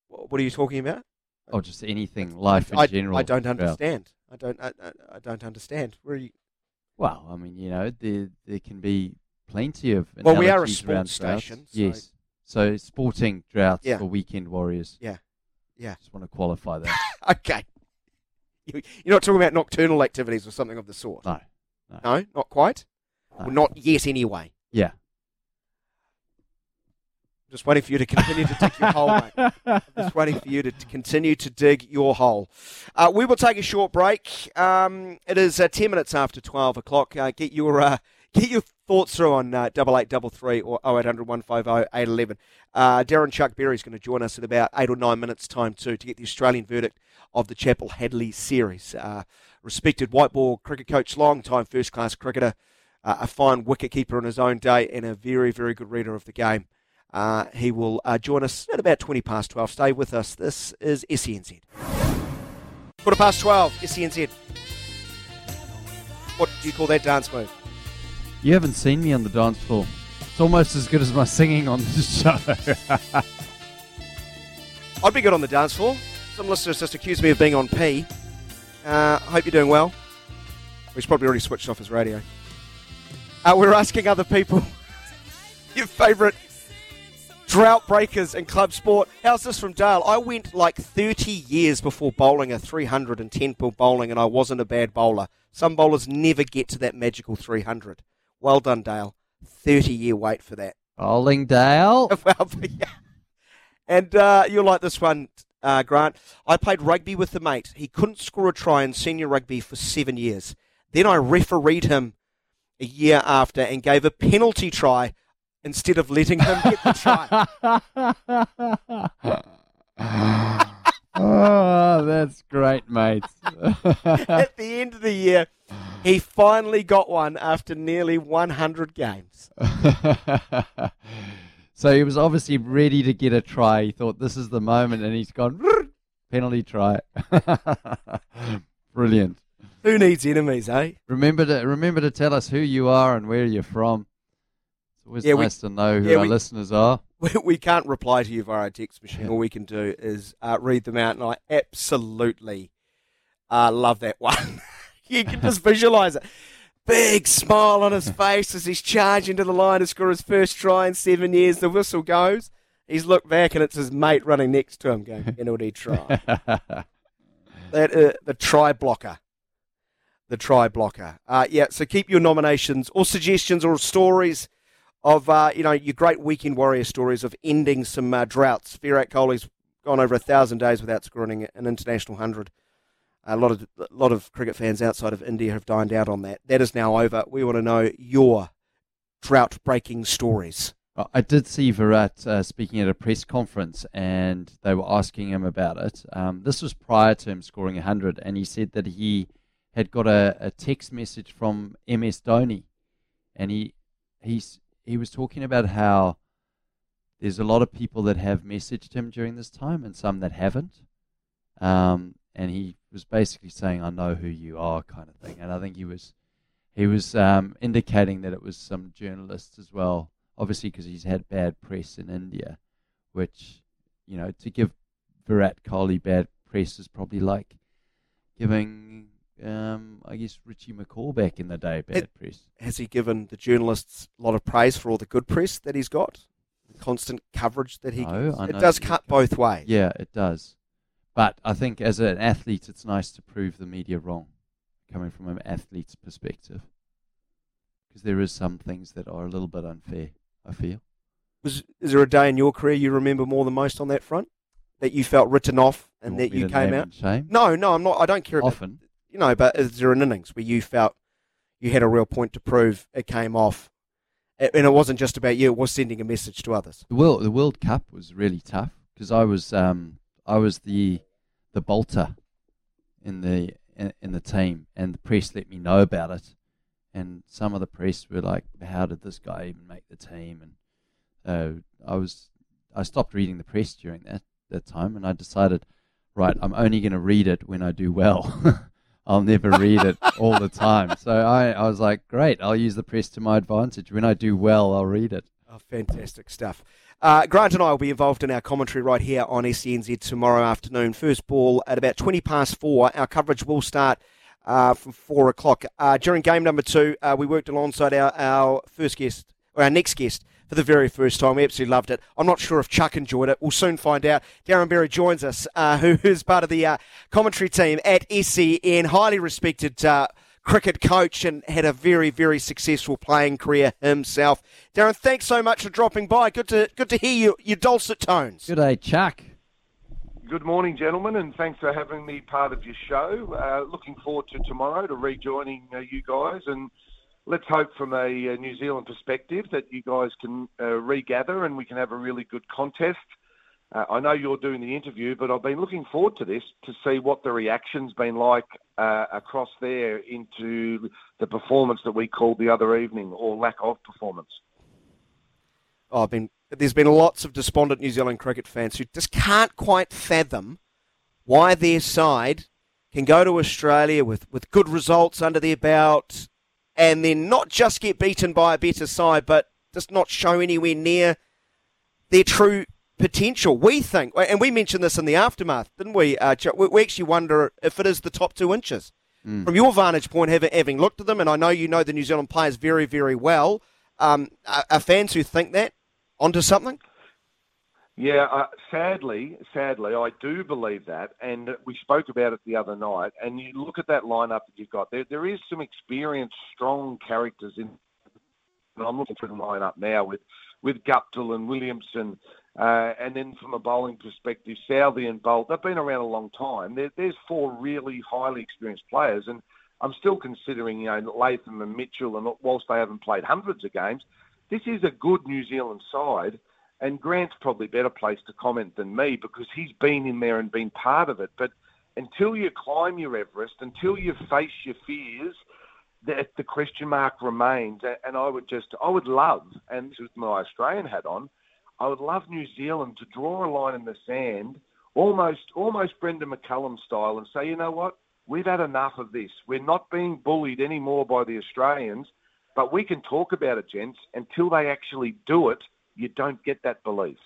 What are you talking about? Oh, just anything, life in I, general? I don't drought? understand. I don't. I, I, I don't understand. Where are you? Well, I mean, you know, there there can be plenty of. Well, we are a sports station, so- Yes. So sporting droughts Yeah. for weekend warriors. Yeah. Yeah. Just want to qualify that. Okay. You- You're not talking about nocturnal activities or something of the sort. No. No, not quite. Well, not yet, anyway. Yeah. Just waiting for you to continue to dig your hole, mate. I'm just waiting for you to, continue to dig your hole. Uh, we will take a short break. Um, it is uh, 10 minutes after 12 o'clock. Uh, get your uh, get your thoughts through on uh, 8833 or 0800 150 811. Uh, Darren Chuck Berry is going to join us in about eight or nine minutes' time, too, to get the Australian verdict of the Chappell-Hadlee series. Respected white ball cricket coach, long time first class cricketer, a fine wicket keeper in his own day, and a very, very good reader of the game. Uh, he will uh, join us at about 20 past 12. Stay with us. This is SENZ. Quarter past 12, SENZ. What do you call that dance move? You haven't seen me on the dance floor. It's almost as good as my singing on this show. I'd be good on the dance floor. Some listeners just accused me of being on P. Uh, hope you're doing well. He's probably already switched off his radio. Uh, we're asking other people your favourite drought breakers in club sport. How's this from Dale? I went like 30 years before bowling a 310 pull bowling, and I wasn't a bad bowler. Some bowlers never get to that magical 300. Well done, Dale. 30 year wait for that. Bowling Dale. well, yeah. And uh, you'll like this one, uh, Grant. I played rugby with a mate. He couldn't score a try in senior rugby for seven years. Then I refereed him a year after and gave a penalty try instead of letting him get the try. oh, that's great, mate. At the end of the year, he finally got one after nearly 100 games. so he was obviously ready to get a try. He thought this is the moment, and he's gone penalty try. Brilliant. Who needs enemies, eh? Remember to remember to tell us who you are and where you're from. It's always Yeah, we- nice to know who yeah, our we- listeners are. We, we can't reply to you via a text machine. All we can do is uh, read them out, and I absolutely uh, love that one. you can just visualize it. Big smile on his face as he's charging to the line to score his first try in seven years. The whistle goes. He's looked back, and it's his mate running next to him going, penalty try. that uh, the try blocker. The try blocker. Uh, yeah, so keep your nominations or suggestions or stories of uh, you know your great weekend warrior stories of ending some uh, droughts. Virat Kohli's gone over a thousand days without scoring an international hundred. A lot of a lot of cricket fans outside of India have dined out on that. That is now over. We want to know your drought breaking stories. Uh, I did see Virat uh, speaking at a press conference, and they were asking him about it. Um, this was prior to him scoring 100, and he said that he had got a, a text message from MS Dhoni, and he he's he was talking about how there's a lot of people that have messaged him during this time, and some that haven't. Um, and he was basically saying, "I know who you are," kind of thing. And I think he was he was um, indicating that it was some journalists as well obviously because he's had bad press in India, which, you know, to give Virat Kohli bad press is probably like giving, um, I guess, Richie McCaw back in the day bad It- press. Has he given the journalists a lot of praise for all the good press that he's got? The constant coverage that he No, gives? It does cut both ways. Yeah, it does. But I think as an athlete, it's nice to prove the media wrong, coming from an athlete's perspective. Because there is some things that are a little bit unfair, I feel. Was, is there a day in your career you remember more than most on that front? That you felt written off and You that you came out? shame? No, no, I'm not. I don't care about Often. You know, but is there an innings where you felt you had a real point to prove it came off? And it wasn't just about you, it was sending a message to others. The World the World Cup was really tough because I was um I was the the bolter in the in, in the team, and the press let me know about it, and some of the press were like, "How did this guy even make the team?" And uh, I was I stopped reading the press during that that time, and I decided, right, I'm only going to read it when I do well. I'll never read it all the time. So I, I was like, great, I'll use the press to my advantage. When I do well, I'll read it. Oh, fantastic stuff. Uh, Grant and I will be involved in our commentary right here on SENZ tomorrow afternoon. First ball at about 20 past four. Our coverage will start uh, from four o'clock. Uh, during game number two, uh, we worked alongside our, our first guest, or our next guest, for the very first time. We absolutely loved it. I'm not sure if Chuck enjoyed it. We'll soon find out. Darren Berry joins us, uh, who is part of the uh, commentary team at SEN, highly respected uh, cricket coach and had a very, very successful playing career himself. Darren, thanks so much for dropping by. Good to good to hear you, your dulcet tones. Good day, Chuck. Good morning, gentlemen, and thanks for having me part of your show. Uh, looking forward to tomorrow to rejoining uh, you guys, and let's hope from a, uh, New Zealand perspective that you guys can uh, regather and we can have a really good contest. Uh, I know you're doing the interview, but I've been looking forward to this to see what the reaction's been like uh, across there into the performance that we called the other evening, or lack of performance. Oh, I've been there's been lots of despondent New Zealand cricket fans who just can't quite fathom why their side can go to Australia with, with good results under their belt and then not just get beaten by a better side, but just not show anywhere near their true potential. We think, and we mentioned this in the aftermath, didn't we? Uh, we actually wonder if it is the top two inches. Mm. From your vantage point, having, having looked at them, and I know you know the New Zealand players very, very well, um, are fans who think that onto something? Yeah, uh, sadly, sadly, I do believe that, and we spoke about it the other night. And you look at that lineup that you've got. There, there is some experienced, strong characters in. And I'm looking through the lineup now with with Guptill and Williamson, uh, and then from a bowling perspective, Southey and Boult. They've been around a long time. There, there's four really highly experienced players, and I'm still considering, you know, Latham and Mitchell, and whilst they haven't played hundreds of games, this is a good New Zealand side, and Grant's probably better placed to comment than me because he's been in there and been part of it. But until you climb your Everest, until you face your fears, that the question mark remains. And I would just, I would love, and this is my Australian hat on, I would love New Zealand to draw a line in the sand, almost, almost Brendon McCullum style, and say, you know what, we've had enough of this. We're not being bullied anymore by the Australians. But we can talk about it, gents. Until they actually do it, you don't get that belief.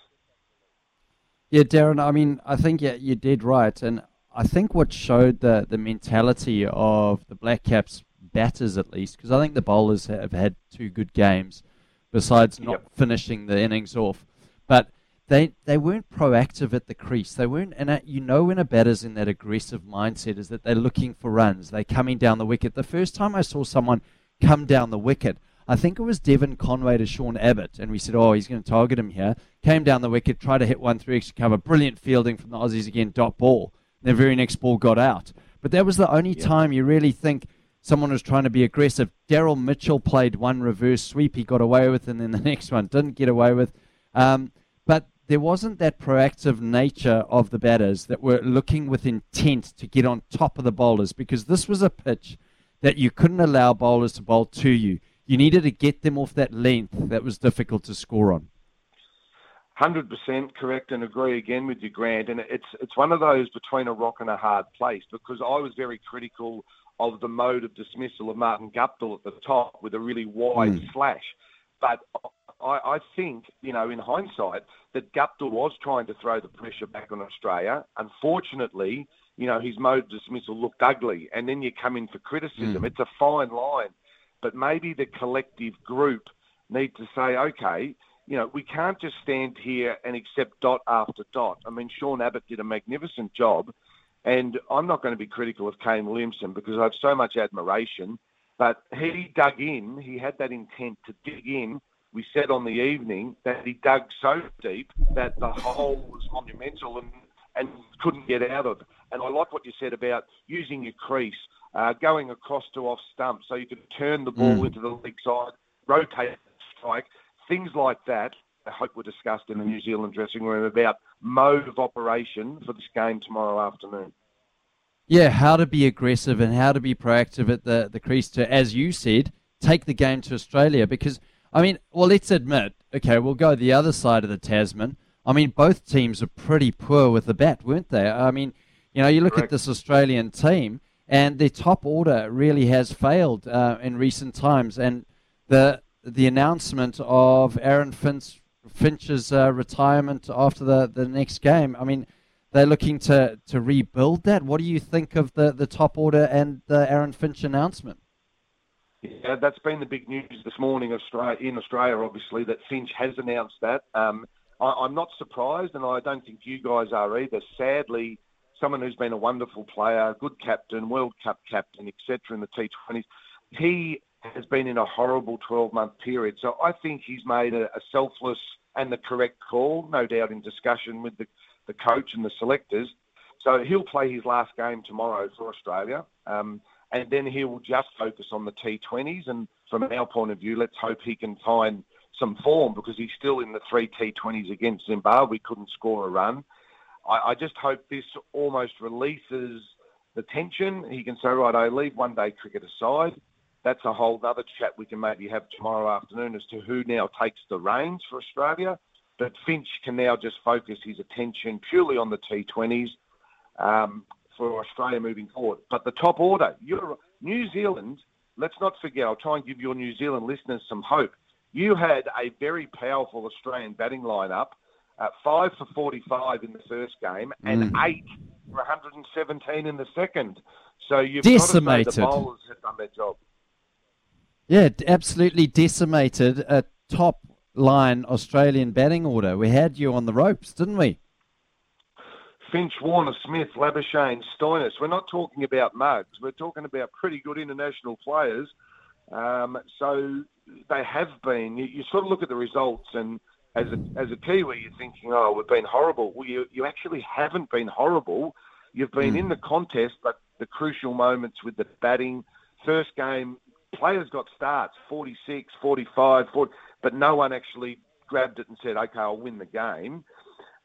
Yeah, Darren, I mean, I think yeah, you did right. And I think what showed the, the mentality of the Black Caps batters, at least, because I think the bowlers have had two good games besides not yep. finishing the innings off. But they they weren't proactive at the crease. They weren't, and uh, you know when a batter's in that aggressive mindset is that they're looking for runs. They're coming down the wicket. The first time I saw someone come down the wicket. I think it was Devon Conway to Sean Abbott, and we said, oh, he's going to target him here. Came down the wicket, tried to hit one through extra cover. Brilliant fielding from the Aussies again, dot ball. The very next ball got out. But that was the only yeah. time you really think someone was trying to be aggressive. Daryl Mitchell played one reverse sweep he got away with, and then the next one didn't get away with. Um, but there wasn't that proactive nature of the batters that were looking with intent to get on top of the bowlers because this was a pitch that you couldn't allow bowlers to bowl to you. You needed to get them off that length that was difficult to score on. Hundred percent correct, and agree again with you, Grant. And it's it's one of those between a rock and a hard place because I was very critical of the mode of dismissal of Martin Guptill at the top with a really wide mm. slash. But I, I think, you know, in hindsight, that Guptill was trying to throw the pressure back on Australia. Unfortunately, you know, his mode of dismissal looked ugly, and then you come in for criticism. Mm. It's a fine line, but maybe the collective group need to say, okay, you know, we can't just stand here and accept dot after dot. I mean, Sean Abbott did a magnificent job, and I'm not going to be critical of Kane Williamson because I have so much admiration, but he dug in. He had that intent to dig in. We said on the evening that he dug so deep that the hole was monumental and, and couldn't get out of. And I like what you said about using your crease, uh, going across to off stump so you can turn the ball mm. into the leg side, rotate strike, things like that. I hope were discussed in the New Zealand dressing room about mode of operation for this game tomorrow afternoon. Yeah, how to be aggressive and how to be proactive at the, the crease to, as you said, take the game to Australia. Because, I mean, well, let's admit, okay, we'll go the other side of the Tasman. I mean, both teams are pretty poor with the bat, weren't they? I mean, you know, you look Correct. at this Australian team, and the top order really has failed uh, in recent times. And the the announcement of Aaron Finch, Finch's uh, retirement after the, the next game, I mean, they're looking to, to rebuild that. What do you think of the, the top order and the Aaron Finch announcement? Yeah, that's been the big news this morning Australia, in Australia, obviously, that Finch has announced that. Um, I, I'm not surprised, and I don't think you guys are either. Sadly, someone who's been a wonderful player, good captain, World Cup captain, etc. in the T20s. He has been in a horrible 12-month period, so I think he's made a, a selfless and the correct call, no doubt in discussion with the, the coach and the selectors. So he'll play his last game tomorrow for Australia, um, and then he will just focus on the T20s. And from our point of view, let's hope he can find some form because he's still in the three T20s against Zimbabwe, We couldn't score a run. I, I just hope this almost releases the tension. He can say, right, I leave one day cricket aside. That's a whole other chat we can maybe have tomorrow afternoon as to who now takes the reins for Australia. But Finch can now just focus his attention purely on the T20s um, for Australia moving forward. But the top order, New Zealand, let's not forget, I'll try and give your New Zealand listeners some hope. You had a very powerful Australian batting lineup, uh, five for 45 in the first game and Mm. eight for 117 in the second. So you've Decimated. got to say the bowlers have done their job. Yeah, absolutely decimated a top line Australian batting order. We had you on the ropes, didn't we? Finch, Warner, Smith, Labuschagne, Stoinis. We're not talking about mugs. We're talking about pretty good international players. Um, so they have been. You, you sort of look at the results, and as a, as a Kiwi, you're thinking, oh, we've been horrible. Well, you, you actually haven't been horrible. You've been in the contest, but the crucial moments with the batting. First game, players got starts 46, 45, 40, but no one actually grabbed it and said, okay, I'll win the game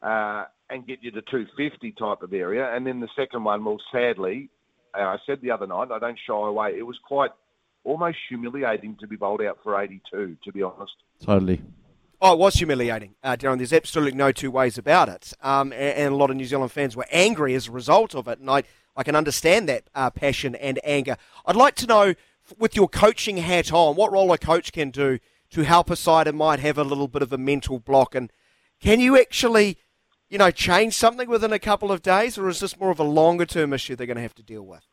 uh, and get you to 250 type of area. And then the second one, well, sadly, uh, I said the other night, I don't shy away, it was quite almost humiliating to be bowled out for 82, to be honest. Totally. Oh, it was humiliating, uh, Darren. There's absolutely no two ways about it. Um, and, and a lot of New Zealand fans were angry as a result of it. And I, I can understand that uh, passion and anger. I'd like to know, with your coaching hat on, what role a coach can do to help a side that might have a little bit of a mental block. And can you actually, you know, change something within a couple of days? Or is this more of a longer term issue they're going to have to deal with?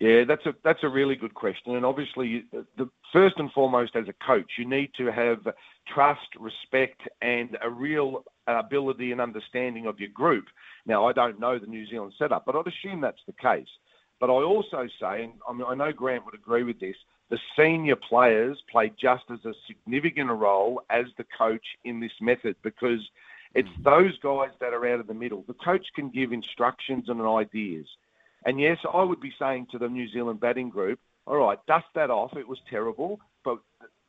Yeah, that's a that's a really good question, and obviously, the first and foremost, as a coach, you need to have trust, respect, and a real ability and understanding of your group. Now, I don't know the New Zealand setup, but I'd assume that's the case. But I also say, and I, mean, I know Grant would agree with this, the senior players play just as a significant a role as the coach in this method because it's hmm. those guys that are out of the middle. The coach can give instructions and ideas. And yes, I would be saying to the New Zealand batting group, all right, dust that off. It was terrible, but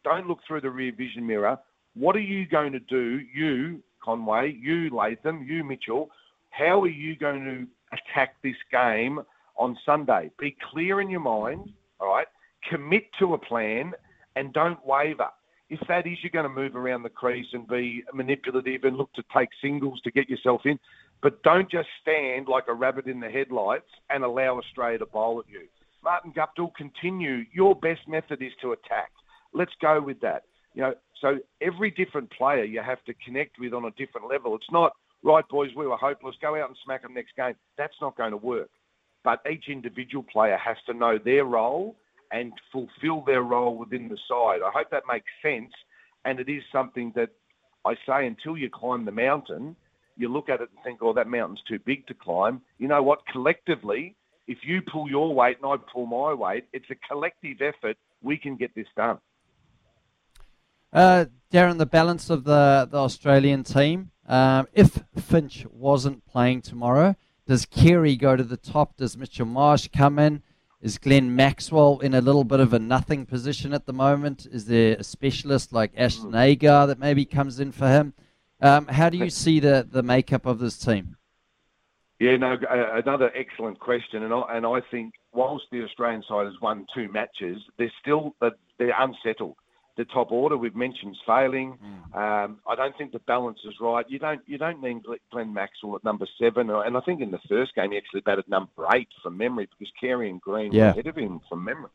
don't look through the rear vision mirror. What are you going to do, you, Conway, you, Latham, you, Mitchell? How are you going to attack this game on Sunday? Be clear in your mind, all right? Commit to a plan and don't waver. If that is you're going to move around the crease and be manipulative and look to take singles to get yourself in, but don't just stand like a rabbit in the headlights and allow Australia to bowl at you. Martin Guptill, continue. Your best method is to attack. Let's go with that. You know, so every different player you have to connect with on a different level. It's not right, boys. We were hopeless. Go out and smack them next game. That's not going to work. But each individual player has to know their role and fulfil their role within the side. I hope that makes sense. And it is something that I say until you climb the mountain, you look at it and think, oh, that mountain's too big to climb. You know what? Collectively, if you pull your weight and I pull my weight, it's a collective effort. We can get this done. Uh, Darren, the balance of the, the Australian team. Um, if Finch wasn't playing tomorrow, does Carey go to the top? Does Mitchell Marsh come in? Is Glenn Maxwell in a little bit of a nothing position at the moment? Is there a specialist like Ashton Agar that maybe comes in for him? Um, how do you see the, the makeup of this team? Yeah, no, another excellent question, and I, and I think whilst the Australian side has won two matches, they're still they're unsettled. The top order we've mentioned is failing. Um, I don't think the balance is right. You don't you don't need Glenn Maxwell at number seven, or, and I think in the first game he actually batted number eight from memory because Carey and Green Yeah. were ahead of him from memory.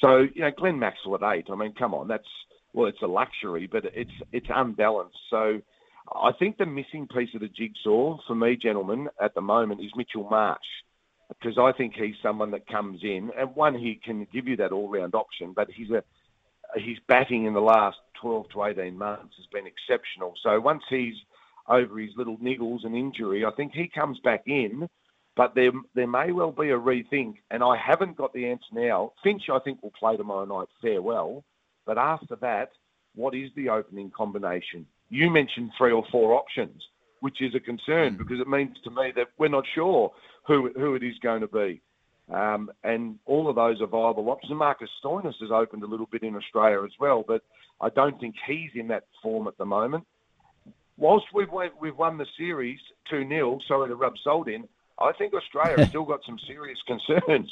So you know Glenn Maxwell at eight. I mean, come on, that's well, it's a luxury, but it's it's unbalanced. So I think the missing piece of the jigsaw for me, gentlemen, at the moment is Mitchell Marsh. Because I think he's someone that comes in, and one, he can give you that all-round option, but he's a his batting in the last 12 to 18 months has been exceptional. So once he's over his little niggles and injury, I think he comes back in. But there, there may well be a rethink, and I haven't got the answer now. Finch, I think, will play tomorrow night farewell. But after that, what is the opening combination? You mentioned three or four options, which is a concern because it means to me that we're not sure who, who it is going to be. Um, and all of those are viable options. Marcus Stoinis has opened a little bit in Australia as well, but I don't think he's in that form at the moment. Whilst we've won, we've won the series 2 0, sorry to rub salt in, I think Australia has still got some serious concerns.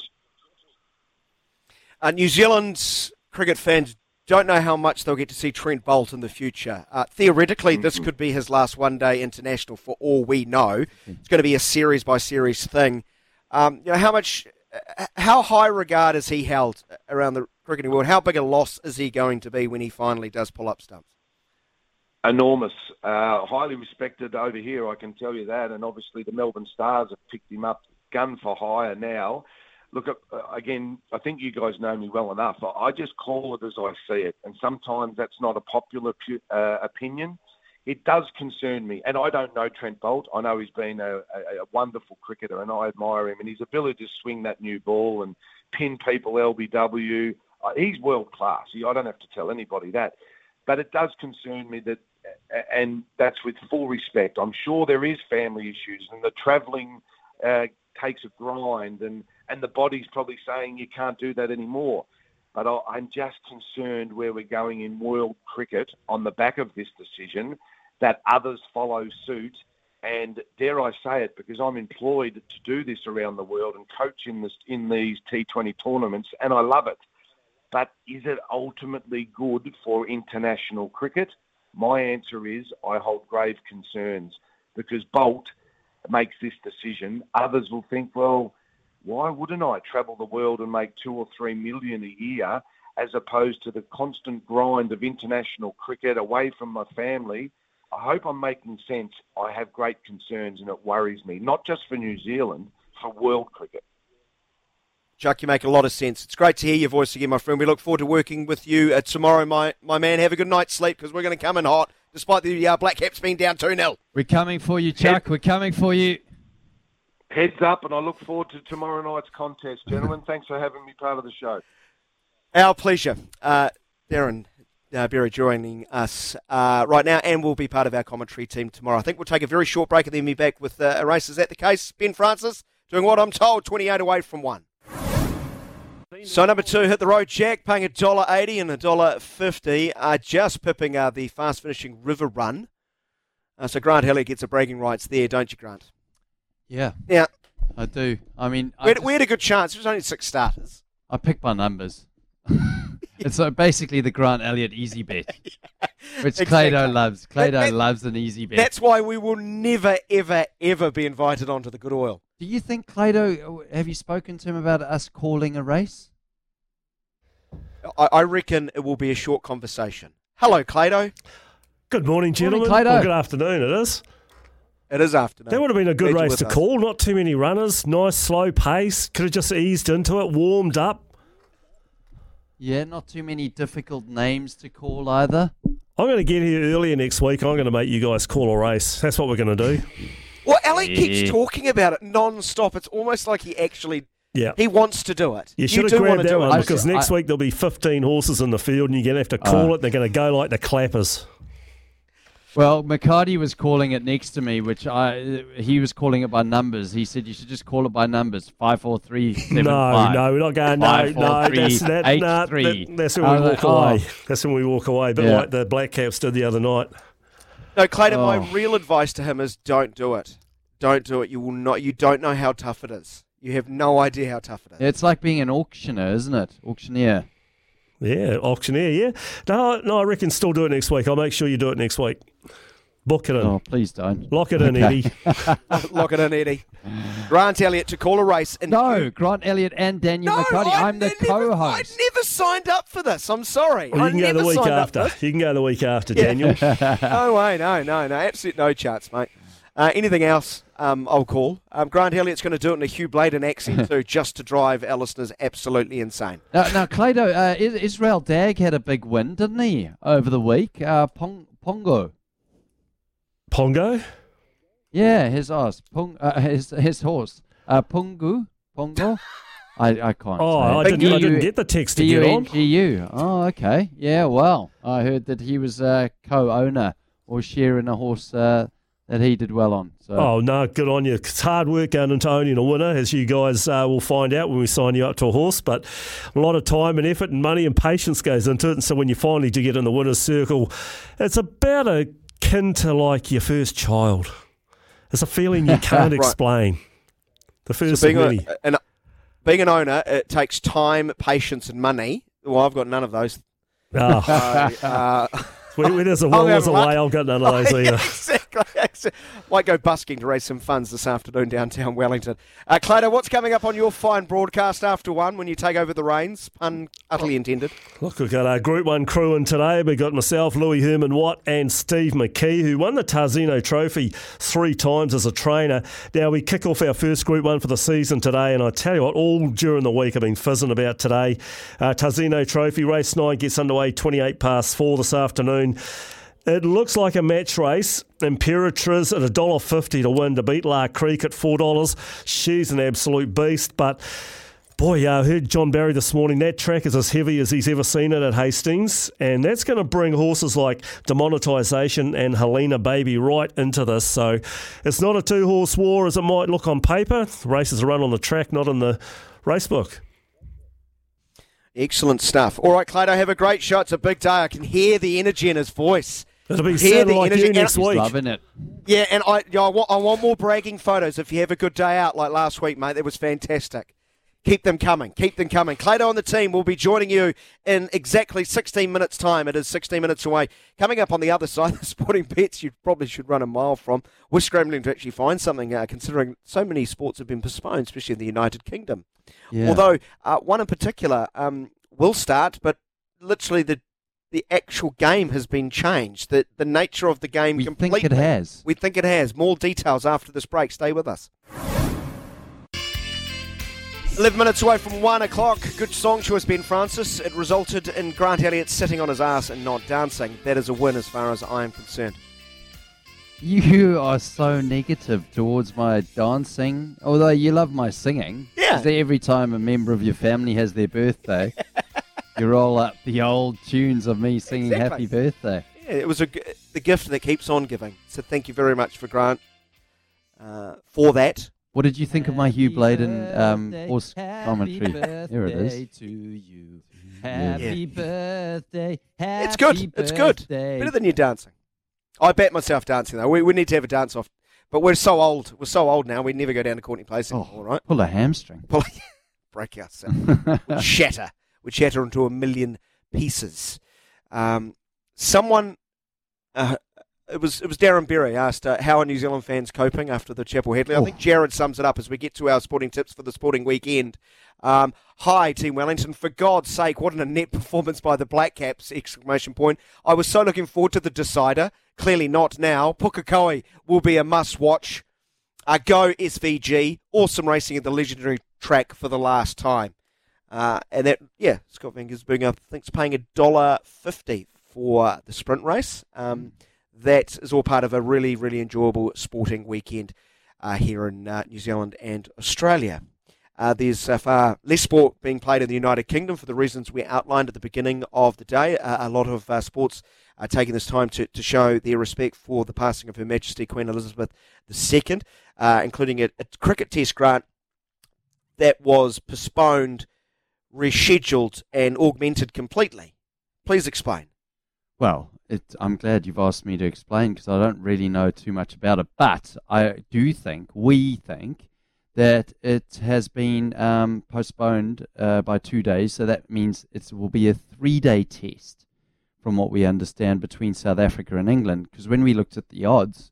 Uh, New Zealand's cricket fans don't know how much they'll get to see Trent Boult in the future. Uh, theoretically, Mm-hmm. this could be his last one day international for all we know. It's going to be a series by series thing. Um, you know, how much, uh, how high regard is he held around the cricketing world? How big a loss is he going to be when he finally does pull up stumps? Enormous, uh, highly respected over here, I can tell you that. And obviously, the Melbourne Stars have picked him up gun for hire now. Look, uh, again, I think you guys know me well enough. I I just call it as I see it, and sometimes that's not a popular pu- uh, opinion. It does concern me, and I don't know Trent Boult. I know he's been a, a, a wonderful cricketer, and I admire him and his ability to swing that new ball and pin people LBW. Uh, he's world class. I don't have to tell anybody that, but it does concern me that, and that's with full respect. I'm sure there is family issues, and the travelling uh, takes a grind, and and the body's probably saying you can't do that anymore. But I'm just concerned where we're going in world cricket on the back of this decision, that others follow suit. And dare I say it, because I'm employed to do this around the world and coach in this in these T20 tournaments, and I love it. But is it ultimately good for international cricket? My answer is I hold grave concerns because Boult makes this decision. Others will think, well, why wouldn't I travel the world and make two or three million a year as opposed to the constant grind of international cricket away from my family? I hope I'm making sense. I have great concerns and it worries me, not just for New Zealand, for world cricket. Chuck, you make a lot of sense. It's great to hear your voice again, my friend. We look forward to working with you uh, tomorrow, my, my man. Have a good night's sleep because we're going to come in hot, despite the uh, Black Caps being down 2 0. We're coming for you, Chuck. We're coming for you. Heads up, and I look forward to tomorrow night's contest, gentlemen. Thanks for having me part of the show. Our pleasure. Uh, Darren uh, Berry joining us uh, right now and will be part of our commentary team tomorrow. I think we'll take a very short break and then be back with uh, a race. Is that the case? Ben Francis doing what I'm told, 28 away from one. So number two hit the road, Jack, paying a dollar eighty and a dollar fifty. Uh, just pipping uh, the fast finishing River Run. Uh, so Grant Elliott gets a bragging rights there, don't you, Grant? Yeah. Yeah. I do. I mean, We had, we had a good chance. It was only six starters. I picked my numbers. it's so basically the Grant Elliott easy bet, which Exactly. Clado loves. Clado That- that- loves an easy bet. That's why we will never, ever, ever be invited onto the good oil. Do you think Clado? Have you spoken to him about us calling a race? I, I reckon it will be a short conversation. Hello, Clado. Good morning, gentlemen. Clado. Or good afternoon, it is. It is afternoon. That would have been a good Glad race to us. call. Not too many runners. Nice slow pace. Could have just eased into it, warmed up. Yeah, not too many difficult names to call either. I'm going to get here earlier next week. I'm going to make you guys call a race. That's what we're going to do. Well, Elliot Yeah. keeps talking about it non-stop. It's almost like he actually Yeah. he wants to do it. You should have do want grabbed that one it. because next week there'll be 15 horses in the field and you're going to have to call Uh. it. They're going to go like the clappers. Well, McHardy was calling it next to me, which I he was calling it by numbers. He said you should just call it by numbers. Five, four, three, seven, No, five. no, we're not going. No, Five, four, no, three, that's that. eight, nah, three. that- that's when we was walk like, away. oh. That's when we walk away. But Yeah. like the Black Caps did the other night. No, Clayton, my Oh. real advice to him is don't do it. Don't do it. You will not. You don't know how tough it is. You have no idea how tough it is. It's like being an auctioneer, isn't it? Auctioneer. Yeah, auctioneer. Yeah. No, no, I reckon still do it next week. I'll make sure you do it next week. Book it in. Oh, please don't. Lock it in, Okay. Eddie. Lock it in, Eddie. Grant Elliott to call a race. And No, Grant Elliott and Daniel No, McHardy. I I'm the co-host. I never signed up for this. I'm sorry. Well, you can go never the week after. You can go the week after, Yeah. Daniel. no way, no, no, no. Absolute no chance, mate. Uh, anything else, um, I'll call. Um, Grant Elliott's going to do it in a Hugh Bladen accent too, just to drive our listeners absolutely insane. Now, now Clado, uh, Israel Dagg had a big win, didn't he, over the week? Uh, Pong, Pongo. Pongo? Yeah, his horse. Pong, uh, his his horse. Uh, Pungu, Pongo. I, I can't. Oh, say. I didn't- I didn't get the text to get on. P-U-N-G-U. Oh, okay. Yeah, well, I heard that he was a co-owner or share in a horse uh, that he did well on. So Oh, no, good on you. It's hard work going into owning a winner, as you guys uh, will find out when we sign you up to a horse. But a lot of time and effort and money and patience goes into it. And so when you finally do get in the winner's circle, it's about akin to like your first child. It's a feeling you can't Right. explain. The first So being, of a, an, being an owner, it takes time, patience, and money. Well, I've got none of those. Ah. So, uh, Where, where there's a will, have there's a way. I've got none of those Oh, either. exactly, exactly. Might go busking to raise some funds this afternoon downtown Wellington. Uh, Clado, what's coming up on your fine broadcast after one when you take over the reins? Pun utterly intended. Look, we've got our Group 1 crew in today. We've got myself, Louis Herman Watt, and Steve McKee, who won the Tarzino Trophy three times as a trainer. Now, we kick off our first Group 1 for the season today, and I tell you what, all during the week I've been fizzing about today. Uh, Tarzino Trophy, race 9 gets underway 28 past 4 this afternoon. It looks like a match race. Imperatriz at $1.50 to win to beat La Crique at $4. She's an absolute beast, but Boy, I heard John Barry this morning. That track is as heavy as he's ever seen it at Hastings, and that's going to bring horses like Demonetisation and Helena Baby right into this. So it's not a two horse war as it might look on paper. Races are run on the track, not in the race book. Excellent stuff. All right, Clado, have a great show. It's a big day. I can hear the energy in his voice. It'll be Hear the like energy. you And- next week. loving it. Yeah, and I, yeah, I, want, I want more bragging photos if you have a good day out like last week, mate. That was fantastic. Keep them coming. Keep them coming. Clado on the team will be joining you in exactly 16 minutes' time. It is 16 minutes away. Coming up on the other side, the sporting bets you probably should run a mile from. We're scrambling to actually find something, uh, considering so many sports have been postponed, especially in the United Kingdom. Yeah. Although uh, one in particular um, will start, but literally the the actual game has been changed. The the nature of the game We completely. think it has. We think it has. More details after this break. Stay with us. 11 minutes away from 1 o'clock. Good song choice, Ben Francis. It resulted in Grant Elliott sitting on his ass and not dancing. That is a win as far as I am concerned. You are so negative towards my dancing, although you love my singing. Yeah. Every time a member of your family has their birthday, you roll up the old tunes of me singing Exactly. happy birthday. Yeah, it was a, the gift that keeps on giving. So thank you very much for Grant uh, for that. What did you think of my Hugh Bladen um, horse commentary? Here it is. to you. Yeah. Happy birthday. It's good. It's good. Better than you dancing. I bet myself dancing though. We, we need to have a dance off. But we're so old. We're so old now. We never go down to Courtney Place anymore, right? Pull a hamstring. Pull, break ourselves. We'd shatter. We'd shatter into a million pieces. Um, someone, uh, it was it was Darren Berry asked uh, how are New Zealand fans coping after the Chappell-Hadlee. I Oh. think Jared sums it up as we get to our sporting tips for the sporting weekend. Um, hi, Team Wellington. For God's sake, what an inept performance by the Black Caps! Exclamation point. I was so looking forward to the decider. Clearly not now. Pukekohe will be a must-watch. Uh, go SVG. Awesome racing at the legendary track for the last time. Uh, and that, yeah, Scott Van Gisbergen, I think, is paying a dollar fifty for the sprint race. Um, that is all part of a really, really enjoyable sporting weekend uh, here in uh, New Zealand and Australia. Uh, there's uh, far less sport being played in the United Kingdom for the reasons we outlined at the beginning of the day. Uh, a lot of uh, sports are taking this time to, to show their respect for the passing of Her Majesty Queen Elizabeth II, including a, a cricket test grant that was postponed, rescheduled, and augmented completely. Please explain. Well, it, I'm glad you've asked me to explain because I don't really know too much about it. But I do think, we think, that it has been um, postponed uh, by two days. So that means it will be a three day test, from what we understand, between South Africa and England. Because when we looked at the odds,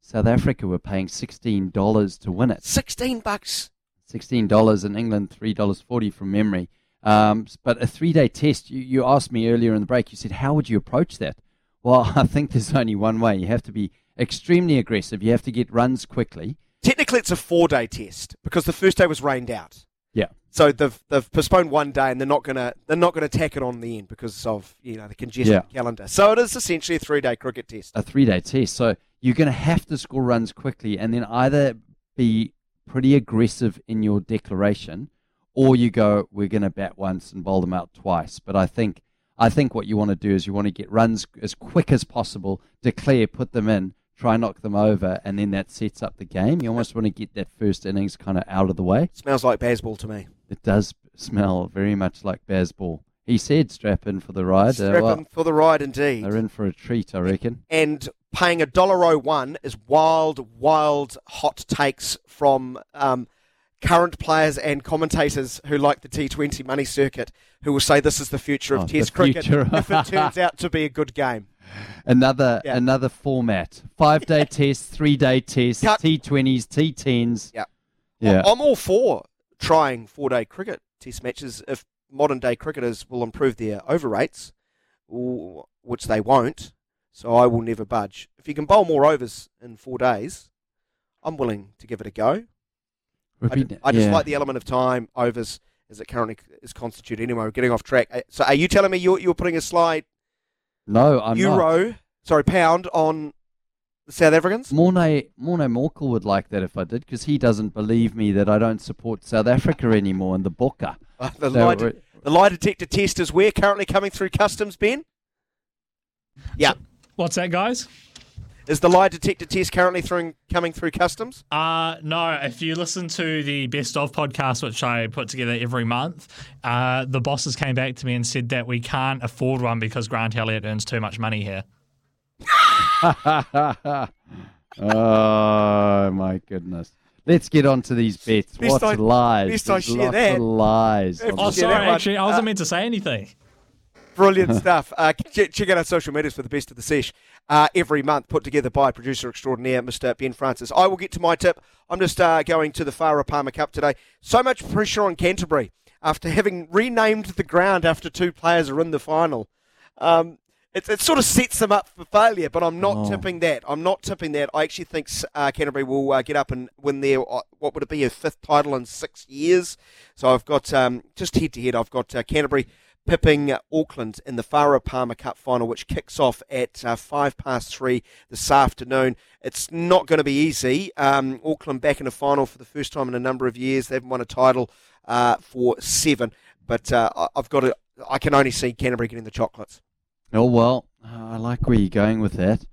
South Africa were paying $16 to win it. 16 bucks. $16 in England, $3.40 from memory. Um, but a three day test, you, you asked me earlier in the break, you said, how would you approach that? Well, I think there's only one way. You have to be extremely aggressive. You have to get runs quickly. Technically, it's a four-day test because the first day was rained out. Yeah. So they've they've postponed one day, and they're not gonna they're not gonna tack it on the end because of you know the congested Yeah. calendar. So it is essentially a three-day cricket test. A three day test. So you're going to have to score runs quickly and then either be pretty aggressive in your declaration, or you go, we're going to bat once and bowl them out twice. But I think I think what you want to do is you want to get runs as quick as possible, declare, put them in, try and knock them over, and then that sets up the game. You almost want to get that first innings kind of out of the way. Smells like baseball to me. It does smell very much like baseball. He said strap in for the ride. Uh, Strap well, in for the ride, indeed. they're in for a treat, I reckon. and paying a dollar oh one is wild, wild hot takes from um, current players and commentators who like the T20 money circuit, who will say this is the future of Oh, Test cricket future. if it turns out to be a good game. Another Yeah. another format. Five day test, three day test, T twenties, T tens. Yeah. Yeah. I'm all for trying four day cricket test matches if modern day cricketers will improve their over rates, which they won't. So I will never budge. If you can bowl more overs in four days, I'm willing to give it a go. Would I, I just yeah. like the element of time overs as it currently is constituted. Anyway, we're getting off track. Uh, So are you telling me you're, you're putting a slide No, I'm not. euro, sorry, pound on the South Africans? Mornay Morne Morkel would like that if I did, because he doesn't believe me that I don't support South Africa anymore and the Bokke. Uh, the, So lie we're- the lie detector test is where currently coming through customs, Ben? Yeah. What's that, guys? Is the lie detector test currently through, coming through customs? Uh, no, if you listen to the Best of podcast, which I put together every month, uh, the bosses came back to me and said that we can't afford one because Grant Elliott earns too much money here. oh my goodness. Let's get on to these bets. Best What's I- lies? best I share lots that. of lies. Oh, sorry, that actually, I wasn't Uh, meant to say anything. Brilliant stuff. Uh, check, check out our social medias for the best of the sesh uh, every month, put together by producer extraordinaire Mr. Ben Francis. I will get to my tip. I'm just uh, going to the Farah Palmer Cup today. So much pressure on Canterbury after having renamed the ground after two players are in the final. Um, it, it sort of sets them up for failure, but I'm not Oh. tipping that. I'm not tipping that. I actually think uh, Canterbury will uh, get up and win their, uh, what would it be, a fifth title in six years. So I've got, um, just head to head, I've got uh, Canterbury pipping Auckland in the Farah Palmer Cup final, which kicks off at uh, five past three this afternoon. It's not going to be easy. Um, Auckland back in a final for the first time in a number of years. They haven't won a title uh, for seven, but uh, I- I've got to. I can only see Canterbury getting the chocolates. Oh well, I like where you're going with that.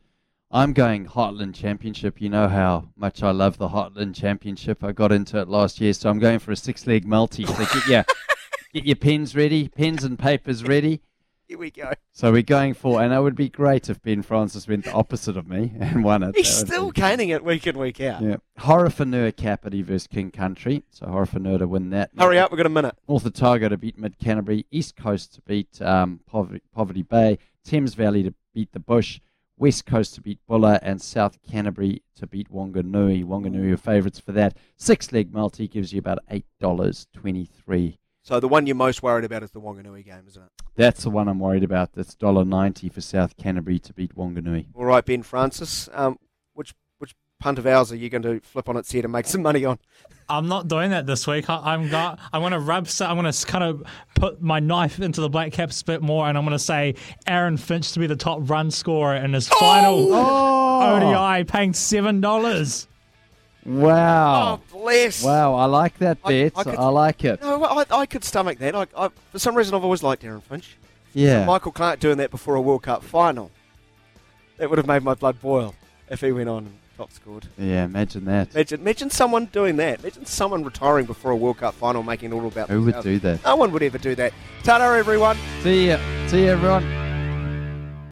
I'm going Heartland Championship. You know how much I love the Heartland Championship. I got into it last year, so I'm going for a six-leg multi. So get your get your pens ready, pens and papers ready. Here we go. So we're going for, and it would be great if Ben Francis went the opposite of me and won it. He's still be- caning it week in week out. Yeah. Horowhenua Kapiti versus King Country. So Horrorfanur to win that. Hurry up, we've got a minute. North Otago to beat Mid Canterbury, East Coast to beat um, Poverty, Poverty Bay, Thames Valley to beat the Bush, West Coast to beat Buller, and South Canterbury to beat Wanganui. Wanganui are favourites for that. Six leg multi gives you about eight dollars twenty three. So the one you're most worried about is the Wanganui game, isn't it? That's the one I'm worried about. That's dollar ninety for South Canterbury to beat Wanganui. All right, Ben Francis. Um, which which punt of ours are you going to flip on its head and make some money on? I'm not doing that this week. I, I'm got. I'm going to rub. so- I'm going to kind of put my knife into the black caps a bit more, and I'm going to say Aaron Finch to be the top run scorer in his final ODI, paying seven dollars. Wow. Oh, bless. Wow, I like that bit. I I, could- like it. No, I, I could stomach that. I, I, for some reason, I've always liked Aaron Finch. Yeah. Michael Clarke doing that before a World Cup final. That would have made my blood boil if he went on and top scored. Yeah, imagine that. Imagine, imagine someone doing that. Imagine someone retiring before a World Cup final, making it all about Who would do that? No one would ever do that. Ta-da, everyone. See ya. See ya, everyone.